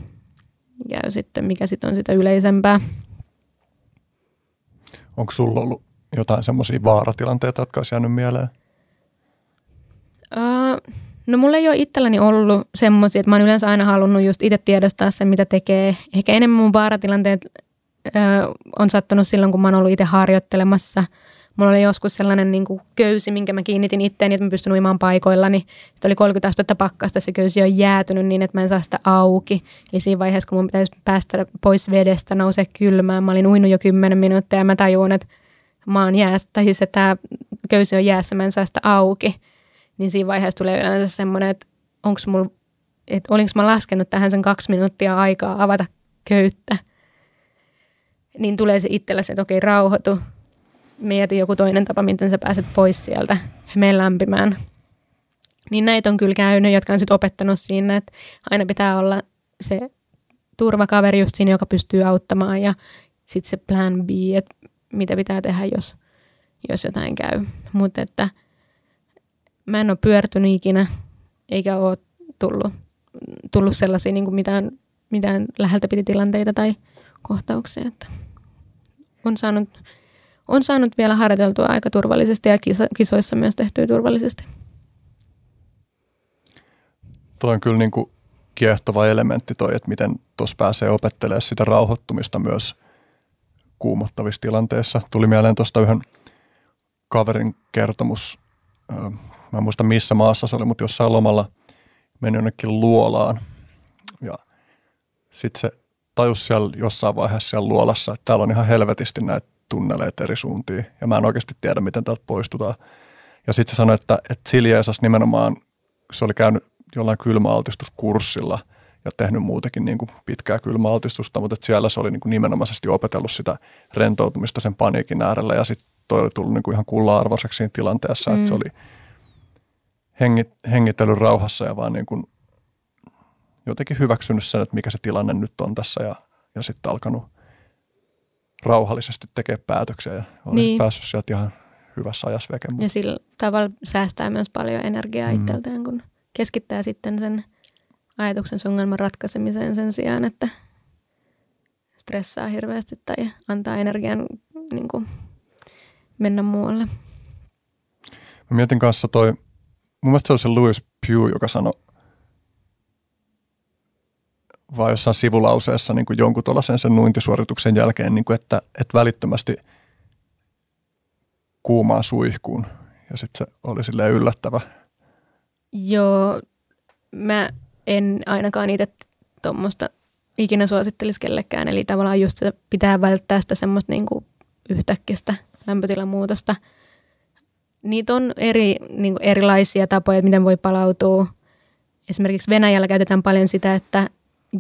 [SPEAKER 5] käy sitten, mikä sitten on sitä yleisempää.
[SPEAKER 4] Onko sulla ollut jotain semmoisia vaaratilanteita, jotka olisi jäänyt mieleen?
[SPEAKER 5] Uh, No mulla ei ole itselläni ollut semmoisia, että mä oon yleensä aina halunnut just itse tiedostaa sen, mitä tekee. Ehkä enemmän mun vaaratilanteet ö, on sattunut silloin, kun mä oon ollut itse harjoittelemassa. Mulla oli joskus sellainen niin kuin köysi, minkä mä kiinnitin itteeni, että mä pystyn uimaan paikoillani. Että oli 30 astetta pakkasta, se köysi on jäätynyt niin, että mä en saa sitä auki. Eli siinä vaiheessa, kun mun pitäisi päästä pois vedestä, nousee kylmään. Mä olin uinut jo 10 minuuttia ja mä tajuin, että mä oon jäässä, tai siis että tämä köysi on jäässä, mä en saa sitä auki niin siinä vaiheessa tulee yleensä semmoinen, että onko mulla, että olinko mä laskenut tähän sen kaksi minuuttia aikaa avata köyttä. Niin tulee se itsellä se, että okei, rauhoitu. Mieti joku toinen tapa, miten sä pääset pois sieltä. Mene lämpimään. Niin näitä on kyllä käynyt, jotka on sitten opettanut siinä, että aina pitää olla se turvakaveri just siinä, joka pystyy auttamaan ja sitten se plan B, että mitä pitää tehdä, jos, jos jotain käy. Mutta että – mä en ole pyörtynyt ikinä, eikä ole tullut, tullut sellaisia niin kuin mitään, mitään läheltä piti tilanteita tai kohtauksia. Että on, saanut, on saanut vielä harjoiteltua aika turvallisesti ja kisoissa myös tehtyä turvallisesti.
[SPEAKER 4] Tuo on kyllä niin kuin kiehtova elementti toi, että miten tuossa pääsee opettelemaan sitä rauhoittumista myös kuumottavissa tilanteissa. Tuli mieleen tuosta yhden kaverin kertomus mä en muista missä maassa se oli, mutta jossain lomalla meni jonnekin luolaan. Ja sitten se tajusi siellä jossain vaiheessa siellä luolassa, että täällä on ihan helvetisti näitä tunneleita eri suuntiin. Ja mä en oikeasti tiedä, miten täältä poistutaan. Ja sitten se sanoi, että, että Siljeesas nimenomaan, se oli käynyt jollain kylmäaltistuskurssilla ja tehnyt muutenkin niin kuin pitkää kylmäaltistusta, mutta että siellä se oli niin kuin nimenomaisesti opetellut sitä rentoutumista sen paniikin äärellä ja sitten toi oli tullut niin kuin ihan kulla-arvoiseksi siinä tilanteessa, mm. että se oli – hengit, hengitellyt rauhassa ja vaan niin kuin jotenkin hyväksynyt sen, että mikä se tilanne nyt on tässä ja, ja sitten alkanut rauhallisesti tekemään päätöksiä ja olen niin. päässyt sieltä ihan hyvässä ajassa veke.
[SPEAKER 5] Ja sillä tavalla säästää myös paljon energiaa mm. itseltään, kun keskittää sitten sen ajatuksen ongelman ratkaisemiseen sen sijaan, että stressaa hirveästi tai antaa energian niin kuin, mennä muualle.
[SPEAKER 4] Mä mietin kanssa toi mun mielestä se oli se Louis Pugh, joka sanoi, vai jossain sivulauseessa niin kuin jonkun tuollaisen sen nuintisuorituksen jälkeen, niin kuin että, että välittömästi kuumaan suihkuun. Ja sitten se oli silleen yllättävä.
[SPEAKER 5] Joo, mä en ainakaan itse tuommoista ikinä suosittelisi kellekään. Eli tavallaan just se pitää välttää sitä semmoista niin kuin yhtäkkistä lämpötilan muutosta – niitä on eri, niin kuin erilaisia tapoja, miten voi palautua. Esimerkiksi Venäjällä käytetään paljon sitä, että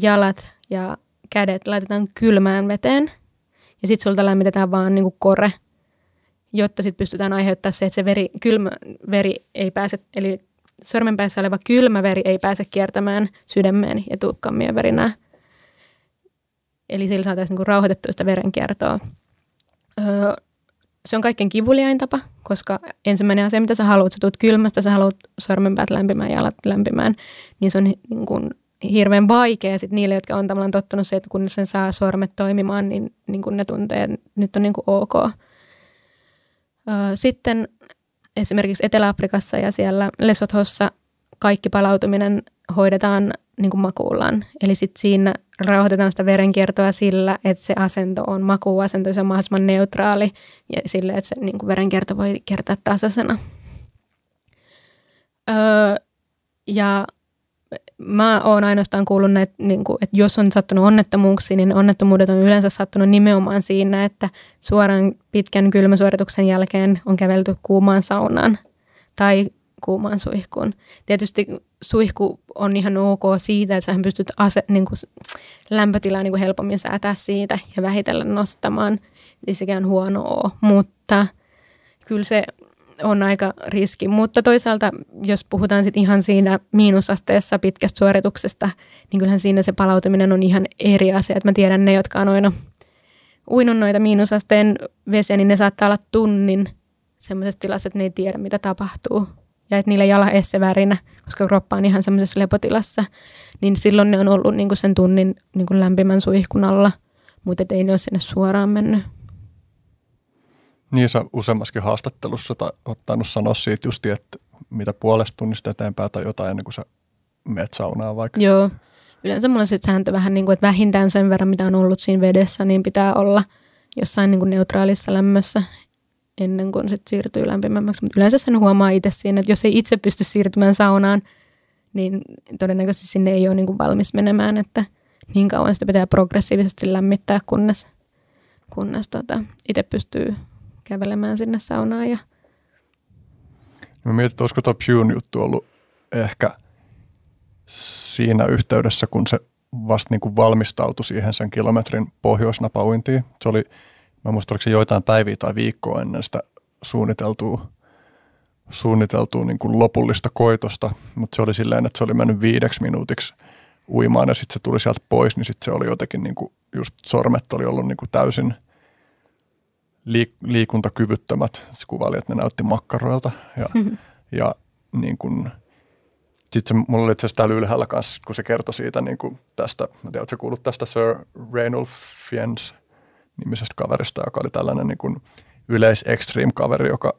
[SPEAKER 5] jalat ja kädet laitetaan kylmään veteen ja sitten sulta lämmitetään vaan niin kuin kore, jotta sitten pystytään aiheuttamaan se, että se veri, kylmä veri ei pääse, eli sormenpäässä oleva kylmä veri ei pääse kiertämään sydämeen ja tuukkammien verinää. Eli sillä saataisiin niin rauhoitettua sitä verenkiertoa. Öö, se on kaikkein kivuliain tapa, koska ensimmäinen asia, mitä sä haluat, sä tulet kylmästä, sä haluat sormenpäät lämpimään ja jalat lämpimään, niin se on niin kuin hirveän vaikea sit niille, jotka on tavallaan tottunut se, että kun sen saa sormet toimimaan, niin, niin kuin ne tuntee, että nyt on niin kuin ok. Sitten esimerkiksi Etelä-Afrikassa ja siellä Lesothossa kaikki palautuminen hoidetaan niin kuin makuullaan. Eli sitten siinä rauhoitetaan sitä verenkiertoa sillä, että se asento on makuuasento, se on mahdollisimman neutraali ja sillä, että se niin kuin verenkierto voi kiertää tasaisena. Öö, ja mä oon ainoastaan kuullut, että, niin kuin, että jos on sattunut onnettomuuksia, niin onnettomuudet on yleensä sattunut nimenomaan siinä, että suoran pitkän kylmäsuorituksen jälkeen on kävelty kuumaan saunaan tai kuumaan suihkuun. Tietysti suihku on ihan ok siitä, että sä pystyt ase, niin kuin, lämpötilaa niin kuin helpommin säätää siitä ja vähitellen nostamaan. Ei sekään huono ole, mutta kyllä se on aika riski. Mutta toisaalta, jos puhutaan sit ihan siinä miinusasteessa pitkästä suorituksesta, niin kyllähän siinä se palautuminen on ihan eri asia. Et mä tiedän ne, jotka on aina uinut noita miinusasteen vesiä, niin ne saattaa olla tunnin semmoisessa tilassa, että ne ei tiedä, mitä tapahtuu ja että niillä jala esse värinä, koska kroppa on ihan semmoisessa lepotilassa, niin silloin ne on ollut niin kuin sen tunnin niin kuin lämpimän suihkun alla, mutta ei ne ole sinne suoraan mennyt.
[SPEAKER 4] Niin sä useammaskin haastattelussa tai ottanut sanoa siitä just, että mitä puolesta tunnista eteenpäin tai jotain ennen kuin sä meet saunaan vaikka.
[SPEAKER 5] Joo. Yleensä mulla on sitten sääntö vähän niin kuin, että vähintään sen verran, mitä on ollut siinä vedessä, niin pitää olla jossain niin kuin neutraalissa lämmössä ennen kuin sit siirtyy lämpimämmäksi. Mutta yleensä sen huomaa itse siinä, että jos ei itse pysty siirtymään saunaan, niin todennäköisesti sinne ei ole niin kuin valmis menemään, että niin kauan sitä pitää progressiivisesti lämmittää, kunnes, kunnes tota, itse pystyy kävelemään sinne saunaan. Ja...
[SPEAKER 4] Mä mietin, että olisiko tuo Pune juttu ollut ehkä siinä yhteydessä, kun se vasta niin kuin valmistautui siihen sen kilometrin pohjoisnapauintiin. Se oli, mä muistan, oliko se joitain päiviä tai viikkoa ennen sitä suunniteltua, suunniteltua niin kuin lopullista koitosta, mutta se oli silleen, että se oli mennyt viideksi minuutiksi uimaan ja sitten se tuli sieltä pois, niin sitten se oli jotenkin niin kuin, just sormet oli ollut niin kuin täysin – liik- liikuntakyvyttömät. Se kuvaili, että ne näytti makkaroilta. Ja, mm-hmm. ja niin kun, sitten se, mulla oli itse asiassa täällä ylhäällä kanssa, kun se kertoi siitä niin kuin tästä, mä tiedän, että kuullut tästä Sir Raynolf Fiennes nimisestä kaverista, joka oli tällainen niin kuin yleis extreme kaveri, joka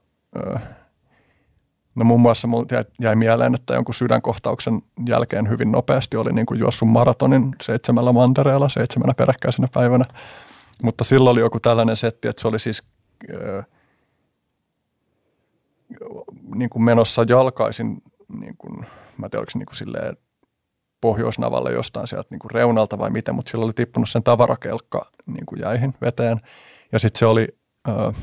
[SPEAKER 4] No muun muassa mulla jäi, jäi mieleen, että jonkun sydänkohtauksen jälkeen hyvin nopeasti oli niin kuin juossut maratonin seitsemällä mantereella seitsemänä peräkkäisenä päivänä. Mutta silloin oli joku tällainen setti, että se oli siis äh, niin kuin menossa jalkaisin, niin kuin, mä en tiedä, oliko se niin kuin silleen pohjoisnavalle jostain sieltä niin kuin reunalta vai miten, mutta sillä oli tippunut sen tavarakelkka niin kuin jäihin veteen. Ja sitten se oli äh,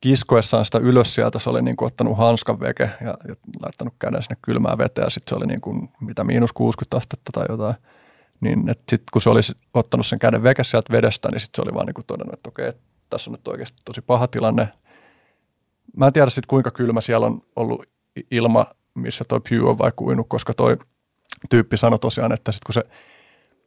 [SPEAKER 4] kiskoessaan sitä ylös sieltä, se oli niin kuin ottanut hanskan veke ja, ja laittanut käden sinne kylmää veteen ja sitten se oli niin kuin, mitä miinus 60 astetta tai jotain – niin sitten kun se olisi ottanut sen käden veke sieltä vedestä, niin sitten se oli vaan niin todennut, että okei, tässä on nyt oikeasti tosi paha tilanne. Mä en tiedä sitten kuinka kylmä siellä on ollut ilma, missä toi Pew on vaikka uinut, koska toi tyyppi sanoi tosiaan, että sitten kun se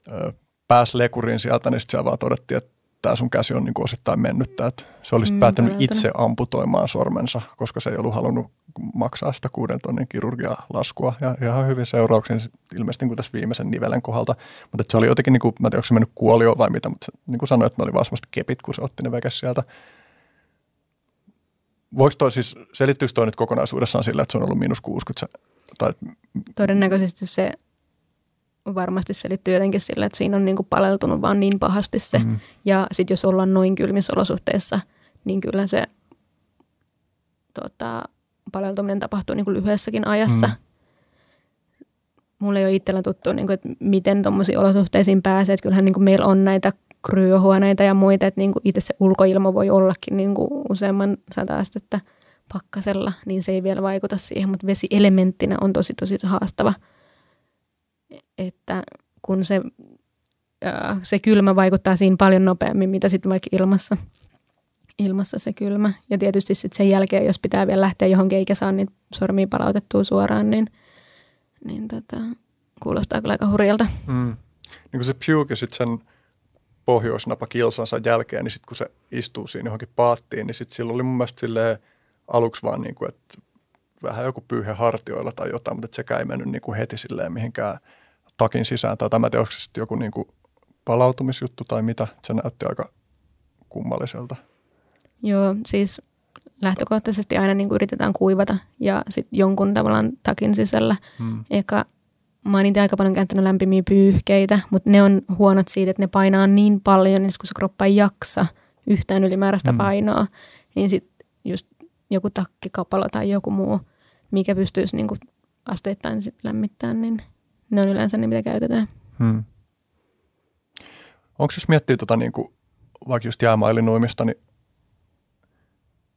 [SPEAKER 4] ö, pääsi lekuriin sieltä, niin sitten siellä vaan todettiin, että tämä sun käsi on niin kuin osittain mennyttä. Että se olisi mm, päättänyt itse amputoimaan sormensa, koska se ei ollut halunnut maksaa sitä kuuden tonnin kirurgialaskua. Ja ihan hyvin seurauksin ilmeisesti niin kuin tässä viimeisen nivelen kohdalta. Mutta se oli jotenkin, niin kuin, mä en tiedä, onko se mennyt kuolio vai mitä, mutta se, niin kuin sanoin, että ne oli vaan kepit, kun se otti ne vekes sieltä. Voiko toi siis, selittyykö toi nyt kokonaisuudessaan sillä, että se on ollut miinus 60? Tai...
[SPEAKER 5] Todennäköisesti se varmasti selittyy jotenkin sillä, että siinä on niin kuin paleltunut vaan niin pahasti se. Mm. Ja sitten jos ollaan noin kylmissä olosuhteissa, niin kyllä se tota, paleltuminen tapahtuu niin kuin lyhyessäkin ajassa. Mm. Mulla ei ole itsellä tuttu, niin kuin, että miten tuommoisiin olosuhteisiin pääsee. Että kyllähän niin kuin meillä on näitä kryohuoneita ja muita, että niin kuin itse se ulkoilma voi ollakin niin kuin useamman sata astetta pakkasella, niin se ei vielä vaikuta siihen, mutta vesielementtinä on tosi tosi haastava – että kun se, se kylmä vaikuttaa siinä paljon nopeammin, mitä sitten vaikka ilmassa, ilmassa se kylmä. Ja tietysti sitten sen jälkeen, jos pitää vielä lähteä johonkin eikä saa niitä sormia palautettua suoraan, niin, niin tota, kuulostaa kyllä aika hurjalta. Mm.
[SPEAKER 4] Niin kun se piuki sitten sen pohjoisnapa kilsansa jälkeen, niin sitten kun se istuu siinä johonkin paattiin, niin sitten silloin oli mun mielestä aluksi vaan niin kuin, että vähän joku pyyhe hartioilla tai jotain, mutta sekään ei mennyt niin kuin heti silleen mihinkään – takin sisään. Tai tämä sitten joku niin kuin palautumisjuttu tai mitä. Se näytti aika kummalliselta.
[SPEAKER 5] Joo, siis lähtökohtaisesti aina niin kuin yritetään kuivata ja sitten jonkun tavallaan takin sisällä. Hmm. Eka mä oon aika paljon käyttänyt lämpimiä pyyhkeitä, mutta ne on huonot siitä, että ne painaa niin paljon, niin kun se kroppa ei jaksa yhtään ylimääräistä hmm. painoa, niin sitten just joku takkikapalo tai joku muu, mikä pystyisi niin kuin asteittain sit lämmittämään, niin – ne on yleensä ne, mitä käytetään. Hmm.
[SPEAKER 4] Onko jos miettii tota, niin kuin, vaikka just jäämailinuimista, niin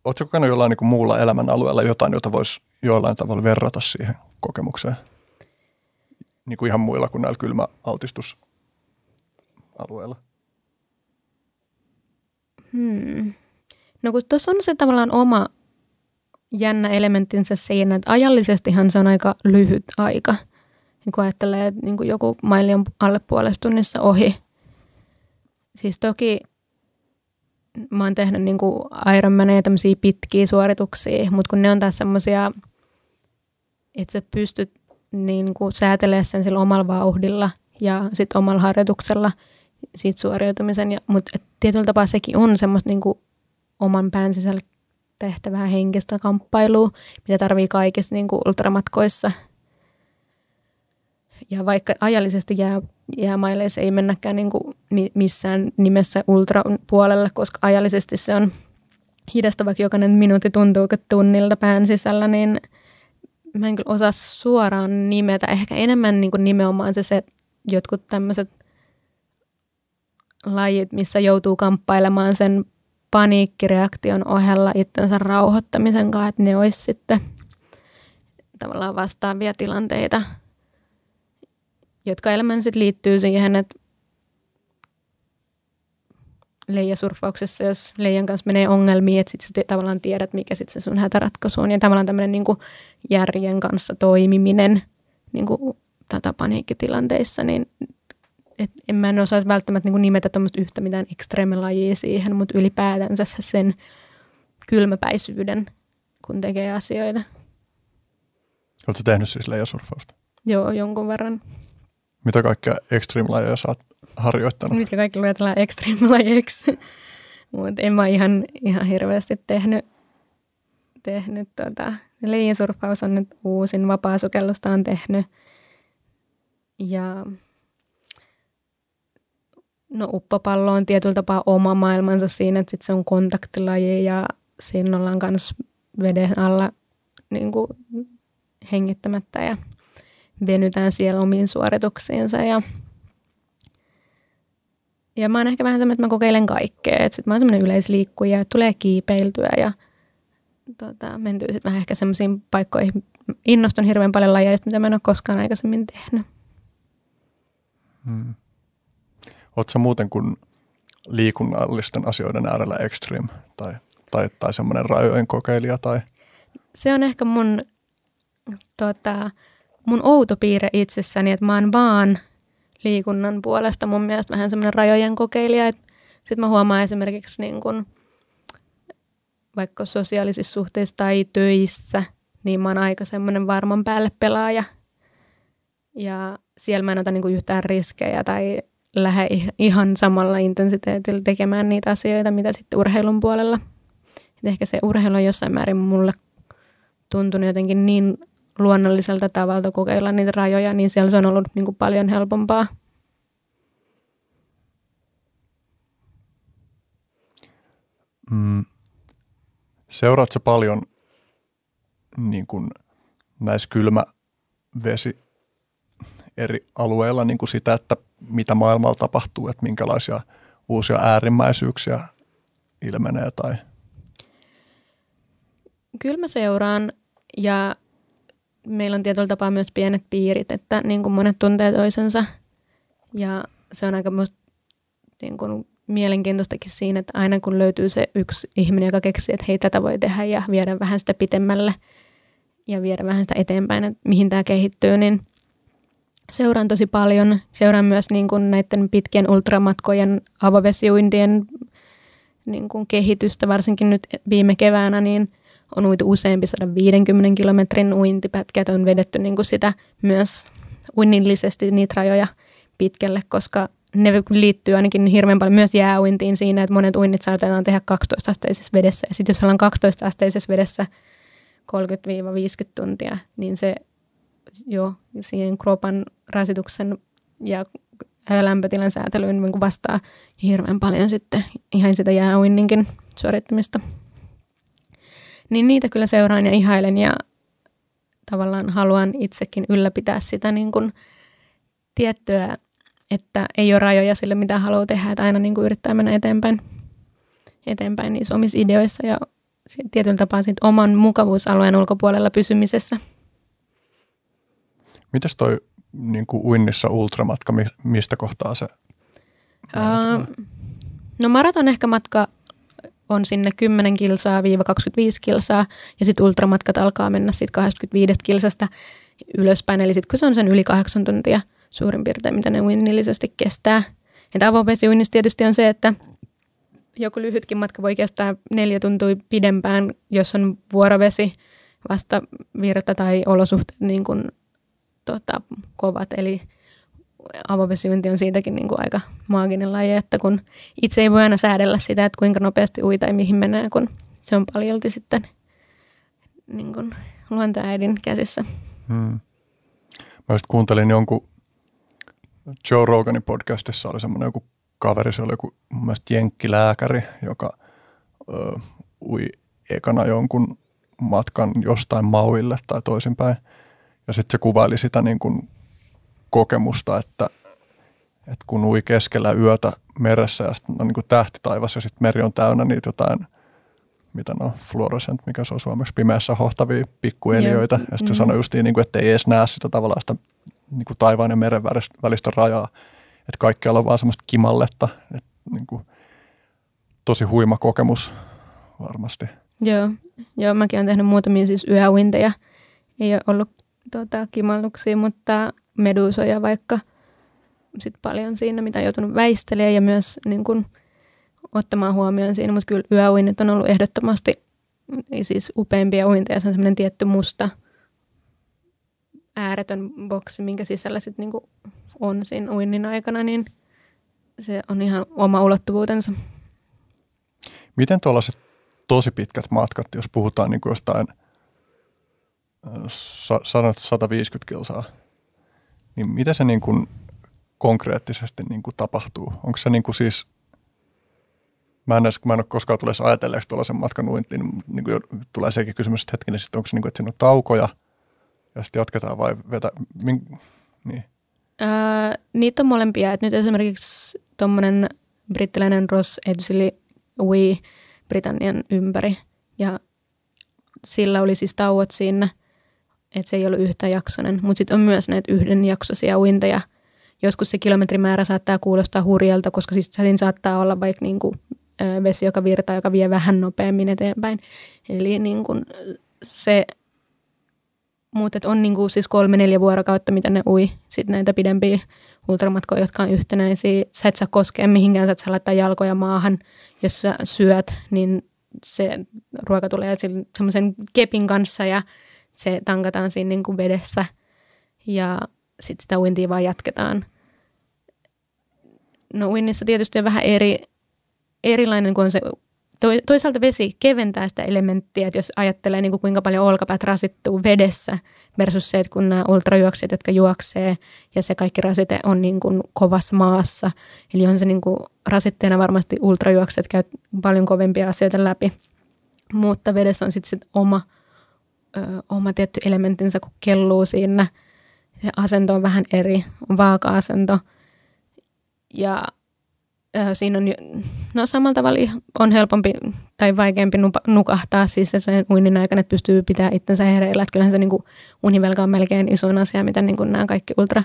[SPEAKER 4] oletko kokenut jollain niin kuin muulla elämän alueella jotain, jota voisi jollain tavalla verrata siihen kokemukseen? Niin kuin ihan muilla kuin näillä kylmäaltistusalueilla.
[SPEAKER 5] Hmm. No kun tuossa on se tavallaan oma jännä elementtinsä siinä, että ajallisestihan se on aika lyhyt aika – niin kun ajattelee, että niin kuin joku maili on alle puolesta tunnissa ohi. Siis toki mä oon tehnyt niin Ironmaneja tämmöisiä pitkiä suorituksia, mutta kun ne on taas semmoisia, että sä pystyt niin säätelemään sen sillä omalla vauhdilla ja sitten omalla harjoituksella siitä suoriutumisen. Ja, mutta tietyllä tapaa sekin on semmoista niin oman pään sisällä ehkä vähän henkistä kamppailua, mitä tarvii kaikissa niin ultramatkoissa. Ja vaikka ajallisesti jää, jäämaille ei mennäkään niin kuin missään nimessä ultrapuolelle, koska ajallisesti se on hidasta, vaikka jokainen minuutti tuntuu tunnilta pään sisällä, niin mä en kyllä osaa suoraan nimetä. Ehkä enemmän niin kuin nimenomaan se, se jotkut tämmöiset lajit, missä joutuu kamppailemaan sen paniikkireaktion ohella itsensä rauhoittamisen kanssa, että ne olisi sitten tavallaan vastaavia tilanteita, jotka enemmän sitten liittyy siihen, että leijasurfauksessa, jos leijan kanssa menee ongelmiin, että sitten sä tavallaan tiedät, mikä sitten se sun hätäratkaisu on. Ja tavallaan tämmöinen niin järjen kanssa toimiminen niin kuin, tota, paniikkitilanteissa, niin et en mä en osaisi välttämättä niin nimetä tuommoista yhtä mitään ekstreemelajia siihen, mutta ylipäätänsä sen kylmäpäisyyden, kun tekee asioita.
[SPEAKER 4] Oletko tehnyt siis leijasurfausta?
[SPEAKER 5] Joo, jonkun verran.
[SPEAKER 4] Mitä kaikkea ekstreemelajeja sä oot harjoittanut?
[SPEAKER 5] Mitkä kaikki luetellaan ekstreemelajeiksi. mutta en mä ihan, ihan hirveästi tehnyt. tehnyt tota. Leijasurfaus on nyt uusin, vapaa-sukellusta on tehnyt. Ja No uppopallo on tietyllä tapaa oma maailmansa siinä, että sit se on kontaktilaji ja siinä ollaan myös veden alla niin kuin hengittämättä ja venytään siellä omiin suorituksiinsa. Ja, ja mä oon ehkä vähän semmoinen, että mä kokeilen kaikkea. Että sit mä oon semmoinen yleisliikkuja, että tulee kiipeiltyä ja tota, mentyy sitten vähän ehkä semmoisiin paikkoihin. Innostun hirveän paljon lajeista, mitä mä en ole koskaan aikaisemmin tehnyt.
[SPEAKER 4] Hmm. Oletko muuten kuin liikunnallisten asioiden äärellä extreme tai, tai, tai semmoinen rajojen kokeilija? Tai?
[SPEAKER 5] Se on ehkä mun, tota, mun outo piirre itsessäni, että mä oon vaan liikunnan puolesta mun mielestä vähän semmoinen rajojen kokeilija. Sitten mä huomaan esimerkiksi niin kun, vaikka sosiaalisissa suhteissa tai töissä, niin mä oon aika semmoinen varman päälle pelaaja. Ja siellä mä en ota niin yhtään riskejä tai lähde ihan samalla intensiteetillä tekemään niitä asioita, mitä sitten urheilun puolella. Et ehkä se urheilu on jossain määrin mulle tuntunut jotenkin niin luonnolliselta tavalta kokeilla niitä rajoja, niin siellä se on ollut niin kuin paljon helpompaa.
[SPEAKER 4] Mm. Seuraatko paljon niin kuin näissä kylmävesi eri alueilla niin kuin sitä, että mitä maailmalla tapahtuu, että minkälaisia uusia äärimmäisyyksiä ilmenee tai
[SPEAKER 5] Kyllä mä seuraan ja meillä on tietyllä tapaa myös pienet piirit, että niin kuin monet tuntee toisensa ja se on aika myös niin kuin mielenkiintoistakin siinä, että aina kun löytyy se yksi ihminen, joka keksii, että hei tätä voi tehdä ja viedä vähän sitä pitemmälle ja viedä vähän sitä eteenpäin, että mihin tämä kehittyy, niin seuraan tosi paljon. Seuraan myös niin kuin näiden pitkien ultramatkojen avovesiuintien niin kuin kehitystä, varsinkin nyt viime keväänä, niin on uitu useampi 150 kilometrin uintipätkät, on vedetty niin kuin sitä myös uinnillisesti niitä rajoja pitkälle, koska ne liittyy ainakin hirveän paljon myös jääuintiin siinä, että monet uinnit saatetaan tehdä 12-asteisessa vedessä. Ja sitten jos ollaan 12-asteisessa vedessä 30-50 tuntia, niin se jo siihen kropan rasituksen ja lämpötilan säätelyyn niin vastaa hirveän paljon sitten ihan sitä jääuinninkin suorittamista. Niin niitä kyllä seuraan ja ihailen ja tavallaan haluan itsekin ylläpitää sitä niin kuin tiettyä, että ei ole rajoja sille, mitä haluaa tehdä, että aina niin kuin yrittää mennä eteenpäin, eteenpäin niissä omissa ideoissa ja tietyllä tapaa oman mukavuusalueen ulkopuolella pysymisessä –
[SPEAKER 4] Mitäs toi niin kuin uinnissa ultramatka, mistä kohtaa se?
[SPEAKER 5] Uh, no maraton ehkä matka on sinne 10 kilsaa viiva 25 kilsaa ja sitten ultramatkat alkaa mennä siitä 25 kilsasta ylöspäin. Eli sitten kun se on sen yli kahdeksan tuntia suurin piirtein, mitä ne uinnillisesti kestää. Ja avovesiuinnissa tietysti on se, että joku lyhytkin matka voi kestää neljä tuntia pidempään, jos on vuorovesi, vasta virta tai olosuhteet niin kuin tota, kovat, eli avovesiuinti on siitäkin niin kuin aika maaginen laji, että kun itse ei voi aina säädellä sitä, että kuinka nopeasti ui tai mihin menee, kun se on paljolti sitten niin kuin luontoäidin käsissä.
[SPEAKER 4] Hmm. Mä just kuuntelin jonkun Joe Roganin podcastissa oli semmoinen joku kaveri, se oli joku mun mielestä jenkkilääkäri, joka ö, ui ekana jonkun matkan jostain Mauille tai toisinpäin. Ja sitten se kuvaili sitä niin kuin kokemusta, että, että kun ui keskellä yötä meressä ja sitten on niin kuin tähti taivas ja sitten meri on täynnä niitä jotain, mitä no, fluorescent, mikä se on suomeksi, pimeässä hohtavia pikkueliöitä. Yeah. Ja sitten mm-hmm. se sanoi justiin, niin kuin, että ei edes näe sitä tavallaan sitä niin kuin taivaan ja meren välistä rajaa. Että kaikkialla on vaan semmoista kimalletta. Että niin kuin, tosi huima kokemus varmasti.
[SPEAKER 5] Joo, joo mäkin olen tehnyt muutamia siis yöuinteja. Ei ole ollut tuota, kimalluksia, mutta medusoja vaikka sit paljon siinä, mitä on joutunut väistelemään ja myös niin kun, ottamaan huomioon siinä. Mutta kyllä yöuinnit on ollut ehdottomasti siis upeimpia uinteja. Se on semmoinen tietty musta ääretön boksi, minkä sisällä sit niinku on siinä uinnin aikana, niin se on ihan oma ulottuvuutensa.
[SPEAKER 4] Miten tuollaiset tosi pitkät matkat, jos puhutaan niin kuin jostain 150 kilsaa, niin mitä se niin kuin konkreettisesti niin kuin tapahtuu? Onko se niin kuin siis, mä en, edes, mä en ole koskaan tulisi ajatelleeksi tuollaisen matkan uintiin, niin, niin kuin tulee sekin kysymys, että hetkinen, onko se niin kuin, että siinä on taukoja ja sitten jatketaan vai vetä, min, niin.
[SPEAKER 5] Öö, niitä on molempia, että nyt esimerkiksi tuommoinen brittiläinen Ross Edgley ui Britannian ympäri ja sillä oli siis tauot siinä, että se ei ollut yhtä jaksonen, mutta sitten on myös näitä yhden jaksoisia uinteja. Joskus se kilometrimäärä saattaa kuulostaa hurjalta, koska siis siinä saattaa olla vaikka niin kuin, vesi, joka virtaa, joka vie vähän nopeammin eteenpäin. Eli niin kuin se, mutta on niin kuin siis kolme-neljä vuorokautta, mitä ne ui. Sitten näitä pidempiä ultramatkoja, jotka on yhtenäisiä. Sä et saa koskea mihinkään, sä et saa laittaa jalkoja maahan. Jos sä syöt, niin se ruoka tulee semmoisen kepin kanssa ja se tankataan siinä niin kuin vedessä. Ja sitten sitä uintia vaan jatketaan. No uinnissa tietysti on vähän eri, erilainen kuin on se toisaalta vesi keventää sitä elementtiä, että jos ajattelee niin kuin kuinka paljon olkapäät rasittuu vedessä versus se, että kun nämä ultrajuoksijat, jotka juoksee ja se kaikki rasite on niin kuin kovassa maassa. Eli on se niin kuin rasitteena varmasti ultrajuoksijat käy paljon kovempia asioita läpi. Mutta vedessä on sitten sit oma, ö, oma tietty elementtinsä, kun kelluu siinä. Se asento on vähän eri, on vaaka-asento. Ja siinä on, no samalla tavalla on helpompi tai vaikeampi nukahtaa siis sen uinnin aikana, että pystyy pitää itsensä hereillä. Että kyllähän se niin kuin, univelka on melkein isoin asia, mitä niin kuin nämä kaikki ultra,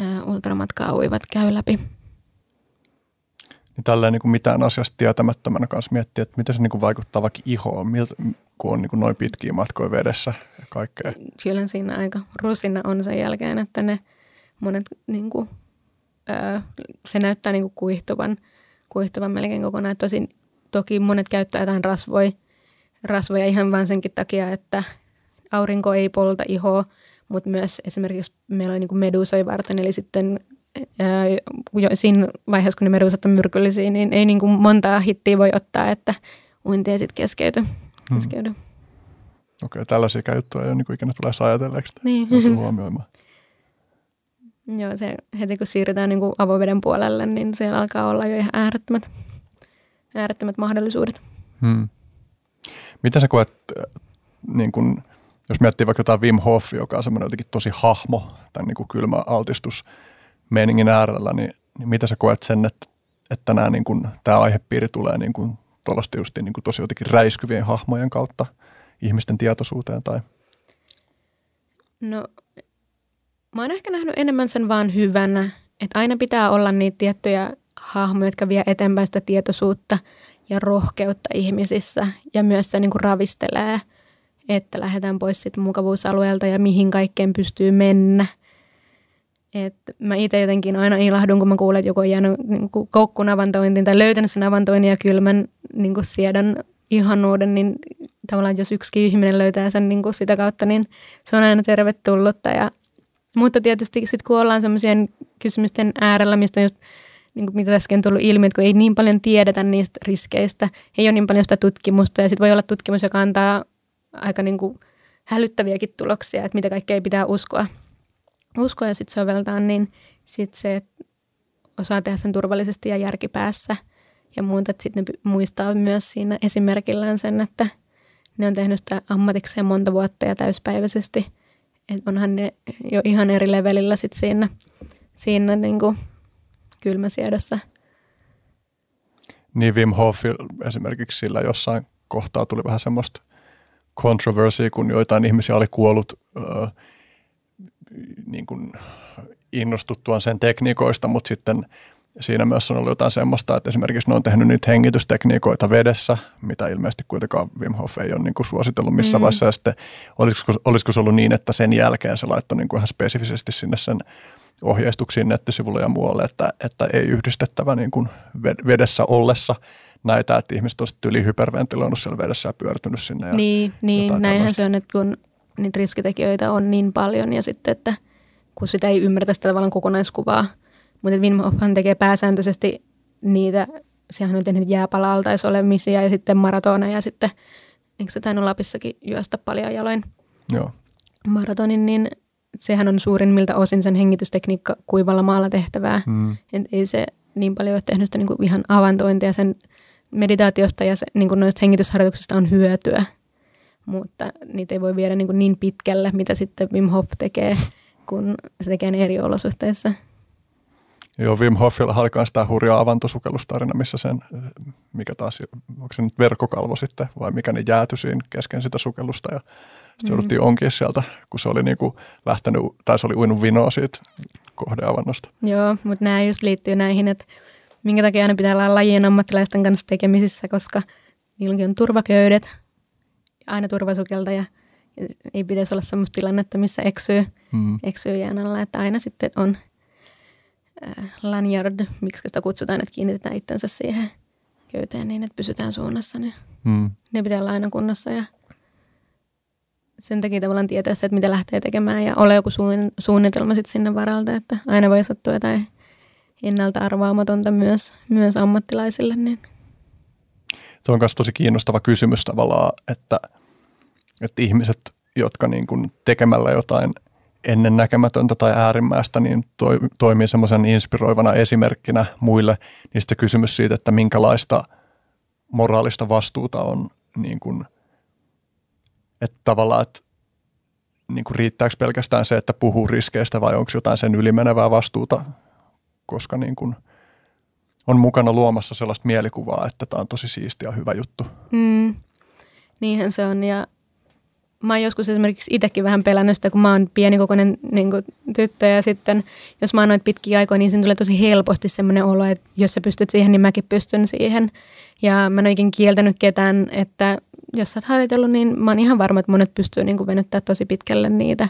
[SPEAKER 5] äh, ultramatkaa uivat käy läpi.
[SPEAKER 4] Niin tälleen niin kuin mitään asiasta tietämättömänä kanssa miettiä, että miten se niin kuin vaikuttaa vaikka ihoon, miltä, kun on niin kuin noin pitkiä matkoja vedessä ja kaikkea.
[SPEAKER 5] Kyllä siinä aika rusina on sen jälkeen, että ne monet niin kuin, se näyttää niin kuin kuihtuvan, kuihtuvan melkein kokonaan. Tosin, toki monet käyttää jotain rasvoja, rasvoja ihan vain senkin takia, että aurinko ei polta ihoa, mutta myös esimerkiksi meillä on niin medusoi varten, eli sitten siinä vaiheessa, kun ne medusat on myrkyllisiä, niin ei niin kuin montaa hittiä voi ottaa, että uinti ei sitten keskeyty. Keskeydy. Hmm.
[SPEAKER 4] Okei, okay, tällaisia juttuja ei ole niin ikinä tulee ajatelleeksi.
[SPEAKER 5] Niin.
[SPEAKER 4] huomioimaan.
[SPEAKER 5] Joo, se heti kun siirrytään niin kuin avoveden puolelle, niin siellä alkaa olla jo ihan äärettömät, äärettömät mahdollisuudet.
[SPEAKER 4] Hmm. Miten sä koet, niin kun, jos miettii vaikka jotain Wim Hof, joka on semmoinen jotenkin tosi hahmo tämän niin kuin kylmä altistus meiningin äärellä, niin, niin miten sä koet sen, että, että nämä, niin kuin, tämä aihepiiri tulee niin kuin, just niin kuin tosi jotenkin räiskyvien hahmojen kautta ihmisten tietoisuuteen? Tai?
[SPEAKER 5] No Mä oon ehkä nähnyt enemmän sen vaan hyvänä, että aina pitää olla niitä tiettyjä hahmoja, jotka vie eteenpäin sitä tietoisuutta ja rohkeutta ihmisissä ja myös se niin kuin ravistelee, että lähdetään pois siitä mukavuusalueelta ja mihin kaikkeen pystyy mennä. Et mä itse jotenkin aina ilahdun, kun mä kuulen, että joku on jäänyt niin avantointiin tai löytänyt sen avantoinnin ja kylmän niin kuin siedän ihanuuden, niin tavallaan jos yksi ihminen löytää sen niin kuin sitä kautta, niin se on aina tervetullutta. Ja mutta tietysti sitten kun ollaan semmoisien kysymysten äärellä, mistä on just niin kuin mitä on tullut ilmi, että kun ei niin paljon tiedetä niistä riskeistä, ei ole niin paljon sitä tutkimusta ja sitten voi olla tutkimus, joka antaa aika niin kuin hälyttäviäkin tuloksia, että mitä kaikkea pitää uskoa, uskoa ja sitten soveltaa, niin sitten se, että osaa tehdä sen turvallisesti ja järkipäässä ja muuta, sitten ne muistaa myös siinä esimerkillään sen, että ne on tehnyt sitä ammatikseen monta vuotta ja täyspäiväisesti, että onhan ne jo ihan eri levelillä sitten siinä, siinä niin kuin kylmäsiedossa.
[SPEAKER 4] Niin Wim Hof esimerkiksi sillä jossain kohtaa tuli vähän semmoista controversy, kun joitain ihmisiä oli kuollut äh, niin kuin innostuttuaan sen tekniikoista, mutta sitten siinä myös on ollut jotain semmoista, että esimerkiksi ne on tehnyt niitä hengitystekniikoita vedessä, mitä ilmeisesti kuitenkaan Wim Hof ei ole niin kuin suositellut missään mm. vaiheessa. Ja sitten olisiko, olisiko se ollut niin, että sen jälkeen se laittoi niin kuin ihan spesifisesti sinne sen ohjeistuksiin nettisivulle ja muualle, että, että ei yhdistettävä niin kuin vedessä ollessa näitä, että ihmiset on sitten yli hyperventiloinut siellä vedessä ja pyörtynyt sinne. Ja
[SPEAKER 5] niin, niin näinhän tällaista. se on, että kun niitä riskitekijöitä on niin paljon ja sitten, että kun sitä ei ymmärretä sitä tavallaan kokonaiskuvaa. Mutta Wim Hofhan tekee pääsääntöisesti niitä, sehän on tehnyt jääpala-altaisolemisia ja sitten maratona ja sitten, eikö se tainnut Lapissakin juosta paljon jaloin
[SPEAKER 4] Joo.
[SPEAKER 5] maratonin, niin sehän on suurimmilta osin sen hengitystekniikka kuivalla maalla tehtävää. Mm. Et ei se niin paljon ole tehnyt sitä niin kuin ihan avantointia sen meditaatiosta ja se, niin kuin noista hengitysharjoituksista on hyötyä, mutta niitä ei voi viedä niin, kuin niin pitkälle, mitä sitten Wim Hof tekee, kun se tekee ne eri olosuhteissa.
[SPEAKER 4] Joo, Wim Hofilla oli myös tämä hurja avantosukellustarina, missä sen, mikä taas, onko se nyt verkkokalvo sitten, vai mikä ne jäätyi siinä kesken sitä sukellusta ja sitten mm. jouduttiin onkin sieltä, kun se oli niin kuin lähtenyt, tai se oli uinut vinoa siitä kohdeavannosta.
[SPEAKER 5] Joo, mutta nämä just liittyy näihin, että minkä takia aina pitää olla lajien ammattilaisten kanssa tekemisissä, koska niilläkin on turvaköydet, aina turvasukelta ja ei pitäisi olla sellaista tilannetta, missä eksyy, mm. eksyy jään alla, että aina sitten on äh, lanyard, miksi sitä kutsutaan, että kiinnitetään itsensä siihen köyteen niin, että pysytään suunnassa, niin mm. ne pitää olla aina kunnossa ja sen takia tavallaan tietää se, että mitä lähtee tekemään ja ole joku suunnitelma sitten sinne varalta, että aina voi sattua jotain ennalta arvaamatonta myös, myös ammattilaisille. Niin.
[SPEAKER 4] Tuo on myös tosi kiinnostava kysymys tavallaan, että, että ihmiset, jotka niin kuin tekemällä jotain ennennäkemätöntä tai äärimmäistä, niin toi, toimii semmoisen inspiroivana esimerkkinä muille. Niin sitten kysymys siitä, että minkälaista moraalista vastuuta on niin kuin, että tavallaan, että niin kuin riittääkö pelkästään se, että puhuu riskeistä vai onko jotain sen ylimenevää vastuuta koska niin kuin on mukana luomassa sellaista mielikuvaa, että tämä on tosi siisti ja hyvä juttu.
[SPEAKER 5] Mm, niinhän se on ja mä oon joskus esimerkiksi itsekin vähän pelännyt sitä, kun mä oon pienikokoinen niin kuin, tyttö ja sitten jos mä oon noita pitkiä aikoja, niin siinä tulee tosi helposti semmoinen olo, että jos sä pystyt siihen, niin mäkin pystyn siihen. Ja mä en oikein kieltänyt ketään, että jos sä oot harjoitellut, niin mä oon ihan varma, että monet pystyy niin kuin venyttää tosi pitkälle niitä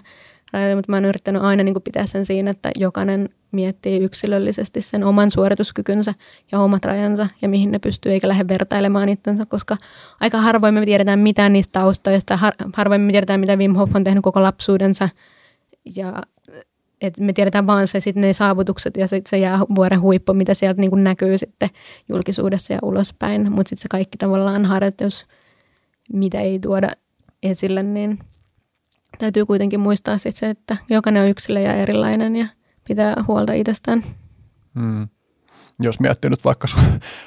[SPEAKER 5] mutta mä oon yrittänyt aina niin kuin pitää sen siinä, että jokainen miettii yksilöllisesti sen oman suorituskykynsä ja omat rajansa ja mihin ne pystyy, eikä lähde vertailemaan itsensä, koska aika harvoin me tiedetään mitään niistä taustoista, har, harvoin me tiedetään, mitä Wim Hof on tehnyt koko lapsuudensa. Ja et me tiedetään vaan se, sit ne saavutukset ja sit se jää vuoren huippu, mitä sieltä niin näkyy sitten julkisuudessa ja ulospäin, mutta sitten se kaikki tavallaan harjoitus, mitä ei tuoda esille, niin täytyy kuitenkin muistaa sit se, että jokainen on yksilö ja erilainen ja pitää huolta itsestään.
[SPEAKER 4] Hmm. Jos miettii nyt vaikka sun,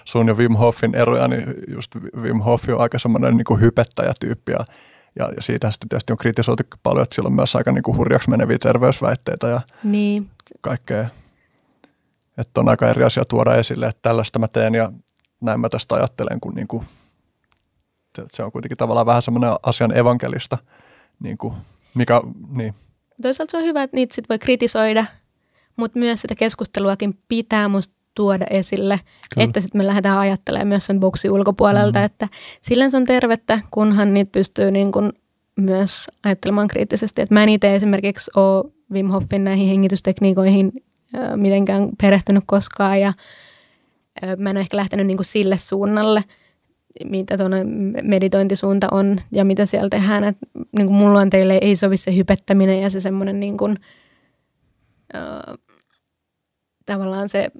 [SPEAKER 4] sun ja Wim Hofin eroja, niin just Wim Hof on aika semmoinen niin hypettäjätyyppi ja, ja, ja siitä sitten tietysti on kritisoitu paljon, että sillä on myös aika niin kuin hurjaksi meneviä terveysväitteitä ja
[SPEAKER 5] niin.
[SPEAKER 4] kaikkea. Että on aika eri asia tuoda esille, että tällaista mä teen ja näin mä tästä ajattelen, kun niin kuin, se, se on kuitenkin tavallaan vähän semmoinen asian evankelista, niin kuin, mikä, niin.
[SPEAKER 5] Toisaalta se on hyvä, että niitä sit voi kritisoida mutta myös sitä keskusteluakin pitää musta tuoda esille, Kyllä. että sitten me lähdetään ajattelemaan myös sen boksi ulkopuolelta, mm. että sillä se on tervettä, kunhan niitä pystyy niin kun myös ajattelemaan kriittisesti. Et mä en itse esimerkiksi ole Wim Hofin näihin hengitystekniikoihin äh, mitenkään perehtynyt koskaan ja äh, mä en ole ehkä lähtenyt niin sille suunnalle, mitä tuonne meditointisuunta on ja mitä siellä tehdään. Et, niin kuin mulla on teille ei sovi se hypettäminen ja se semmoinen niin kuin, tavallaan se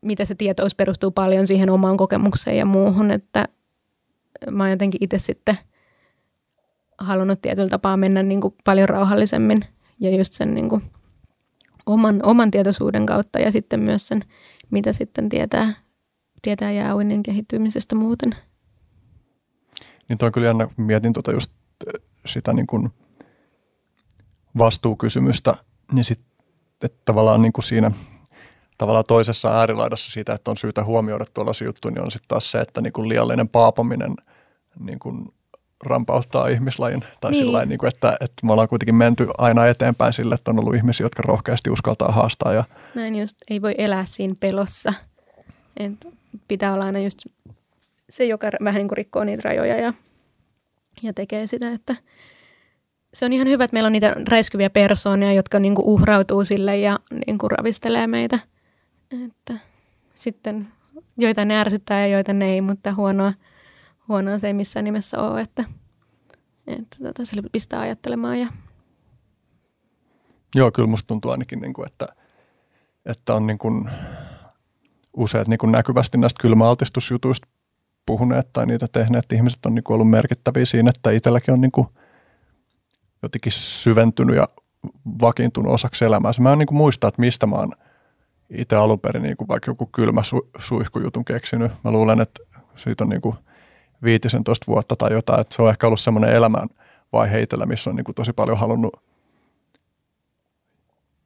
[SPEAKER 5] mitä se tietous perustuu paljon siihen omaan kokemukseen ja muuhun, että mä oon jotenkin itse sitten halunnut tietyllä tapaa mennä niin kuin paljon rauhallisemmin ja just sen niin kuin oman, oman tietoisuuden kautta ja sitten myös sen, mitä sitten tietää, tietää jääuinen kehittymisestä muuten.
[SPEAKER 4] Niin toi kyllä jännä, mietin tuota just sitä niin kuin vastuukysymystä, niin sitten tavallaan niin kuin siinä tavallaan toisessa äärilaidassa siitä, että on syytä huomioida tuollaisia juttuja, niin on sitten taas se, että niin kuin liiallinen paapaminen niin kuin rampauttaa ihmislajin. Tai niin. sillä niin kuin, että, että me ollaan kuitenkin menty aina eteenpäin sille, että on ollut ihmisiä, jotka rohkeasti uskaltaa haastaa. Ja...
[SPEAKER 5] Näin just, ei voi elää siinä pelossa. Et pitää olla aina just se, joka vähän niin kuin rikkoo niitä rajoja ja, ja tekee sitä, että se on ihan hyvä, että meillä on niitä räiskyviä persoonia, jotka niin kuin uhrautuu sille ja niin kuin ravistelee meitä. Että sitten joitain ne ärsyttää ja joitain ne ei, mutta huonoa, huonoa se ei missään nimessä ole, että, että tota, se pistää ajattelemaan. Ja...
[SPEAKER 4] Joo, kyllä musta tuntuu ainakin, niin kuin, että, että on niin kuin useat niin kuin näkyvästi näistä kylmäaltistusjutuista puhuneet tai niitä tehneet ihmiset on niin kuin ollut merkittäviä siinä, että itselläkin on niin kuin jotenkin syventynyt ja vakiintunut osaksi elämää. Mä en niin kuin muista, että mistä mä oon itse alun perin niin kuin vaikka joku kylmä su- suihkujutun keksinyt. Mä luulen, että siitä on niin kuin 15 vuotta tai jotain, että se on ehkä ollut semmoinen elämän vaihe itsellä, missä on niin kuin tosi paljon halunnut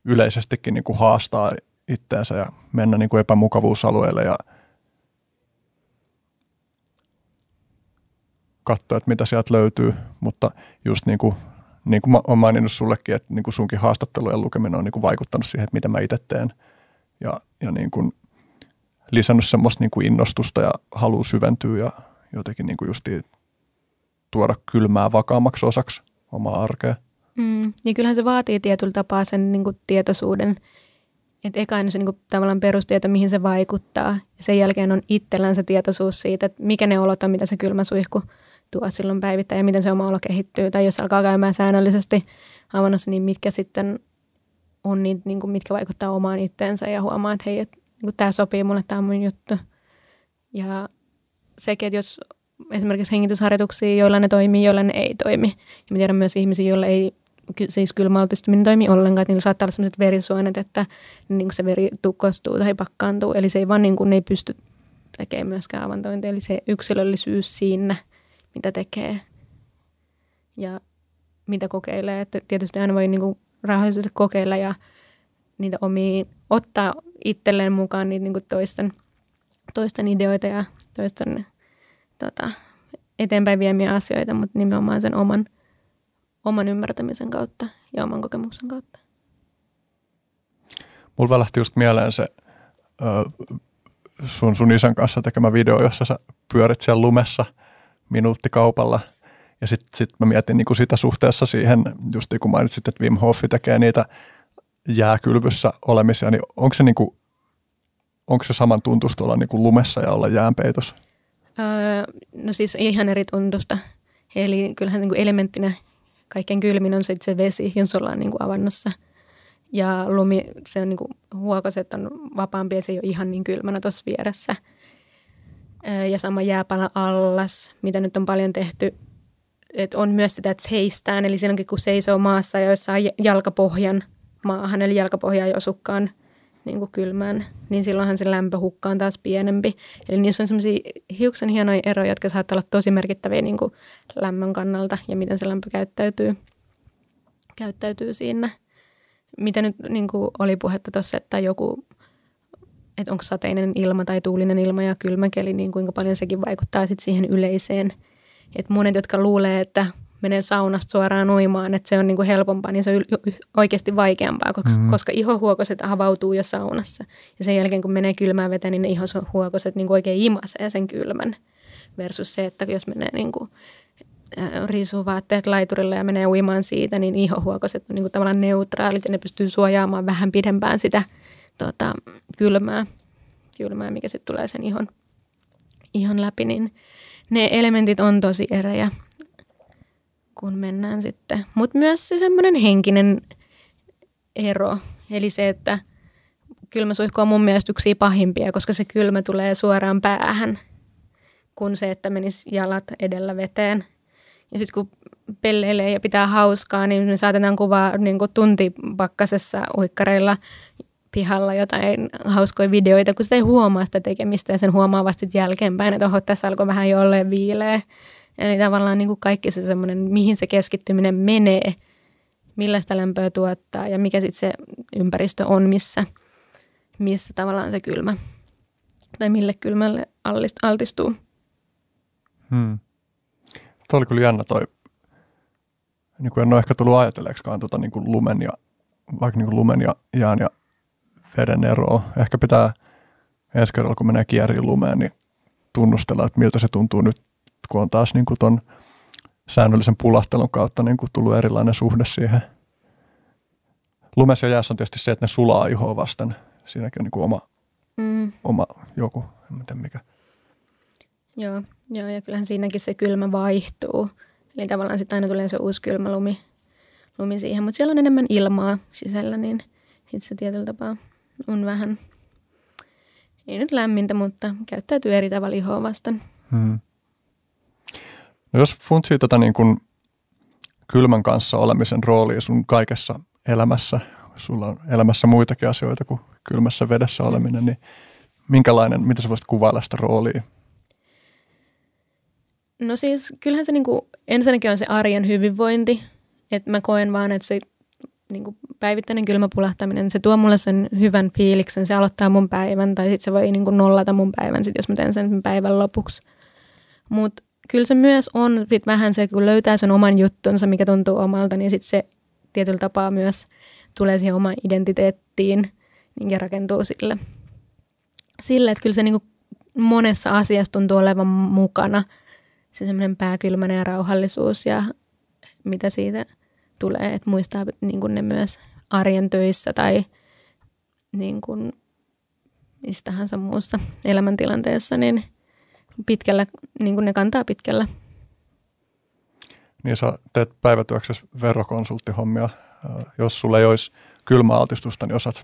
[SPEAKER 4] yleisestikin niin kuin haastaa itteensä ja mennä niin kuin epämukavuusalueelle ja katsoa, että mitä sieltä löytyy, mutta just niin kuin, niin kuin mä olen maininnut sullekin, että niin kuin sunkin haastattelujen lukeminen on niin kuin vaikuttanut siihen, että mitä mä itse teen ja, ja niin kuin lisännyt semmoista niin kuin innostusta ja haluaa syventyä ja jotenkin niin kuin tuoda kylmää vakaammaksi osaksi omaa arkea.
[SPEAKER 5] Mm, niin kyllähän se vaatii tietyllä tapaa sen niin kuin tietoisuuden, että eka on se niin kuin, tavallaan perustieto, mihin se vaikuttaa. Ja sen jälkeen on itsellään se tietoisuus siitä, että mikä ne olot on, mitä se kylmä suihku tuo silloin päivittäin ja miten se oma olo kehittyy. Tai jos alkaa käymään säännöllisesti avannossa, niin mitkä sitten on niitä, niin kuin, mitkä vaikuttaa omaan itteensä ja huomaa, että hei, että niin tämä sopii mulle, tämä on mun juttu. Ja sekin, että jos esimerkiksi hengitysharjoituksia, joilla ne toimii, joilla ne ei toimi. Ja mä tiedän myös ihmisiä, joilla ei siis kylmäaltistuminen toimi ollenkaan, että niillä saattaa olla sellaiset verisuonet, että niin se veri tukkostuu tai pakkaantuu. Eli se ei vaan niin kuin, ne ei pysty tekemään myöskään avantointia. Eli se yksilöllisyys siinä, mitä tekee ja mitä kokeilee. Että tietysti aina voi niin kuin rauhallisesti kokeilla ja niitä omia, ottaa itselleen mukaan niitä niin kuin toisten, toisten ideoita ja toisten tota, eteenpäin viemiä asioita, mutta nimenomaan sen oman, oman ymmärtämisen kautta ja oman kokemuksen kautta.
[SPEAKER 4] Mulla lähti just mieleen se ö, sun, sun isän kanssa tekemä video, jossa sä pyörit siellä lumessa minuuttikaupalla. Ja sitten sit mä mietin niin kuin sitä suhteessa siihen, just kun mainitsit, että Wim Hofi tekee niitä jääkylvyssä olemisia, niin onko se, niin kuin, onko se saman tuntusta olla niin kuin lumessa ja olla jäänpeitossa?
[SPEAKER 5] Öö, no siis ihan eri tuntusta. Eli kyllähän niin kuin elementtinä kaikkein kylmin on se, se vesi, jos ollaan niin kuin avannossa. Ja lumi, se on niin kuin huokoset on vapaampi ja se ei ole ihan niin kylmänä tuossa vieressä. Ja sama jääpala allas, mitä nyt on paljon tehty. Et on myös sitä, että seistään, eli silloinkin kun seisoo maassa, joissa on jalkapohjan maahan, eli jalkapohja ei osukkaan – niin kuin kylmään, niin silloinhan se lämpöhukka on taas pienempi. Eli niissä on semmoisia hiuksen hienoja eroja, jotka saattaa olla tosi merkittäviä niin kuin lämmön kannalta ja miten se lämpö käyttäytyy, käyttäytyy siinä. Mitä nyt niin kuin oli puhetta tuossa, että joku, että onko sateinen ilma tai tuulinen ilma ja kylmä keli, niin kuinka paljon sekin vaikuttaa sitten siihen yleiseen. Että monet, jotka luulee, että menee saunasta suoraan uimaan, että se on niin kuin helpompaa, niin se on oikeasti vaikeampaa, koska, mm-hmm. koska ihohuokoset avautuu jo saunassa. Ja sen jälkeen, kun menee kylmään veteen, niin ne ihohuokoset niin kuin oikein imasee sen kylmän. Versus se, että jos menee niin kuin, äh, riisuu vaatteet laiturilla ja menee uimaan siitä, niin ihohuokoset on niin kuin tavallaan neutraalit ja ne pystyy suojaamaan vähän pidempään sitä tota, kylmää, kylmää, mikä sitten tulee sen ihon, ihon läpi, niin ne elementit on tosi erejä kun mennään sitten. Mutta myös se semmoinen henkinen ero, eli se, että kylmäsuihku on mun mielestä yksi pahimpia, koska se kylmä tulee suoraan päähän, kun se, että menisi jalat edellä veteen. Ja sitten kun pelleilee ja pitää hauskaa, niin me saatetaan kuvaa niin kuin tuntipakkasessa uikkareilla pihalla jotain hauskoja videoita, kun sitä ei huomaa sitä tekemistä ja sen huomaa vasta jälkeenpäin, että oho, tässä alkoi vähän jo olleen viileä. Eli tavallaan niin kuin kaikki se semmoinen, mihin se keskittyminen menee, millaista lämpöä tuottaa ja mikä sitten se ympäristö on, missä, missä tavallaan se kylmä tai mille kylmälle altistuu.
[SPEAKER 4] Hmm. Tuo oli kyllä jännä toi, niin kuin en ole ehkä tullut ajatelleeksikaan tuota niin kuin lumen ja, vaikka niin kuin lumen ja jään ja veden eroa. Ehkä pitää ensi kerralla, kun menee kieriin lumeen, niin tunnustella, että miltä se tuntuu nyt, kun on taas niin kuin ton säännöllisen pulahtelun kautta niin kuin tullut erilainen suhde siihen. Lumessa ja jäässä on tietysti se, että ne sulaa ihoa vasten. Siinäkin on niin kuin oma, mm. oma joku, en tiedä mikä.
[SPEAKER 5] Joo, joo, ja kyllähän siinäkin se kylmä vaihtuu. Eli tavallaan sitten aina tulee se uusi kylmä lumi, lumi siihen, mutta siellä on enemmän ilmaa sisällä, niin sitten se tietyllä tapaa on vähän, ei nyt lämmintä, mutta käyttäytyy eri tavalla ihoa vastaan. Hmm.
[SPEAKER 4] No jos funtsii tätä niin kuin kylmän kanssa olemisen roolia sun kaikessa elämässä, sulla on elämässä muitakin asioita kuin kylmässä vedessä oleminen, niin minkälainen, mitä sä voisit kuvailla sitä roolia?
[SPEAKER 5] No siis kyllähän se niin kuin, ensinnäkin on se arjen hyvinvointi, että mä koen vaan, että se niin kuin päivittäinen kylmäpulahtaminen, se tuo mulle sen hyvän fiiliksen, se aloittaa mun päivän tai sitten se voi niin kuin nollata mun päivän, sit jos mä teen sen päivän lopuksi. Mutta kyllä se myös on sit vähän se, kun löytää sen oman juttunsa, mikä tuntuu omalta, niin sitten se tietyllä tapaa myös tulee siihen omaan identiteettiin niin ja rakentuu sille. Sille, että kyllä se niin kuin monessa asiassa tuntuu olevan mukana se semmoinen pääkylmäinen ja rauhallisuus ja mitä siitä – tulee, että muistaa niin kuin ne myös arjen töissä tai niin kuin missä tahansa muussa elämäntilanteessa, niin pitkällä, niin kuin ne kantaa pitkällä.
[SPEAKER 4] Niin sä teet päivätyöksessä verokonsulttihommia. Jos sulla ei olisi kylmäaltistusta, niin osaat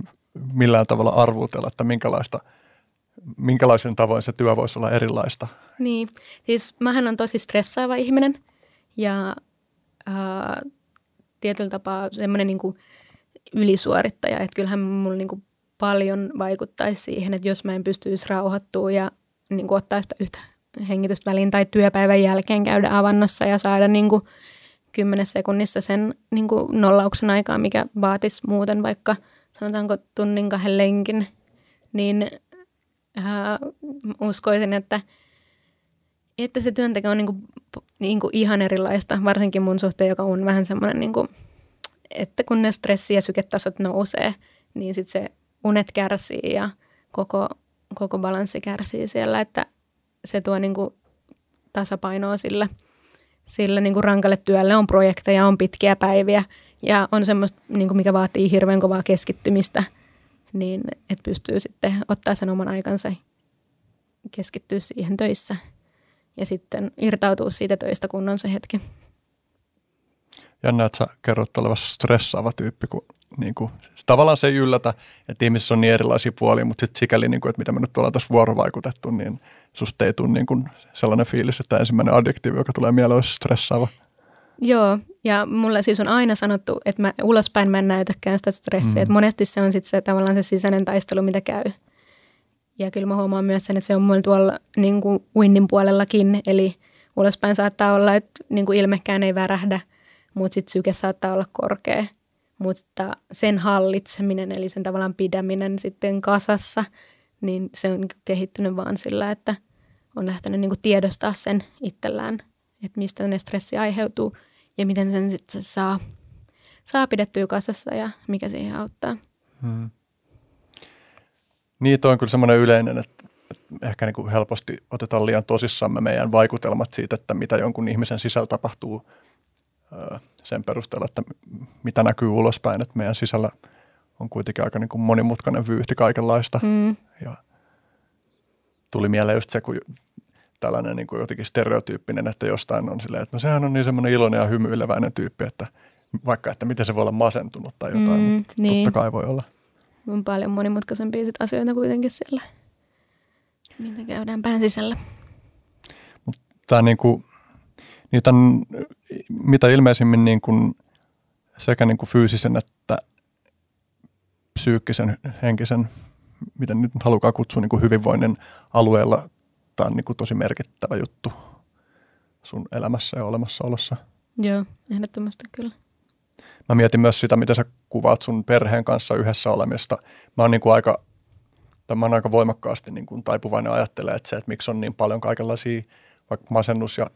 [SPEAKER 4] millään tavalla arvuutella, että minkälaista, minkälaisen tavoin se työ voisi olla erilaista?
[SPEAKER 5] Niin, siis mähän on tosi stressaava ihminen ja äh, tietyllä tapaa semmoinen niin ylisuorittaja, että kyllähän mulla niin kuin paljon vaikuttaisi siihen, että jos mä en pystyisi rauhoittua ja niin kuin ottaa sitä yhtä hengitystä väliin tai työpäivän jälkeen käydä avannossa ja saada niin kuin kymmenessä sekunnissa sen niin kuin nollauksen aikaa, mikä vaatisi muuten vaikka sanotaanko tunnin kahden lenkin, niin äh, uskoisin, että, että se työnteko on niin kuin niin kuin ihan erilaista, varsinkin mun suhteen, joka on vähän semmoinen, niin että kun ne stressi- ja syketasot nousee, niin sitten se unet kärsii ja koko, koko balanssi kärsii siellä, että se tuo niin kuin tasapainoa sille, sille niin kuin rankalle työlle. On projekteja, on pitkiä päiviä ja on semmoista, niin kuin mikä vaatii hirveän kovaa keskittymistä, niin että pystyy sitten ottaa sen oman aikansa keskittyä siihen töissä – ja sitten irtautua siitä töistä, kun on se hetki.
[SPEAKER 4] Jännä, että sä kerrot olevassa stressaava tyyppi, kun niin kuin, tavallaan se ei yllätä, että ihmisissä on niin erilaisia puolia, mutta sitten sikäli, niin kuin, että mitä me nyt ollaan tässä vuorovaikutettu, niin susta ei tule niin kuin sellainen fiilis, että ensimmäinen adjektiivi, joka tulee mieleen, olisi stressaava.
[SPEAKER 5] Joo, ja mulle siis on aina sanottu, että mä ulospäin mä en näytäkään sitä stressiä, mm. että monesti se on sitten se tavallaan se sisäinen taistelu, mitä käy. Ja kyllä mä huomaan myös sen, että se on mulla tuolla niin kuin winnin puolellakin, eli ulospäin saattaa olla, että niin kuin ilmekään ei värähdä, mutta sitten syke saattaa olla korkea. Mutta sen hallitseminen, eli sen tavallaan pidäminen sitten kasassa, niin se on kehittynyt vaan sillä, että on lähtenyt niin tiedostaa sen itsellään, että mistä ne stressi aiheutuu ja miten sen sitten saa, saa pidettyä kasassa ja mikä siihen auttaa. Hmm.
[SPEAKER 4] Niin, toi on kyllä semmoinen yleinen, että ehkä niin kuin helposti otetaan liian tosissamme meidän vaikutelmat siitä, että mitä jonkun ihmisen sisällä tapahtuu sen perusteella, että mitä näkyy ulospäin, että meidän sisällä on kuitenkin aika niin kuin monimutkainen vyyhti kaikenlaista. Mm. Ja tuli mieleen just se, kun tällainen niin kuin jotenkin stereotyyppinen, että jostain on silleen, että no sehän on niin semmoinen iloinen ja hymyileväinen tyyppi, että vaikka, että miten se voi olla masentunut tai jotain, mm, mutta niin. totta kai voi olla.
[SPEAKER 5] On paljon monimutkaisempia sit asioita kuitenkin siellä, mitä käydään pään sisällä.
[SPEAKER 4] Tämä niin kuin, niitä on mitä ilmeisimmin niin kuin sekä niin kuin fyysisen että psyykkisen, henkisen, miten nyt halukaan kutsua niin kuin hyvinvoinnin alueella. Tämä on niin kuin tosi merkittävä juttu sun elämässä ja olemassaolossa.
[SPEAKER 5] Joo, ehdottomasti kyllä.
[SPEAKER 4] Mä mietin myös sitä, miten sä kuvaat sun perheen kanssa yhdessä olemista. Mä oon niin kuin aika, tai mä oon aika voimakkaasti niin kuin taipuvainen ajattelee, että se, että miksi on niin paljon kaikenlaisia vaikka masennus- ja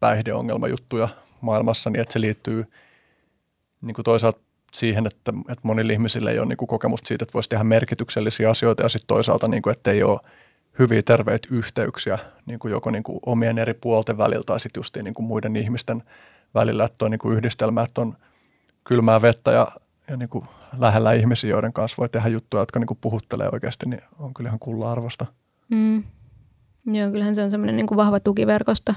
[SPEAKER 4] päihdeongelmajuttuja maailmassa, niin että se liittyy niin kuin toisaalta siihen, että, että monille ihmisille ei ole niin kuin kokemusta siitä, että voisi tehdä merkityksellisiä asioita ja sitten toisaalta, niin kuin, että ei ole hyviä terveitä yhteyksiä niin kuin joko niin kuin omien eri puolten välillä tai sitten just niin kuin muiden ihmisten välillä, että on niin kuin yhdistelmä, että on kylmää vettä ja, ja niin kuin lähellä ihmisiä, joiden kanssa voi tehdä juttuja, jotka niin kuin puhuttelee oikeasti, niin on kyllä ihan kulla arvosta.
[SPEAKER 5] Mm. Joo, kyllähän se on semmoinen niin vahva tukiverkosto,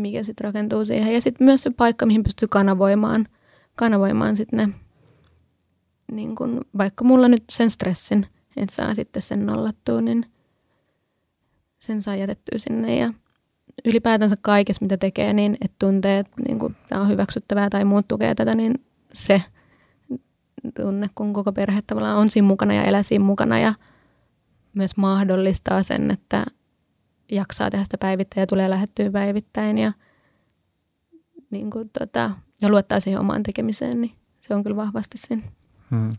[SPEAKER 5] mikä sitten rakentuu siihen. Ja sitten myös se paikka, mihin pystyy kanavoimaan, kanavoimaan sitten ne, niin kuin, vaikka mulla nyt sen stressin, että saa sitten sen nollattua, niin sen saa jätettyä sinne. Ja ylipäätänsä kaikessa, mitä tekee, niin että tuntee, että niin tämä on hyväksyttävää tai muut tukee tätä, niin se tunne, kun koko perhe tavallaan on siinä mukana ja elää siinä mukana ja myös mahdollistaa sen, että jaksaa tehdä sitä päivittäin ja tulee lähettyä päivittäin ja, niin kuin, tota, ja luottaa siihen omaan tekemiseen, niin se on kyllä vahvasti siinä. Hmm.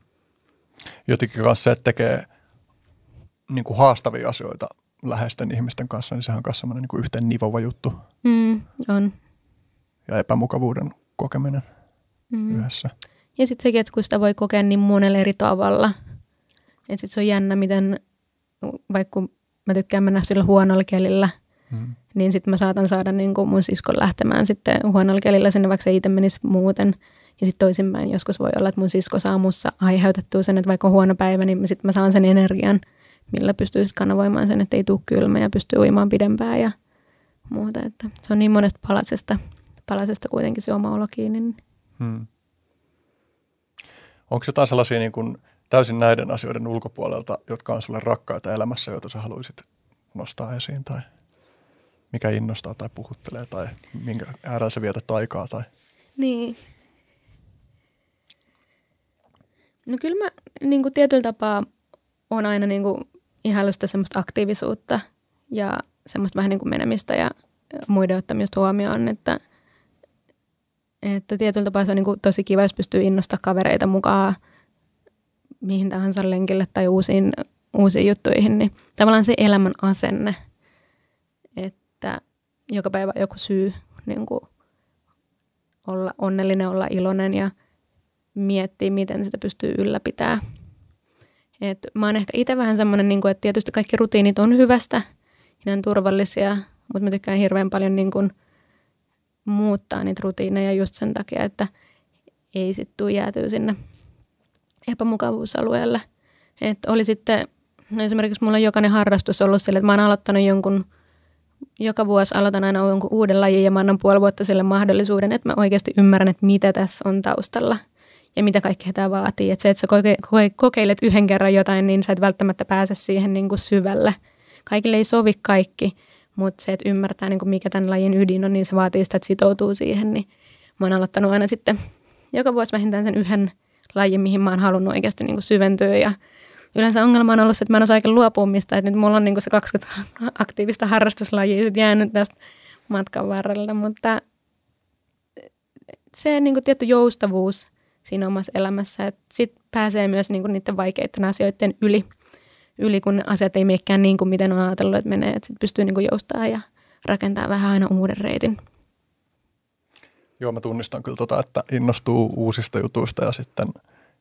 [SPEAKER 4] Jotenkin kanssa se, että tekee niin kuin haastavia asioita läheisten ihmisten kanssa, niin sehän on myös sellainen niin yhteen nivova juttu.
[SPEAKER 5] Mm, on.
[SPEAKER 4] Ja epämukavuuden kokeminen mm. yhdessä.
[SPEAKER 5] Ja sitten sekin, että kun sitä voi kokea niin monella eri tavalla, että sitten se on jännä, miten vaikka mä tykkään mennä sillä huonolla kelillä, mm. niin sitten mä saatan saada niin kuin mun siskon lähtemään sitten huonolla kelillä sinne, vaikka se itse menisi muuten. Ja sitten toisinpäin joskus voi olla, että mun sisko saa mussa aiheutettua sen, että vaikka on huono päivä, niin sitten mä saan sen energian, millä pystyy kanavoimaan sen, että ei tule kylmä ja pystyy uimaan pidempään ja muuta. Että se on niin monesta palasesta, palasesta kuitenkin se oma olo kiinni. Niin. Hmm.
[SPEAKER 4] Onko jotain sellaisia niin kuin täysin näiden asioiden ulkopuolelta, jotka on sulle rakkaita elämässä, joita sä haluaisit nostaa esiin tai mikä innostaa tai puhuttelee tai minkä äärellä sä vietät aikaa? Tai...
[SPEAKER 5] Niin. No kyllä mä niin kuin tietyllä tapaa on aina niin kuin ihailusta semmoista aktiivisuutta ja semmoista vähän niin kuin menemistä ja muiden ottamista huomioon, että, että tietyllä tapaa se on niin kuin tosi kiva, jos pystyy innostaa kavereita mukaan – mihin tahansa lenkille tai uusiin, uusiin juttuihin, niin tavallaan se elämän asenne, että joka päivä joku syy niin kuin olla onnellinen, olla iloinen ja miettiä, miten sitä pystyy ylläpitää. Et mä oon ehkä itse vähän semmoinen, niin että tietysti kaikki rutiinit on hyvästä, ne on turvallisia, mutta mä tykkään hirveän paljon niin kuin muuttaa niitä rutiineja just sen takia, että ei sitten tule jäätyä sinne epämukavuusalueelle. Että oli sitten, no esimerkiksi mulla on jokainen harrastus ollut sille, että mä oon aloittanut jonkun, joka vuosi aloitan aina jonkun uuden lajin ja mä annan puoli vuotta sille mahdollisuuden, että mä oikeasti ymmärrän, että mitä tässä on taustalla ja mitä kaikkea tämä vaatii. Että se, että sä koke- kokeilet yhden kerran jotain, niin sä et välttämättä pääse siihen niin kuin syvälle. Kaikille ei sovi kaikki, mutta se, että ymmärtää niin kuin mikä tämän lajin ydin on, niin se vaatii sitä, että sitoutuu siihen. Niin mä oon aloittanut aina sitten joka vuosi vähintään sen yhden laji, mihin mä oon halunnut oikeasti niin kuin syventyä. Ja yleensä ongelma on ollut se, että mä en osaa oikein luopua mistä, että nyt mulla on niin kuin se 20 aktiivista harrastuslajia sit jäänyt tästä matkan varrella, mutta se niin kuin tietty joustavuus siinä omassa elämässä, että sitten pääsee myös niin kuin niiden vaikeiden asioiden yli, yli, kun asiat ei menekään niin kuin miten on ajatellut, että menee, että sitten pystyy niin kuin joustamaan ja rakentaa vähän aina uuden reitin.
[SPEAKER 4] Joo, mä tunnistan kyllä tota, että innostuu uusista jutuista ja sitten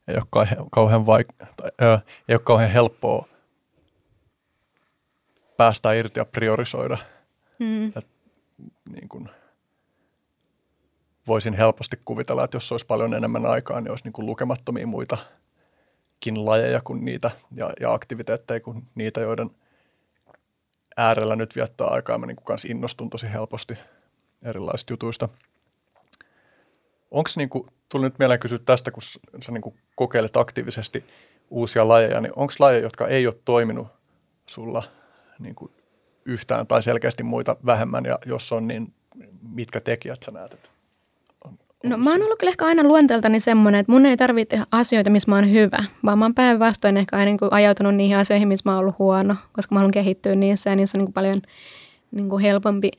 [SPEAKER 4] ei ole kauhean, kauhean, vaik- tai, ö, ei ole kauhean helppoa päästä irti ja priorisoida. Mm. Et, niin kun, voisin helposti kuvitella, että jos olisi paljon enemmän aikaa, niin olisi niin kuin lukemattomia muitakin lajeja kuin niitä ja, ja aktiviteetteja kuin niitä, joiden äärellä nyt viettää aikaa. Mä niin kanssa innostun tosi helposti erilaisista jutuista – onko niin kuin, tuli nyt mieleen kysyä tästä, kun sä niin kuin kokeilet aktiivisesti, uusia lajeja, niin onko lajeja, jotka ei ole toiminut sulla niin kuin yhtään tai selkeästi muita vähemmän, ja jos on, niin mitkä tekijät sä näet? Että on, on
[SPEAKER 5] No mä oon ollut kyllä ehkä aina luonteeltani semmoinen, että mun ei tarvitse tehdä asioita, missä mä oon hyvä, vaan mä oon päinvastoin ehkä aina niin kuin ajautunut niihin asioihin, missä mä oon ollut huono, koska mä haluan kehittyä niissä ja niissä on niin kuin paljon niin kuin helpompi,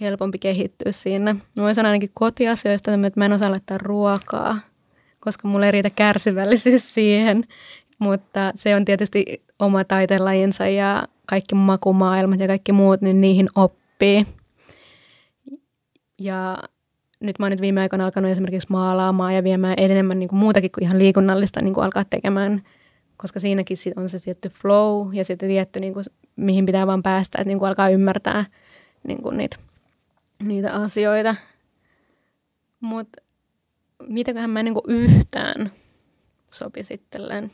[SPEAKER 5] helpompi kehittyä siinä. Mä voin sanoa ainakin kotiasioista, että mä en osaa laittaa ruokaa, koska mulla ei riitä kärsivällisyys siihen, mutta se on tietysti oma taiteenlajinsa ja kaikki makumaailmat ja kaikki muut, niin niihin oppii. Ja nyt mä oon nyt viime aikoina alkanut esimerkiksi maalaamaan ja viemään enemmän niin kuin muutakin kuin ihan liikunnallista niin kuin alkaa tekemään, koska siinäkin on se tietty flow ja sitten tietty, niin kuin, mihin pitää vaan päästä, että niin kuin alkaa ymmärtää niin kuin niitä, niitä asioita. Mutta mitäköhän mä en niin kuin yhtään sopi sitten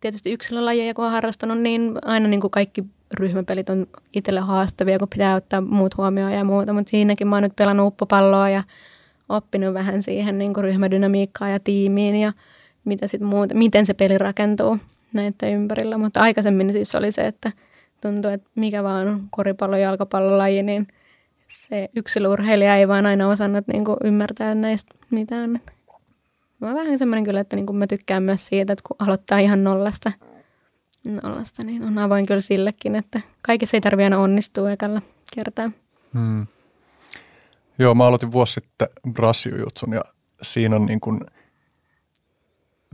[SPEAKER 5] tietysti yksilölajeja, kun on harrastanut, niin aina niin kuin kaikki ryhmäpelit on itselle haastavia, kun pitää ottaa muut huomioon ja muuta, mutta siinäkin mä oon nyt pelannut uppopalloa ja oppinut vähän siihen niin kuin ryhmädynamiikkaa ja tiimiin ja mitä sit muuta, miten se peli rakentuu näiden ympärillä. Mutta aikaisemmin siis oli se, että tuntuu, että mikä vaan on koripallo- ja jalkapallolaji, niin se yksilöurheilija ei vaan aina osannut niin kuin ymmärtää näistä mitään. Mä vähän semmoinen kyllä, että niin kuin mä tykkään myös siitä, että kun aloittaa ihan nollasta, nollasta, niin on avoin kyllä sillekin, että kaikessa ei tarvitse aina onnistua ekalla kertaa.
[SPEAKER 4] Hmm. Joo, mä aloitin vuosi sitten brassijutsun ja siinä on niin kuin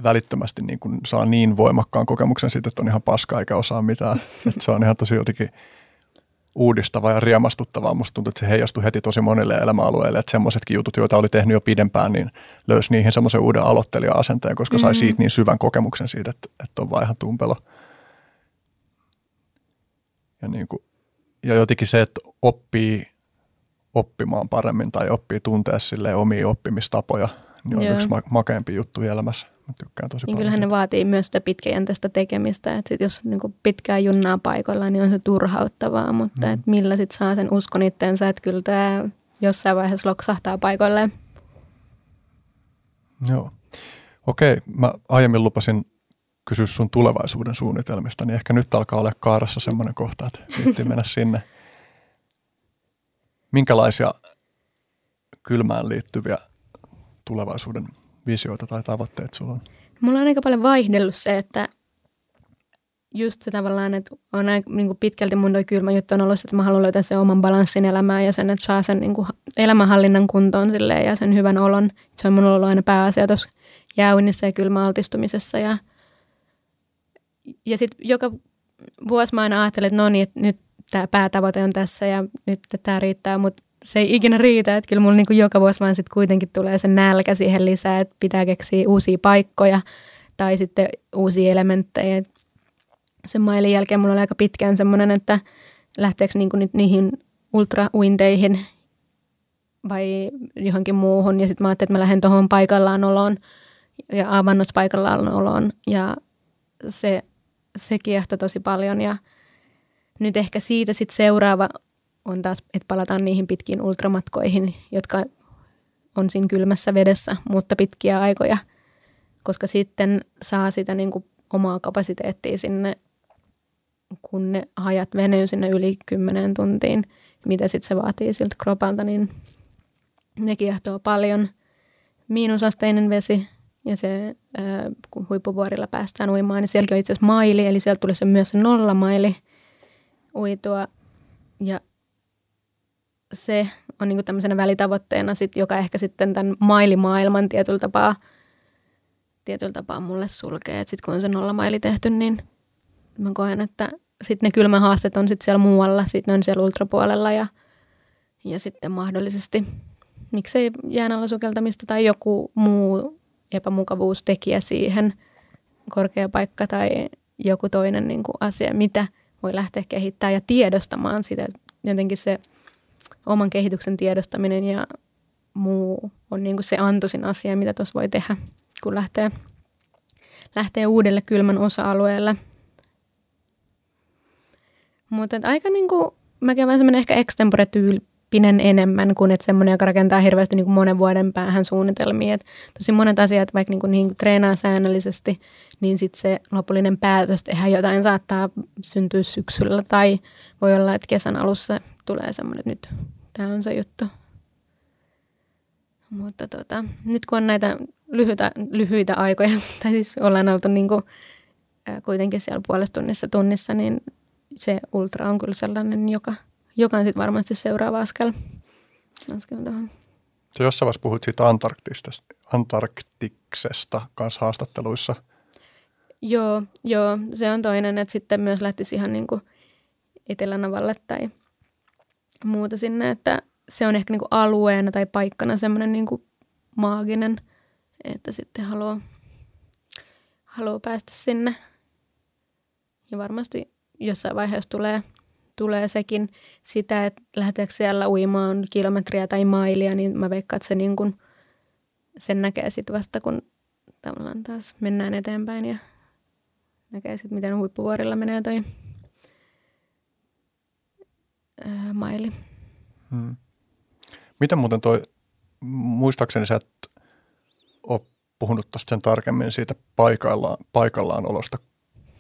[SPEAKER 4] välittömästi niin kuin saa niin voimakkaan kokemuksen siitä, että on ihan paska eikä osaa mitään. että se on ihan tosi jotenkin uudistavaa ja riemastuttavaa. Musta tuntuu, että se heijastui heti tosi monille elämäalueille, että semmoisetkin jutut, joita oli tehnyt jo pidempään, niin löysi niihin semmoisen uuden aloittelija-asenteen, koska sai
[SPEAKER 5] Mhm.
[SPEAKER 4] siitä niin syvän kokemuksen siitä, että, että on vaan ihan tumpelo. Ja, niin kuin, ja jotenkin se, että oppii oppimaan paremmin tai oppii tuntea sille omia oppimistapoja, niin on
[SPEAKER 5] Joo.
[SPEAKER 4] yksi ma- makeampi juttu elämässä. Mä tykkään tosi
[SPEAKER 5] Niin
[SPEAKER 4] paljon.
[SPEAKER 5] kyllähän ne vaatii myös sitä pitkäjänteistä tekemistä, että sit jos niin kuin pitkään junnaa paikoilla, niin on se turhauttavaa, mutta
[SPEAKER 4] Mm.
[SPEAKER 5] että millä sitten saa sen uskon itteensä, että kyllä tämä jossain vaiheessa loksahtaa paikoilleen.
[SPEAKER 4] Joo. Okei, mä aiemmin lupasin kysyä sun tulevaisuuden suunnitelmista, niin ehkä nyt alkaa olla kaarassa semmoinen kohta, että nyt mennä sinne. Minkälaisia kylmään liittyviä tulevaisuuden visioita tai tavoitteita sulla on?
[SPEAKER 5] Mulla on aika paljon vaihdellut se, että just se tavallaan, että on aika, niin kuin pitkälti mun toi kylmä juttu on ollut se, että mä haluan löytää sen oman balanssin elämään ja sen, että saa sen niin kuin elämänhallinnan kuntoon silleen ja sen hyvän olon. Se on mun ollut aina pääasia tuossa jäynnissä ja kylmäaltistumisessa ja, ja sitten joka vuosi mä aina ajattelen, että no niin, että nyt tämä päätavoite on tässä ja nyt tämä riittää, mutta se ei ikinä riitä, että kyllä mulla niin kuin joka vuosi vaan sitten kuitenkin tulee se nälkä siihen lisää, että pitää keksiä uusia paikkoja tai sitten uusia elementtejä. Sen mailin jälkeen mulla oli aika pitkään semmoinen, että lähteekö niin nyt niihin ultrauinteihin vai johonkin muuhun. Ja sitten mä ajattelin, että mä lähden tuohon paikallaan oloon ja avannossa paikallaan oloon. Ja se, se kiehtoi tosi paljon. Ja nyt ehkä siitä sitten seuraava on taas, että palataan niihin pitkiin ultramatkoihin, jotka on siinä kylmässä vedessä, mutta pitkiä aikoja, koska sitten saa sitä niin kuin omaa kapasiteettia sinne, kun ne hajat venyy sinne yli kymmeneen tuntiin, mitä sitten se vaatii siltä kropalta, niin ne kiehtoo paljon. Miinusasteinen vesi ja se, kun huippuvuorilla päästään uimaan, niin sielläkin on itse asiassa maili, eli sieltä tulee se myös se nollamaili uitua. Ja se on niin tämmöisenä välitavoitteena, sit, joka ehkä sitten tämän mailimaailman tietyllä tapaa, tietyllä tapaa mulle sulkee. Sitten kun on se nollamaili tehty, niin mä koen, että sitten ne kylmähaasteet on sitten siellä muualla, sitten ne on siellä ultrapuolella ja, ja sitten mahdollisesti miksei jään alla sukeltamista tai joku muu epämukavuustekijä siihen, korkea paikka tai joku toinen niin kuin asia, mitä voi lähteä kehittämään ja tiedostamaan sitä. Jotenkin se oman kehityksen tiedostaminen ja muu on niin kuin se antoisin asia, mitä tuossa voi tehdä, kun lähtee, lähtee uudelle kylmän osa-alueelle. Mutta aika niin kuin, mä käyn semmoinen ehkä extempore tyyppinen enemmän kuin että semmoinen, joka rakentaa hirveästi niin kuin monen vuoden päähän suunnitelmia. Et tosi monet asiat, vaikka niin kuin, niin kuin treenaa säännöllisesti, niin sitten se lopullinen päätös tehdä jotain saattaa syntyä syksyllä tai voi olla, että kesän alussa tulee semmoinen, että nyt tämä on se juttu. Mutta tota, nyt kun on näitä lyhyitä, lyhyitä aikoja, tai siis ollaan oltu niin kuin, kuitenkin siellä puolesta tunnissa tunnissa, niin se ultra on kyllä sellainen, joka, joka on sitten varmasti seuraava askel. askel tuohon.
[SPEAKER 4] Se jossain vaiheessa puhuit siitä Antarktiksesta kanssa haastatteluissa.
[SPEAKER 5] Joo, joo, se on toinen, että sitten myös lähtisi ihan niin kuin Etelänavalle tai muuta sinne, että se on ehkä niin kuin alueena tai paikkana semmoinen niin kuin maaginen, että sitten haluaa, haluaa päästä sinne. Ja varmasti jossain vaiheessa tulee, tulee sekin sitä, että lähdetäänkö siellä uimaan kilometriä tai mailia, niin mä veikkaan, että se niin kuin, sen näkee sitten vasta, kun tavallaan taas mennään eteenpäin ja näkee sitten, miten huippuvuorilla menee toi ää, maili.
[SPEAKER 4] Hmm. Miten muuten toi, muistaakseni sä et ole puhunut tuosta sen tarkemmin siitä paikallaan, paikallaan olosta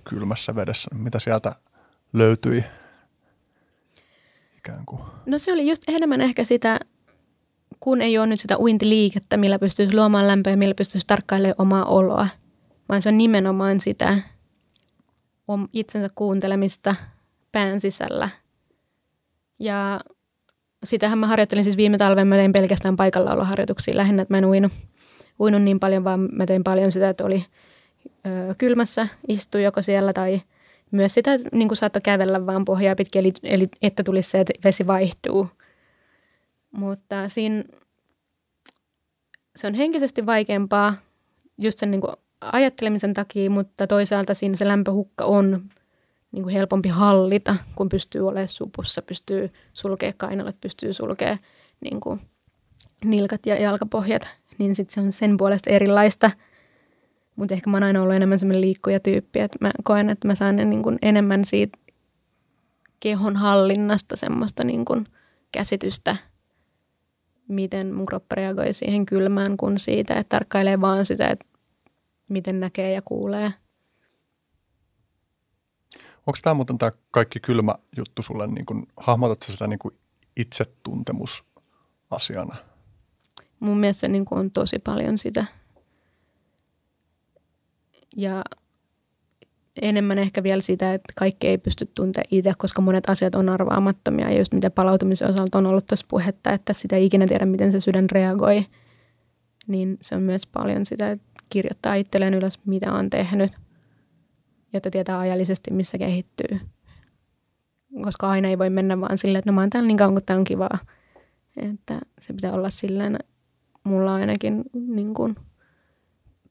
[SPEAKER 4] kylmässä vedessä. Mitä sieltä löytyi ikään kuin?
[SPEAKER 5] No se oli just enemmän ehkä sitä, kun ei ole nyt sitä uintiliikettä, millä pystyisi luomaan lämpöä, millä pystyisi tarkkailemaan omaa oloa, vaan se on nimenomaan sitä itsensä kuuntelemista pään sisällä. Ja sitähän mä harjoittelin siis viime talven, mä tein pelkästään paikallaoloharjoituksia lähinnä, että mä en uinut, uinut niin paljon, vaan mä tein paljon sitä, että oli ö, kylmässä, istui joko siellä tai myös sitä, niin kuin saattoi kävellä vaan pohjaa pitkin, eli, eli että tulisi se, että vesi vaihtuu. Mutta siinä se on henkisesti vaikeampaa just sen niin kuin ajattelemisen takia, mutta toisaalta siinä se lämpöhukka on niin kuin helpompi hallita, kun pystyy olemaan supussa, pystyy sulkea kainalat, pystyy sulkea niin kuin nilkat ja jalkapohjat, niin sitten se on sen puolesta erilaista. Mutta ehkä mä oon aina ollut enemmän semmoinen liikkujatyyppi, että mä koen, että mä saan niin kuin enemmän siitä kehon hallinnasta semmoista niin kuin käsitystä, miten mun kroppa reagoi siihen kylmään, kun siitä, että tarkkailee vaan sitä, että miten näkee ja kuulee.
[SPEAKER 4] Onko tämä muuten tämä kaikki kylmä juttu sulle, niin kuin, hahmotatko sitä niin kuin itsetuntemusasiana?
[SPEAKER 5] Mun mielestä se niin kuin on tosi paljon sitä. Ja enemmän ehkä vielä sitä, että kaikki ei pysty tuntea itse, koska monet asiat on arvaamattomia. Ja just mitä palautumisen osalta on ollut tuossa puhetta, että sitä ei ikinä tiedä, miten se sydän reagoi. Niin se on myös paljon sitä, että kirjoittaa itselleen ylös, mitä on tehnyt, jotta tietää ajallisesti, missä kehittyy. Koska aina ei voi mennä vaan silleen, että no mä oon täällä niin kauan, kun tää on kivaa. Että se pitää olla silleen, mulla ainakin niin kuin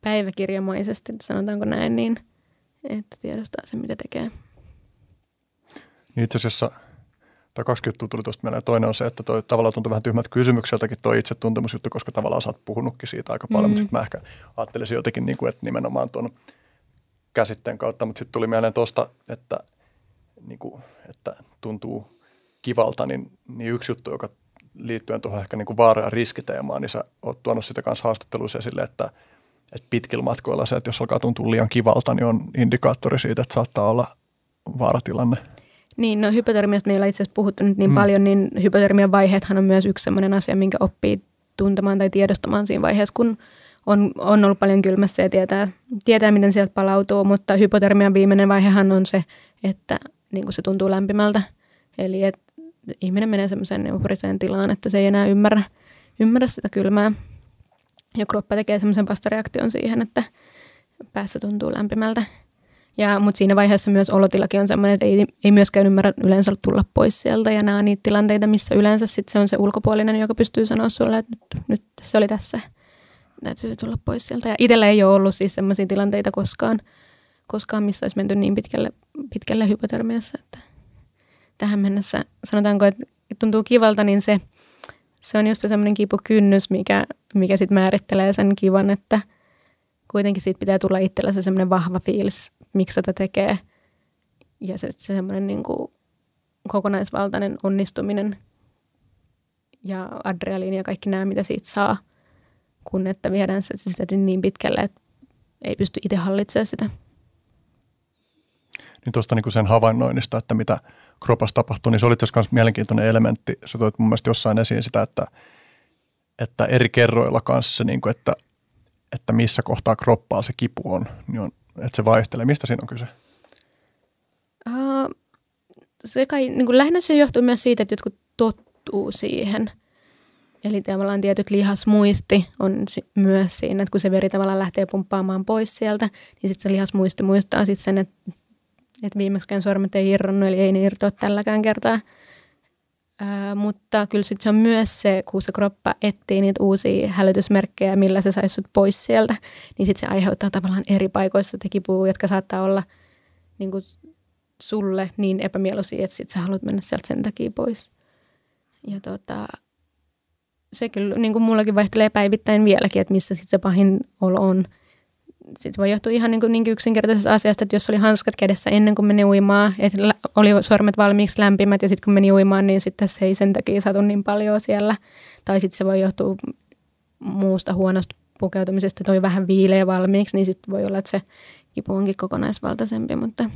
[SPEAKER 5] päiväkirjamaisesti, sanotaanko näin, niin että tiedostaa se, mitä tekee.
[SPEAKER 4] Niin itse asiassa tai kaksi juttua tuli tuosta mieleen. Toinen on se, että toi tavallaan tuntuu vähän tyhmältä kysymykseltäkin tuo itsetuntemusjuttu, koska tavallaan sä oot puhunutkin siitä aika paljon, mm. mutta sitten mä ehkä ajattelisin jotenkin, niin kuin, että nimenomaan tuon käsitteen kautta, mutta sitten tuli mieleen tuosta, että, niin kuin, että tuntuu kivalta, niin, niin yksi juttu, joka liittyen tuohon ehkä niin kuin vaara- ja riskiteemaan, niin sä oot tuonut sitä kanssa haastatteluissa esille, että, että pitkillä matkoilla se, että jos alkaa tuntua liian kivalta, niin on indikaattori siitä, että saattaa olla vaaratilanne.
[SPEAKER 5] Niin, no hypotermiasta meillä itse asiassa puhuttu nyt niin mm. paljon, niin hypotermian vaiheethan on myös yksi sellainen asia, minkä oppii tuntemaan tai tiedostamaan siinä vaiheessa, kun on, on ollut paljon kylmässä ja tietää, tietää, miten sieltä palautuu, mutta hypotermian viimeinen vaihehan on se, että niin kuin se tuntuu lämpimältä. Eli että ihminen menee semmoiseen euforiseen tilaan, että se ei enää ymmärrä, ymmärrä sitä kylmää. Ja kroppa tekee semmoisen vastareaktion siihen, että päässä tuntuu lämpimältä. Ja, mutta siinä vaiheessa myös olotilakin on sellainen, että ei, ei myöskään ymmärrä yleensä tulla pois sieltä. Ja nämä on niitä tilanteita, missä yleensä sit se on se ulkopuolinen, joka pystyy sanoa sulle, että nyt, nyt se oli tässä. Täytyy tulla pois sieltä. Ja itsellä ei ole ollut siis sellaisia tilanteita koskaan, koskaan missä olisi menty niin pitkälle, pitkälle hypotermiassa. Että tähän mennessä sanotaanko, että tuntuu kivalta, niin se, se on just semmoinen kipukynnys, mikä, mikä sitten määrittelee sen kivan, että kuitenkin siitä pitää tulla itsellä se semmoinen vahva fiilis miksi tätä tekee. Ja se, se semmoinen niin kuin kokonaisvaltainen onnistuminen ja adrenaliini ja kaikki nämä, mitä siitä saa, kun että viedään se sitä niin pitkälle, että ei pysty itse hallitsemaan sitä.
[SPEAKER 4] Niin tuosta niin sen havainnoinnista, että mitä kropassa tapahtuu, niin se oli myös mielenkiintoinen elementti. Sä toit mun mielestä jossain esiin sitä, että, että eri kerroilla kanssa se, niin kuin, että, että missä kohtaa kroppaa se kipu on, niin on, että se vaihtelee. Mistä siinä on kyse?
[SPEAKER 5] Uh, se kai, niin kuin lähinnä se johtuu myös siitä, että jotkut tottuu siihen. Eli tavallaan tietyt lihasmuisti on myös siinä, että kun se veri tavallaan lähtee pumppaamaan pois sieltä, niin sitten se lihasmuisti muistaa sitten sen, että, että viimeksikään sormet ei irronnut, eli ei ne irtoa tälläkään kertaa. Ää, mutta kyllä sitten se on myös se, kun se kroppa etsii niitä uusia hälytysmerkkejä, millä se saisi sut pois sieltä, niin sitten se aiheuttaa tavallaan eri paikoissa tekipuu, jotka saattaa olla niin kuin sulle niin epämieluisia, että sit sä haluat mennä sieltä sen takia pois. Ja tota, se kyllä niin kuin mullakin vaihtelee päivittäin vieläkin, että missä sit se pahin olo on. Sitten voi johtua ihan niin, kuin niin yksinkertaisesta asiasta, että jos oli hanskat kädessä ennen kuin meni uimaan, että oli sormet valmiiksi lämpimät ja sitten kun meni uimaan, niin sitten se ei sen takia satu niin paljon siellä. Tai sitten se voi johtua muusta huonosta pukeutumisesta, oli vähän viileä valmiiksi, niin sitten voi olla, että se kipu onkin kokonaisvaltaisempi, mutta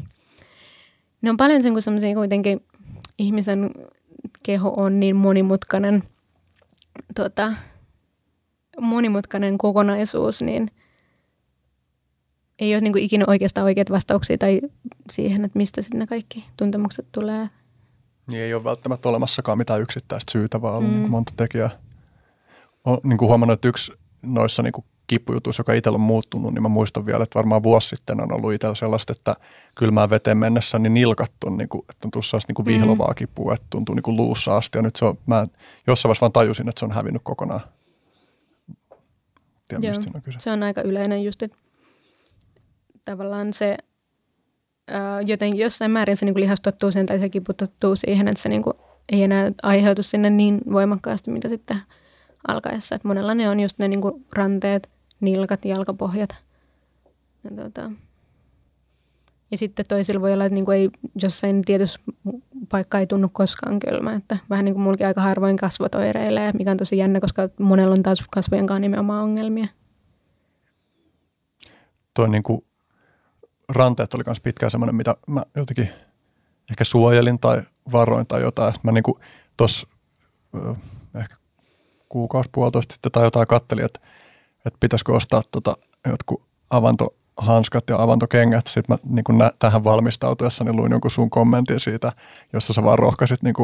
[SPEAKER 5] ne on paljon sen, semmoisia kuitenkin ihmisen keho on niin monimutkainen, tota, monimutkainen kokonaisuus, niin ei ole niin kuin ikinä oikeastaan oikeat vastauksia tai siihen, että mistä sitten ne kaikki tuntemukset tulee.
[SPEAKER 4] Niin ei ole välttämättä olemassakaan mitään yksittäistä syytä, vaan on mm. niin monta tekijää. Olen niin kuin huomannut, että yksi noissa niin kuin kipujutuissa, joka itsellä on muuttunut, niin mä muistan vielä, että varmaan vuosi sitten on ollut itsellä sellaista, että kylmään veteen mennessä niin nilkat on, niin kuin, että on tullut sellaista niin kuin vihlovaa mm. kipua, että tuntuu niin kuin luussa asti. Ja nyt se on, mä jossain vaiheessa vaan tajusin, että se on hävinnyt kokonaan. Tiedän,
[SPEAKER 5] Joo, on kyse. se on aika yleinen just, että tavallaan se, ää, joten jossain määrin se niin kuin lihas tottuu sen tai se kipu tottuu siihen, että se niin kuin ei enää aiheutu sinne niin voimakkaasti, mitä sitten alkaessa. Että monella ne on just ne niin kuin ranteet, nilkat, jalkapohjat. Ja, tota. ja sitten toisilla voi olla, että niin kuin ei jossain tietyssä paikka ei tunnu koskaan kylmä. Että vähän niin kuin mullakin aika harvoin kasvot oireilee, mikä on tosi jännä, koska monella on taas kasvojen kanssa nimenomaan ongelmia.
[SPEAKER 4] Tuo niin kuin ranteet oli myös pitkään semmoinen, mitä mä jotenkin ehkä suojelin tai varoin tai jotain. Mä niin tuossa ehkä kuukausi puolitoista sitten tai jotain kattelin, että että pitäisikö ostaa tota, jotkut avantohanskat ja avantokengät. Sitten mä niin nä- tähän valmistautuessa niin luin jonkun sun kommentin siitä, jossa sä vaan rohkaisit niin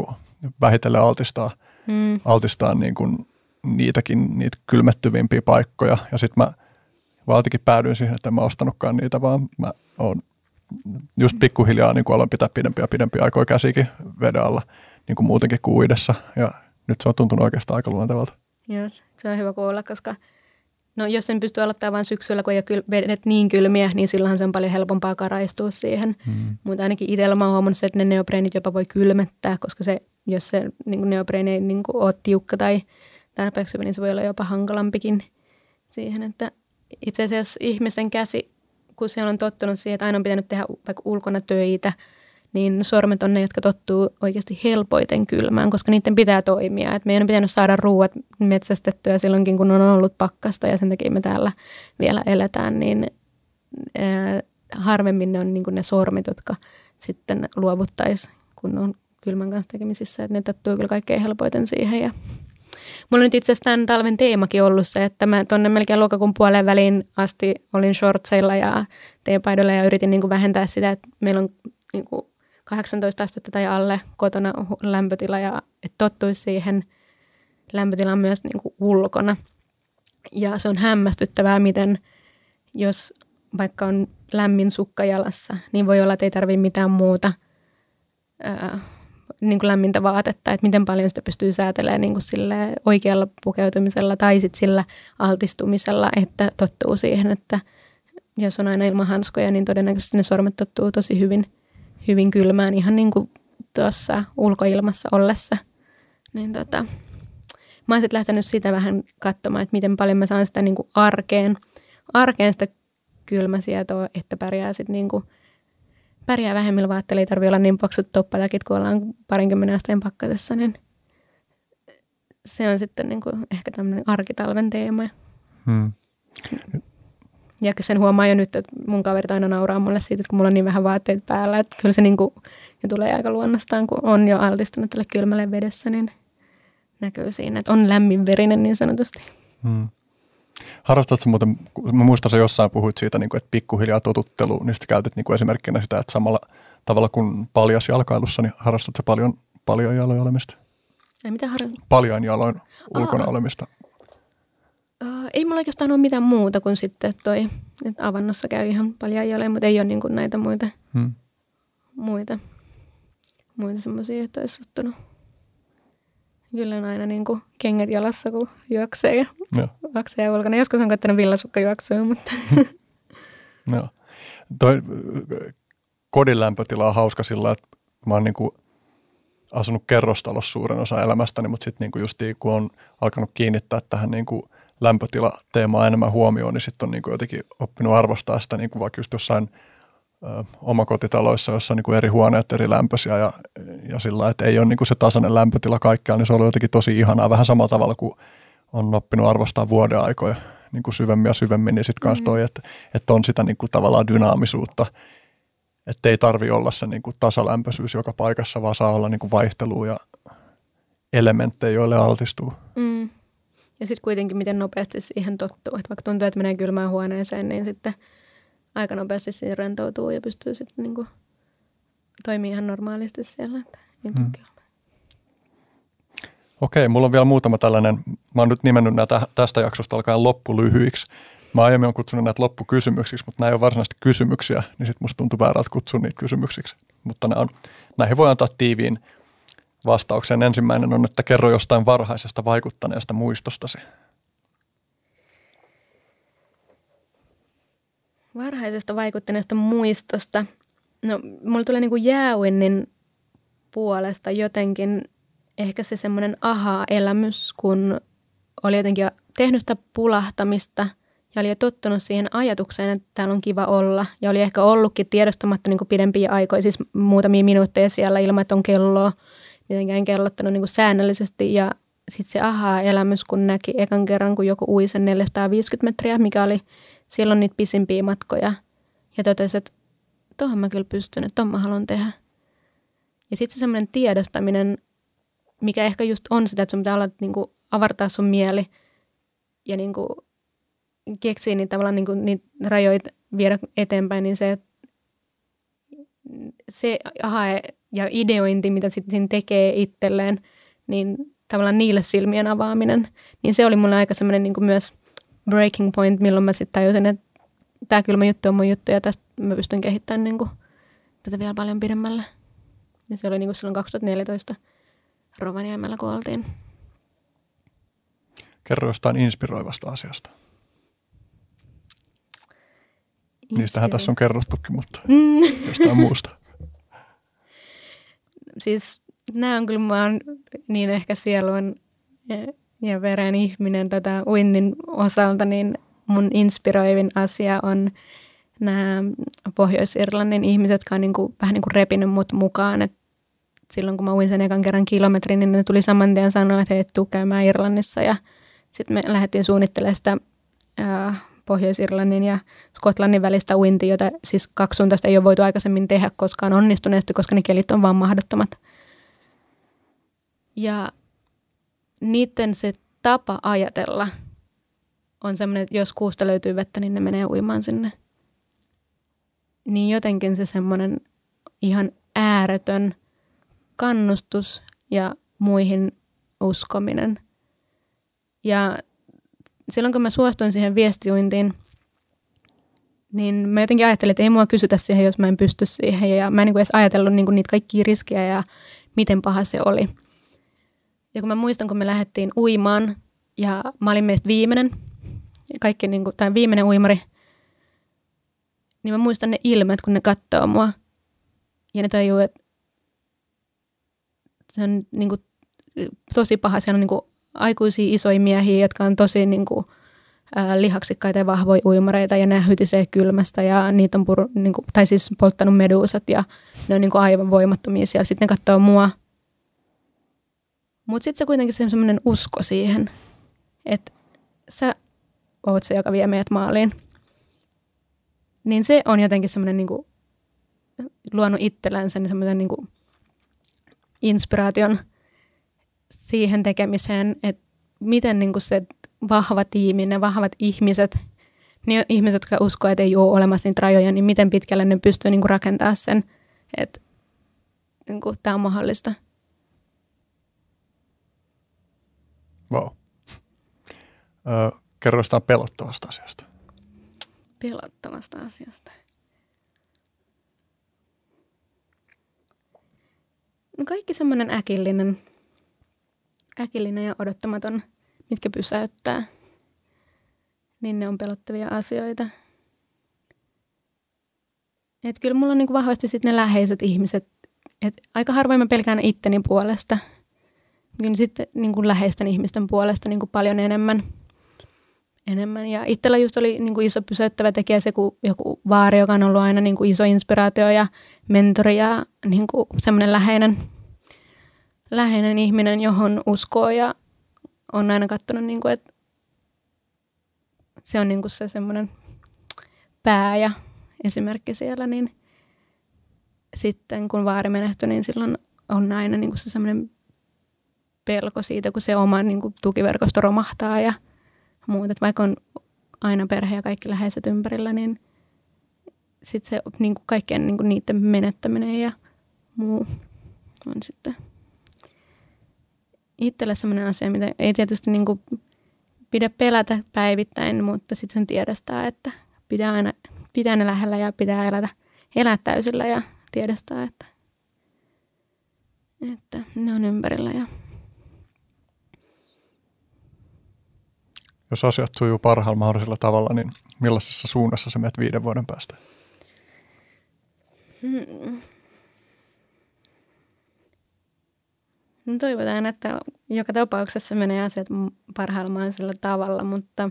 [SPEAKER 4] vähitellen altistaa, mm. altistaa niin kuin niitäkin, niitä kylmettyvimpiä paikkoja. Ja sitten mä valtikin päädyin siihen, että en mä ostanutkaan niitä, vaan mä oon just pikkuhiljaa niin kuin aloin pitää pidempiä pidempiä aikoja käsikin veden alla, niin kuin muutenkin kuin uidessa. Ja nyt se on tuntunut oikeastaan aika luontevalta.
[SPEAKER 5] Joo, se on hyvä kuulla, koska – No jos sen pystyy aloittamaan vain syksyllä, kun ei ole vedet niin kylmiä, niin silloin se on paljon helpompaa karaistua siihen. Mm. Mutta ainakin itsellä mä oon huomannut että ne neopreenit jopa voi kylmettää, koska se, jos se niin neopreeni ei niin ole tiukka tai tarpeeksi hyvä, niin se voi olla jopa hankalampikin siihen, että itse asiassa ihmisen käsi, kun siellä on tottunut siihen, että aina on pitänyt tehdä vaikka ulkona töitä – niin sormet on ne, jotka tottuu oikeasti helpoiten kylmään, koska niiden pitää toimia. Et meidän on pitänyt saada ruuat metsästettyä silloinkin, kun on ollut pakkasta ja sen takia me täällä vielä eletään, niin ää, harvemmin ne on niin ne sormet, jotka sitten luovuttaisi, kun on kylmän kanssa tekemisissä. Et ne tottuu kyllä kaikkein helpoiten siihen ja Mulla on nyt itse asiassa tämän talven teemakin ollut se, että mä tuonne melkein lokakuun puoleen väliin asti olin shortseilla ja teepaidoilla ja yritin niin kuin vähentää sitä, että meillä on niin kuin 18 astetta tai alle kotona lämpötila ja että tottuisi siihen lämpötilaan myös niin kuin ulkona. Ja se on hämmästyttävää, miten jos vaikka on lämmin sukka jalassa, niin voi olla, että ei tarvitse mitään muuta niin kuin lämmintä vaatetta, että miten paljon sitä pystyy säätelemään niin kuin sille oikealla pukeutumisella tai sit sillä altistumisella, että tottuu siihen, että jos on aina ilman hanskoja, niin todennäköisesti ne sormet tottuu tosi hyvin – hyvin kylmään ihan niin kuin tuossa ulkoilmassa ollessa. Niin tota, mä oon sitten lähtenyt sitä vähän katsomaan, että miten paljon mä saan sitä niin kuin arkeen, arkeen sitä kylmäsietoa, että pärjää sitten niin kuin, pärjää vähemmillä vaatteilla, ei tarvitse olla niin paksut toppatakit, kun ollaan parinkymmenen asteen pakkasessa, niin se on sitten niin kuin ehkä tämmöinen arkitalven teema.
[SPEAKER 4] Hmm.
[SPEAKER 5] Ja sen huomaa jo nyt, että mun kaverit aina nauraa mulle siitä, että kun mulla on niin vähän vaatteita päällä, että kyllä se niin kuin, ja tulee aika luonnostaan, kun on jo altistunut tälle kylmälle vedessä, niin näkyy siinä, että on lämminverinen niin sanotusti.
[SPEAKER 4] Hmm. Harrastatko muuten, mä muistan sä jossain puhuit siitä, niin kuin, että pikkuhiljaa totuttelu, niin sitten käytit niin kuin esimerkkinä sitä, että samalla tavalla kuin paljas jalkailussa, niin harrastatko paljon paljon jaloin olemista?
[SPEAKER 5] Ei mitä har...
[SPEAKER 4] Paljon jaloin ulkona Aa. olemista?
[SPEAKER 5] Ei mulla oikeastaan ole mitään muuta kuin sitten toi, että avannossa käy ihan paljon jaloin, mutta ei ole niin kuin näitä muita, hmm. muita, muita semmoisia, että olisi ottanut Kyllä on aina niin kuin kengät jalassa, kun juoksee ja Joo. juoksee ulkona. Joskus on katsonut villasukka juoksua, mutta...
[SPEAKER 4] Joo. Toi kodin lämpötila on hauska sillä, että mä oon niin kuin asunut kerrostalossa suuren osa elämästäni, mutta sitten niin justiin kun on alkanut kiinnittää tähän niin kuin lämpötilateemaan enemmän huomioon, niin sitten on niin kuin jotenkin oppinut arvostaa sitä niin kuin vaikka just jossain omakotitaloissa, jossa on niin kuin eri huoneet eri lämpöisiä ja, ja sillä että ei ole niin kuin se tasainen lämpötila kaikkialla, niin se on jotenkin tosi ihanaa. Vähän samalla tavalla kuin on oppinut arvostaa vuoden aikoja niin kuin syvemmin ja syvemmin, niin sitten mm-hmm. toi, että, että on sitä niin kuin tavallaan dynaamisuutta että ei tarvi olla se niin kuin tasalämpöisyys joka paikassa, vaan saa olla niin kuin vaihtelua ja elementtejä, joille altistuu.
[SPEAKER 5] Mm. Ja sitten kuitenkin miten nopeasti siihen tottuu. Että vaikka tuntuu, että menee kylmään huoneeseen, niin sitten aika nopeasti siinä rentoutuu ja pystyy sitten niin kuin toimii ihan normaalisti siellä. Että mm.
[SPEAKER 4] Okei, mulla on vielä muutama tällainen, mä oon nyt nimennyt näitä tästä jaksosta alkaen loppulyhyiksi. Mä aiemmin olen kutsunut näitä loppukysymyksiksi, mutta nämä ei ole varsinaisesti kysymyksiä, niin sitten musta tuntuu väärältä kutsua niitä kysymyksiksi. Mutta nämä on, näihin voi antaa tiiviin vastauksen. Ensimmäinen on, että kerro jostain varhaisesta vaikuttaneesta muistostasi.
[SPEAKER 5] Varhaisesta vaikuttaneesta muistosta. No, mulla tulee niin jääuinnin puolesta jotenkin ehkä se semmoinen aha-elämys, kun oli jotenkin tehnyt sitä pulahtamista – ja oli jo tottunut siihen ajatukseen, että täällä on kiva olla. Ja oli ehkä ollutkin tiedostamatta niin kuin pidempiä aikoja, siis muutamia minuutteja siellä ilman, että on kelloa. Mitenkään kellottanut niin kuin säännöllisesti. Ja sitten se ahaa-elämys, kun näki ekan kerran, kun joku ui sen 450 metriä, mikä oli silloin niitä pisimpiä matkoja. Ja totesi, että tuohon mä kyllä pystyn, että mä haluan tehdä. Ja sitten se semmoinen tiedostaminen, mikä ehkä just on sitä, että sun pitää niin kuin, avartaa sun mieli ja niin kuin, keksii niitä tavallaan niin kuin, niitä rajoita viedä eteenpäin, niin se, se aha, ja ideointi, mitä sitten tekee itselleen, niin tavallaan niille silmien avaaminen, niin se oli mulle aika semmoinen niin myös breaking point, milloin mä sitten tajusin, että tämä kylmä juttu on mun juttu ja tästä mä pystyn kehittämään niin kuin, tätä vielä paljon pidemmälle. Ja se oli niin kuin silloin 2014 Rovaniemellä, kun oltiin.
[SPEAKER 4] Kerro jostain inspiroivasta asiasta. Niistähän tässä on kerrottukin, mutta mm. jostain muusta.
[SPEAKER 5] Siis nämä on kyllä, mä oon niin ehkä sielun ja, veren ihminen tätä uinnin osalta, niin mun inspiroivin asia on nämä Pohjois-Irlannin ihmiset, jotka on niin kuin, vähän niin kuin repinyt mut mukaan. Et silloin kun mä uin sen ekan kerran kilometrin, niin ne tuli saman tien sanoa, että hei, tuu käymään Irlannissa. Ja sitten me lähdettiin suunnittelemaan sitä äh, Pohjois-Irlannin ja Skotlannin välistä uintia, jota siis kaksisuuntaista ei ole voitu aikaisemmin tehdä koskaan onnistuneesti, koska ne kelit on vaan mahdottomat. Ja niiden se tapa ajatella on semmoinen, että jos kuusta löytyy vettä, niin ne menee uimaan sinne. Niin jotenkin se semmoinen ihan ääretön kannustus ja muihin uskominen. Ja silloin kun mä suostuin siihen viestiuintiin, niin mä jotenkin ajattelin, että ei mua kysytä siihen, jos mä en pysty siihen. Ja mä en niin edes ajatellut niin niitä kaikkia riskejä ja miten paha se oli. Ja kun mä muistan, kun me lähdettiin uimaan, ja mä olin meistä viimeinen, kaikki niin kuin, tai viimeinen uimari, niin mä muistan ne ilmet, kun ne katsoo mua. Ja ne tajuu, että se on niin kuin, tosi paha. Siellä on niin kuin, aikuisia isoja miehiä, jotka on tosi niin kuin, ää, lihaksikkaita ja vahvoja uimareita ja ne hytisee kylmästä ja niitä on puru, niin kuin, tai siis polttanut meduusat ja ne on niin kuin aivan voimattomia siellä. Sitten ne katsoo mua, Mutta sitten se kuitenkin se semmoinen usko siihen, että sä oot se, joka vie meidät maaliin. Niin se on jotenkin semmoinen niinku, luonut itsellänsä niin semmoisen niinku, inspiraation siihen tekemiseen, että miten niinku se vahva tiimi, ne vahvat ihmiset, ne ihmiset, jotka uskoo, että ei ole olemassa niitä rajoja, niin miten pitkälle ne pystyy niinku rakentamaan sen, että niinku, tämä on mahdollista.
[SPEAKER 4] Wow. Öö, kerro jostain pelottavasta asiasta.
[SPEAKER 5] Pelottavasta asiasta. No kaikki semmoinen äkillinen, äkillinen ja odottamaton, mitkä pysäyttää, niin ne on pelottavia asioita. Et kyllä mulla on niinku vahvasti sit ne läheiset ihmiset. Et aika harvoin mä pelkään itteni puolesta. Kyllä sitten niinku läheisten ihmisten puolesta niinku paljon enemmän. enemmän. Ja itsellä just oli niinku iso pysäyttävä tekijä se, kun joku vaari, joka on ollut aina niinku iso inspiraatio ja mentori ja niinku semmoinen läheinen, läheinen ihminen, johon uskoo ja on aina katsonut, niinku, että se on niinku se semmoinen pää ja esimerkki siellä, niin sitten kun vaari menehtyi, niin silloin on aina niin kuin se semmoinen pelko siitä, kun se oma niin kuin tukiverkosto romahtaa ja muut. Et vaikka on aina perhe ja kaikki läheiset ympärillä, niin sitten se niin kuin kaikkien niin kuin niiden menettäminen ja muu on sitten itselle sellainen asia, mitä ei tietysti niin kuin pidä pelätä päivittäin, mutta sitten sen tiedostaa, että pitää aina pitää ne lähellä ja pitää elätä, elää täysillä ja tiedostaa, että, että ne on ympärillä. Ja...
[SPEAKER 4] Jos asiat sujuu parhaalla mahdollisella tavalla, niin millaisessa suunnassa se menet viiden vuoden päästä?
[SPEAKER 5] Hmm. No toivotaan, että joka tapauksessa menee asiat parhaalla mahdollisella tavalla, mutta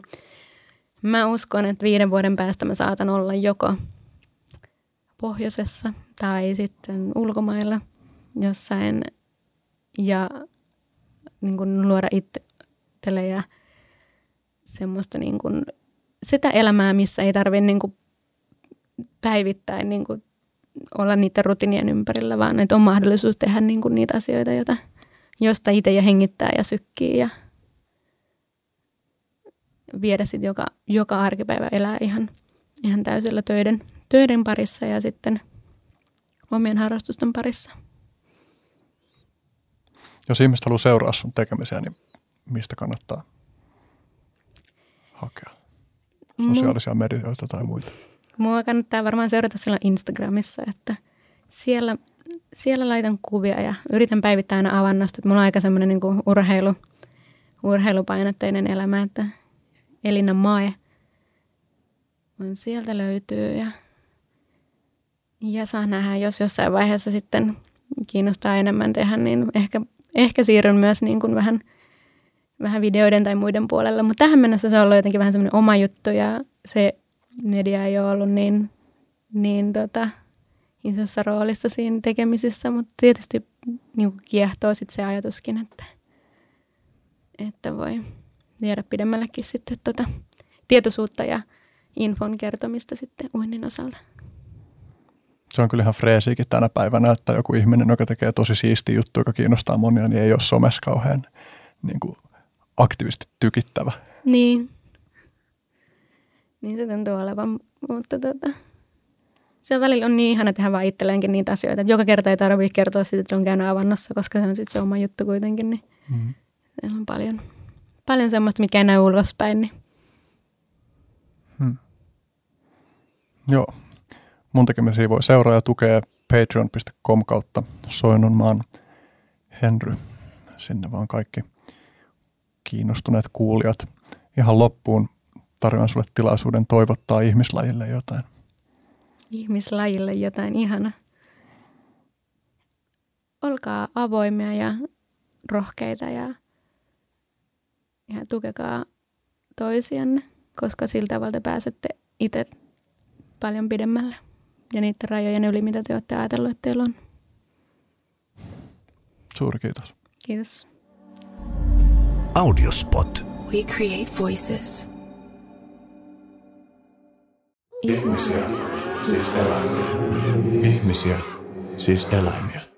[SPEAKER 5] Mä uskon, että viiden vuoden päästä mä saatan olla joko pohjoisessa tai sitten ulkomailla jossain ja niin kuin luoda itselle ja semmoista niin kuin, sitä elämää, missä ei tarvitse niin kuin päivittäin niin kuin olla niiden rutiinien ympärillä, vaan että on mahdollisuus tehdä niin kuin niitä asioita, joita, josta itse ja hengittää ja sykkii ja viedä sitten joka, joka arkipäivä elää ihan, ihan täysillä töiden, töiden parissa ja sitten omien harrastusten parissa.
[SPEAKER 4] Jos ihmiset haluaa seuraa sun tekemisiä, niin mistä kannattaa hakea? Sosiaalisia medioita tai muita?
[SPEAKER 5] Mua kannattaa varmaan seurata silloin Instagramissa, että siellä, siellä laitan kuvia ja yritän päivittää aina avannosta. Että mulla on aika semmoinen niin urheilu, urheilupainotteinen elämä, että Elina Mae. On sieltä löytyy ja, ja saa nähdä, jos jossain vaiheessa sitten kiinnostaa enemmän tehdä, niin ehkä, ehkä siirryn myös niin kuin vähän, vähän videoiden tai muiden puolella. Mutta tähän mennessä se on ollut jotenkin vähän semmoinen oma juttu ja se media ei ole ollut niin, niin tota, isossa roolissa siinä tekemisissä, mutta tietysti niin kiehtoo sit se ajatuskin, että, että voi viedä pidemmällekin sitten tota tietoisuutta ja infon kertomista sitten uinnin osalta.
[SPEAKER 4] Se on kyllä ihan freesiikin tänä päivänä, että joku ihminen, joka tekee tosi siistiä juttu, joka kiinnostaa monia, niin ei ole somessa kauhean niin kuin, aktiivisesti tykittävä.
[SPEAKER 5] Niin. Niin se tuntuu olevan, mutta tota, se on välillä on niin ihana tehdä vaan itselleenkin niitä asioita, että joka kerta ei tarvitse kertoa siitä, että on käynyt avannossa, koska se on sitten se oma juttu kuitenkin, niin mm. siellä on paljon paljon semmoista, mikä ei näy ulospäin. Niin.
[SPEAKER 4] Hmm. Joo. Mun tekemisiä voi seuraa ja tukea patreon.com kautta Soinonmaan Henry. Sinne vaan kaikki kiinnostuneet kuulijat. Ihan loppuun tarjoan sulle tilaisuuden toivottaa ihmislajille jotain.
[SPEAKER 5] Ihmislajille jotain ihana. Olkaa avoimia ja rohkeita ja ja tukekaa toisianne, koska sillä tavalla te pääsette itse paljon pidemmälle ja niiden rajojen yli, mitä te olette ajatelleet, että teillä on.
[SPEAKER 4] Suuri kiitos.
[SPEAKER 5] Kiitos.
[SPEAKER 1] Audiospot.
[SPEAKER 2] We create voices.
[SPEAKER 3] Ihmisiä, siis eläimiä. Ihmisiä, siis eläimiä.